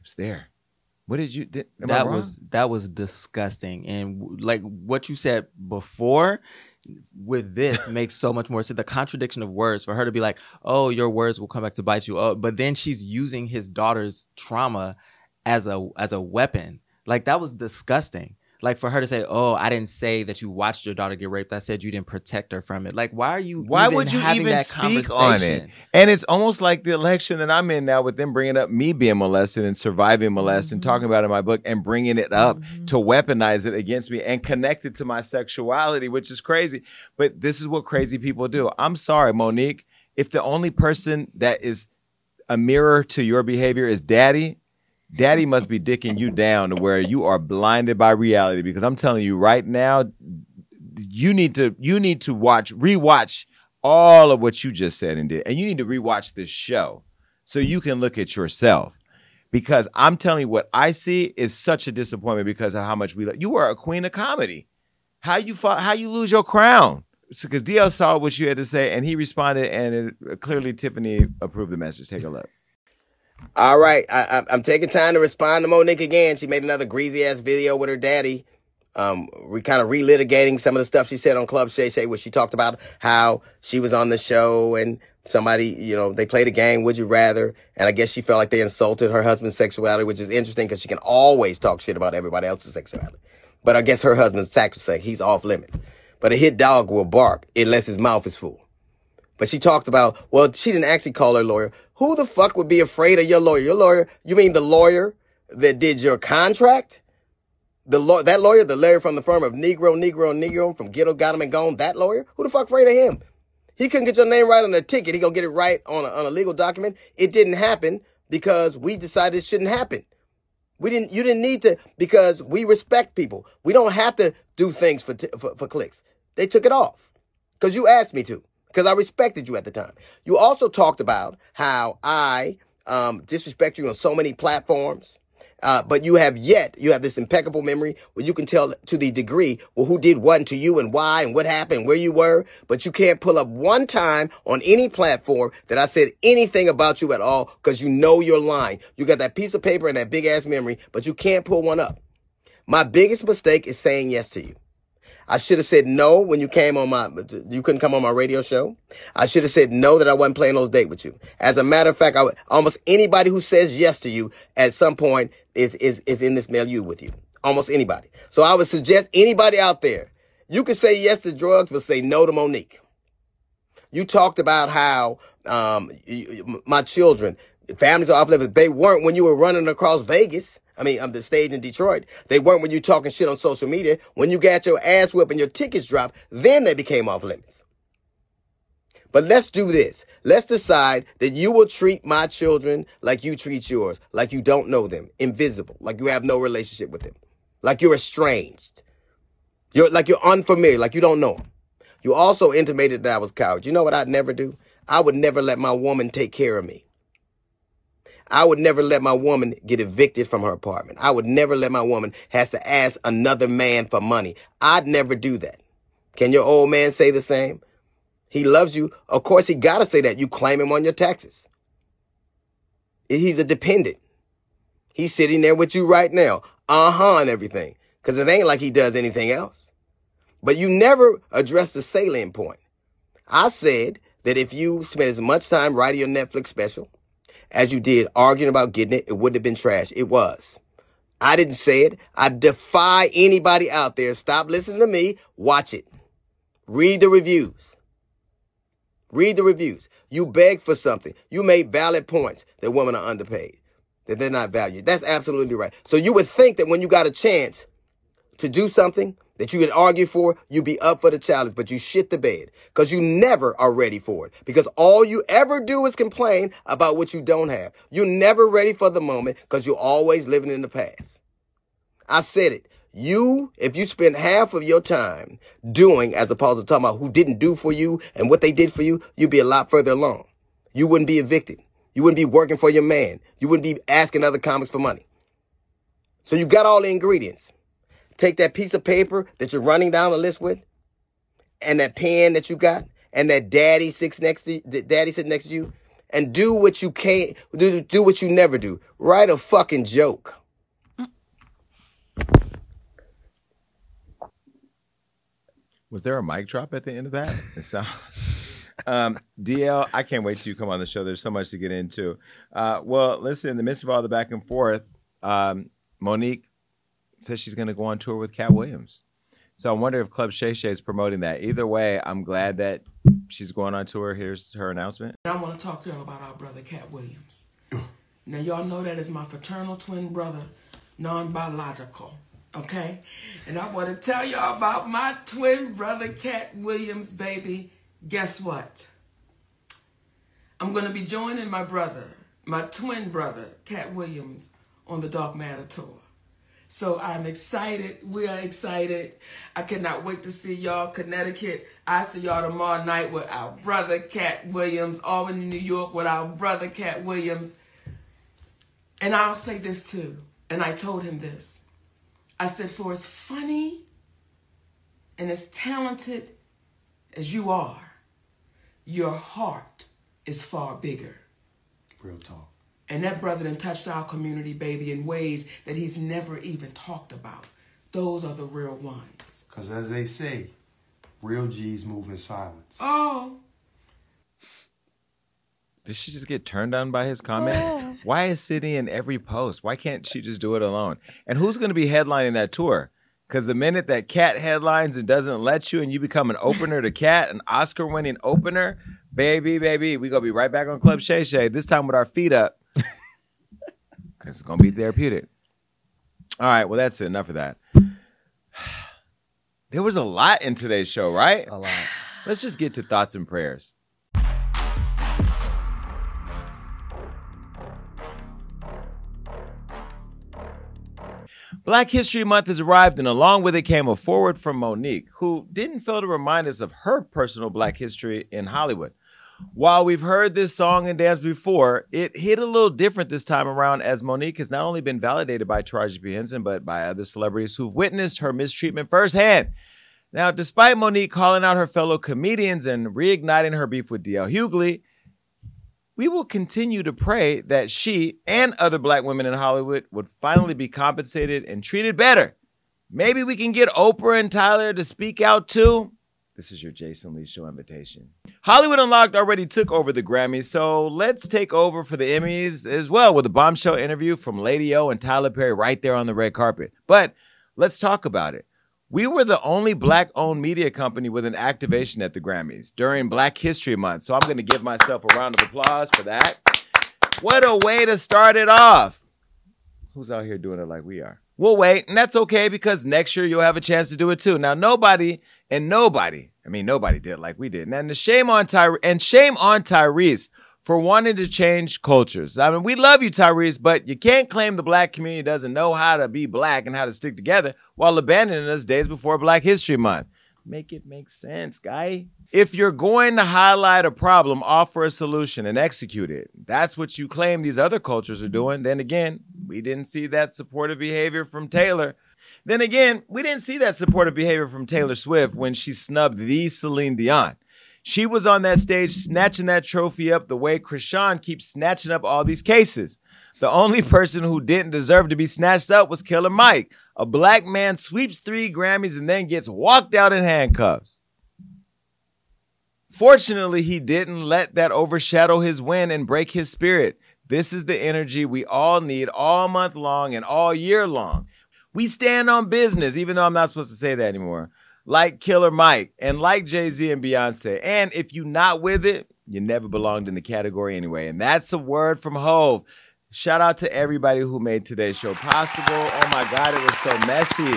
It's there. What did you? Did, that was that was disgusting and like what you said before with this makes so much more sense. The contradiction of words for her to be like oh your words will come back to bite you. Oh but then she's using his daughter's trauma as a as a weapon. Like that was disgusting like for her to say oh i didn't say that you watched your daughter get raped i said you didn't protect her from it like why are you Why even would you having even speak on it? And it's almost like the election that I'm in now with them bringing up me being molested and surviving molested and Mm-hmm. talking about it in my book and bringing it up to weaponize it against me and connect it to my sexuality, which is crazy. But this is what crazy people do. I'm sorry, Mo'Nique. If the only person that is a mirror to your behavior is daddy, daddy must be dicking you down to where you are blinded by reality because I'm telling you right now, you need to you need to watch rewatch all of what you just said and did and you need to rewatch this show so you can look at yourself because i'm telling you what i see is such a disappointment because of how much we love. you are a queen of comedy how you fought, how you lose your crown because DL saw what you had to say and he responded and it, uh, clearly Tiffany approved the message. Take a look. All right, I, I'm taking time to respond to Mo'Nique again. She made another greasy ass video with her daddy. Um, we kind of relitigating some of the stuff she said on Club Shay Shay, where she talked about how she was on the show and somebody, you know, they played a game, Would You Rather? And I guess she felt like they insulted her husband's sexuality, which is interesting because she can always talk shit about everybody else's sexuality. But I guess her husband's sacrosanct. He's off limits. But a hit dog will bark unless his mouth is full. But she talked about, well, she didn't actually call her lawyer. Who the fuck would be afraid of your lawyer? Your lawyer, you mean the lawyer that did your contract? The law, that lawyer, the lawyer from the firm of Negro, Negro, Negro from Ghetto, got him and gone. That lawyer? Who the fuck afraid of him? He couldn't get your name right on the ticket. He gonna get it right on a, on a legal document. It didn't happen because we decided it shouldn't happen. We didn't. You didn't need to because we respect people. We don't have to do things for t- for, for clicks. They took it off because you asked me to because I respected you at the time. You also talked about how I um, disrespect you on so many platforms. Uh, but you have yet, you have this impeccable memory where you can tell to the degree, well, who did what to you and why and what happened, where you were, but you can't pull up one time on any platform that I said anything about you at all because you know you're lying. You got that piece of paper and that big ass memory, but you can't pull one up. My biggest mistake is saying yes to you. I should have said no when you came on my, you couldn't come on my radio show. I should have said no that I wasn't playing those dates with you. As a matter of fact, I, almost anybody who says yes to you at some point is, is, is in this milieu with you. Almost anybody. So I would suggest anybody out there, you can say yes to drugs, but say no to Mo'Nique. You talked about how, um, my children, families are uplifted. They weren't when you were running across Vegas. I mean, on the stage in Detroit. They weren't when you talking shit on social media. When you got your ass whipped and your tickets dropped, then they became off limits. But let's do this. Let's decide that you will treat my children like you treat yours, like you don't know them, invisible, like you have no relationship with them, like you're estranged. You're like you're unfamiliar, like you don't know them. You also intimated that I was coward. You know what I'd never do? I would never let my woman take care of me. I would never let my woman get evicted from her apartment. I would never let my woman has to ask another man for money. I'd never do that. Can your old man say the same? He loves you. Of course, he gotta say that. You claim him on your taxes. He's a dependent. He's sitting there with you right now. Uh-huh and everything. Cause it ain't like he does anything else. But you never address the salient point. I said that if you spent as much time writing your Netflix special as you did arguing about getting it, it wouldn't have been trash. It was. I didn't say it. I defy anybody out there. Stop listening to me. Watch it. Read the reviews. Read the reviews. You begged for something. You made valid points that women are underpaid, that they're not valued. That's absolutely right. So you would think that when you got a chance to do something that you could argue for, you'd be up for the challenge, but you shit the bed because you never are ready for it. Because all you ever do is complain about what you don't have. You're never ready for the moment because you're always living in the past. I said it. You, if you spend half of your time doing as opposed to talking about who didn't do for you and what they did for you, you'd be a lot further along. You wouldn't be evicted. You wouldn't be working for your man. You wouldn't be asking other comics for money. So you got all the ingredients. Take that piece of paper that you're running down the list with, and that pen that you got, and that daddy sits next to daddy sitting next to you, and do what you can't do. Do what you never do. Write a fucking joke. Was there a mic drop at the end of that? Sound- <laughs> um, DL, I can't wait till you come on the show. There's so much to get into. Uh, well, listen, in the midst of all the back and forth, um, Mo'Nique says she's going to go on tour with Katt Williams. So I wonder if Club Shay Shay is promoting that. Either way, I'm glad that she's going on tour. Here's her announcement. I want to talk to y'all about our brother Katt Williams. Now y'all know that is my fraternal twin brother, non-biological. Okay? And I want to tell y'all about my twin brother Katt Williams, baby. Guess what? I'm gonna be joining my brother, my twin brother, Katt Williams, on the Dark Matter tour. So I'm excited. We are excited. I cannot wait to see y'all. Connecticut. I see y'all tomorrow night with our brother Katt Williams. Albany, New York with our brother Katt Williams. And I'll say this too. And I told him this. I said, for as funny and as talented as you are, your heart is far bigger. Real talk. And that brother done touched our community, baby, in ways that he's never even talked about. Those are the real ones. Because as they say, real G's move in silence. Oh, Did she just get turned on by his comment? Why is Sidney in every post? Why can't she just do it alone? And who's going to be headlining that tour? Because the minute that Katt headlines and doesn't let you, and you become an opener to Katt, an Oscar-winning opener, baby, baby, we gonna be right back on Club Shay Shay. This time with our feet up, because it's gonna be therapeutic. All right, well that's it. Enough of that. <sighs> There was a lot in today's show, right? A lot. <sighs> Let's just get to thoughts and prayers. Black History Month has arrived, and along with it came a forward from Mo'Nique, who didn't fail to remind us of her personal Black history in Hollywood. While we've heard this song and dance before, it hit a little different this time around as Mo'Nique has not only been validated by Taraji. Henson, but by other celebrities who've witnessed her mistreatment firsthand. Now, despite Mo'Nique calling out her fellow comedians and reigniting her beef with D.L. Hughley, we will continue to pray that she and other black women in Hollywood would finally be compensated and treated better. Maybe we can get Oprah and Tyler to speak out too. This is your Jason Lee Show invitation. Hollywood Unlocked already took over the Grammys, so let's take over for the Emmys as well with a bombshell interview from Lady O and Tyler Perry right there on the red carpet. But let's talk about it. We were the only black owned media company with an activation at the Grammys during Black History Month, so I'm going to give myself a round of applause for that. What a way to start it off. Who's out here doing it like we are? We'll wait, and that's okay because next year you'll have a chance to do it too. Now, nobody and nobody, I mean, nobody did like we did. And the shame on Ty and shame on Tyrese for wanting to change cultures. I mean, we love you, Tyrese, but you can't claim the black community doesn't know how to be black and how to stick together while abandoning us days before Black History Month. Make it make sense, guy. If you're going to highlight a problem, offer a solution and execute it. That's what you claim these other cultures are doing. Then again, we didn't see that supportive behavior from Taylor. Then again, we didn't see that supportive behavior from Taylor Swift when she snubbed the Celine Dion. She was on that stage snatching that trophy up the way Chrisean keeps snatching up all these cases. The only person who didn't deserve to be snatched up was Killer Mike. A black man sweeps three Grammys and then gets walked out in handcuffs. Fortunately, he didn't let that overshadow his win and break his spirit. This is the energy we all need all month long and all year long. We stand on business, even though I'm not supposed to say that anymore. Like Killer Mike and like Jay Z and Beyonce. And if you're not with it, you never belonged in the category anyway. And that's a word from Hove. Shout out to everybody who made today's show possible. Oh my God, it was so messy.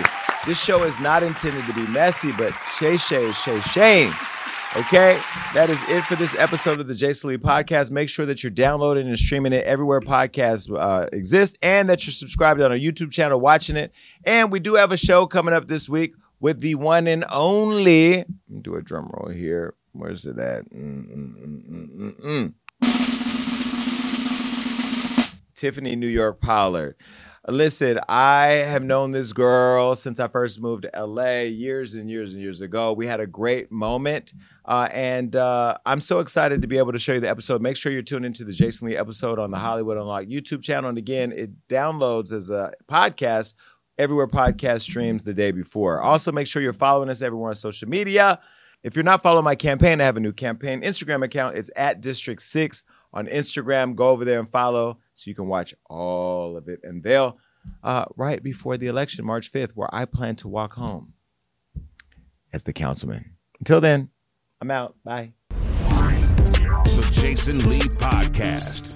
This show is not intended to be messy, but Shay Shay Shay Shane. Okay, that is it for this episode of the Jason Lee Podcast. Make sure that you're downloading and streaming it everywhere podcasts uh, exist, and that you're subscribed on our YouTube channel, watching it. And we do have a show coming up this week with the one and only. Let me do a drum roll here. Where's it at? Mm, mm, mm. Tiffany New York Pollard. Listen, I have known this girl since I first moved to LA years and years and years ago. We had a great moment, uh, and uh, I'm so excited to be able to show you the episode. Make sure you're tuned into the Jason Lee episode on the Hollywood Unlocked YouTube channel. And again, it downloads as a podcast everywhere podcast streams the day before. Also, make sure you're following us everywhere on social media. If you're not following my campaign, I have a new campaign Instagram account. It's at District 6 on Instagram. Go over there and follow so you can watch all of it unveil uh, right before the election, March 5th, where I plan to walk home as the councilman. Until then, I'm out. Bye. The Jason Lee Podcast.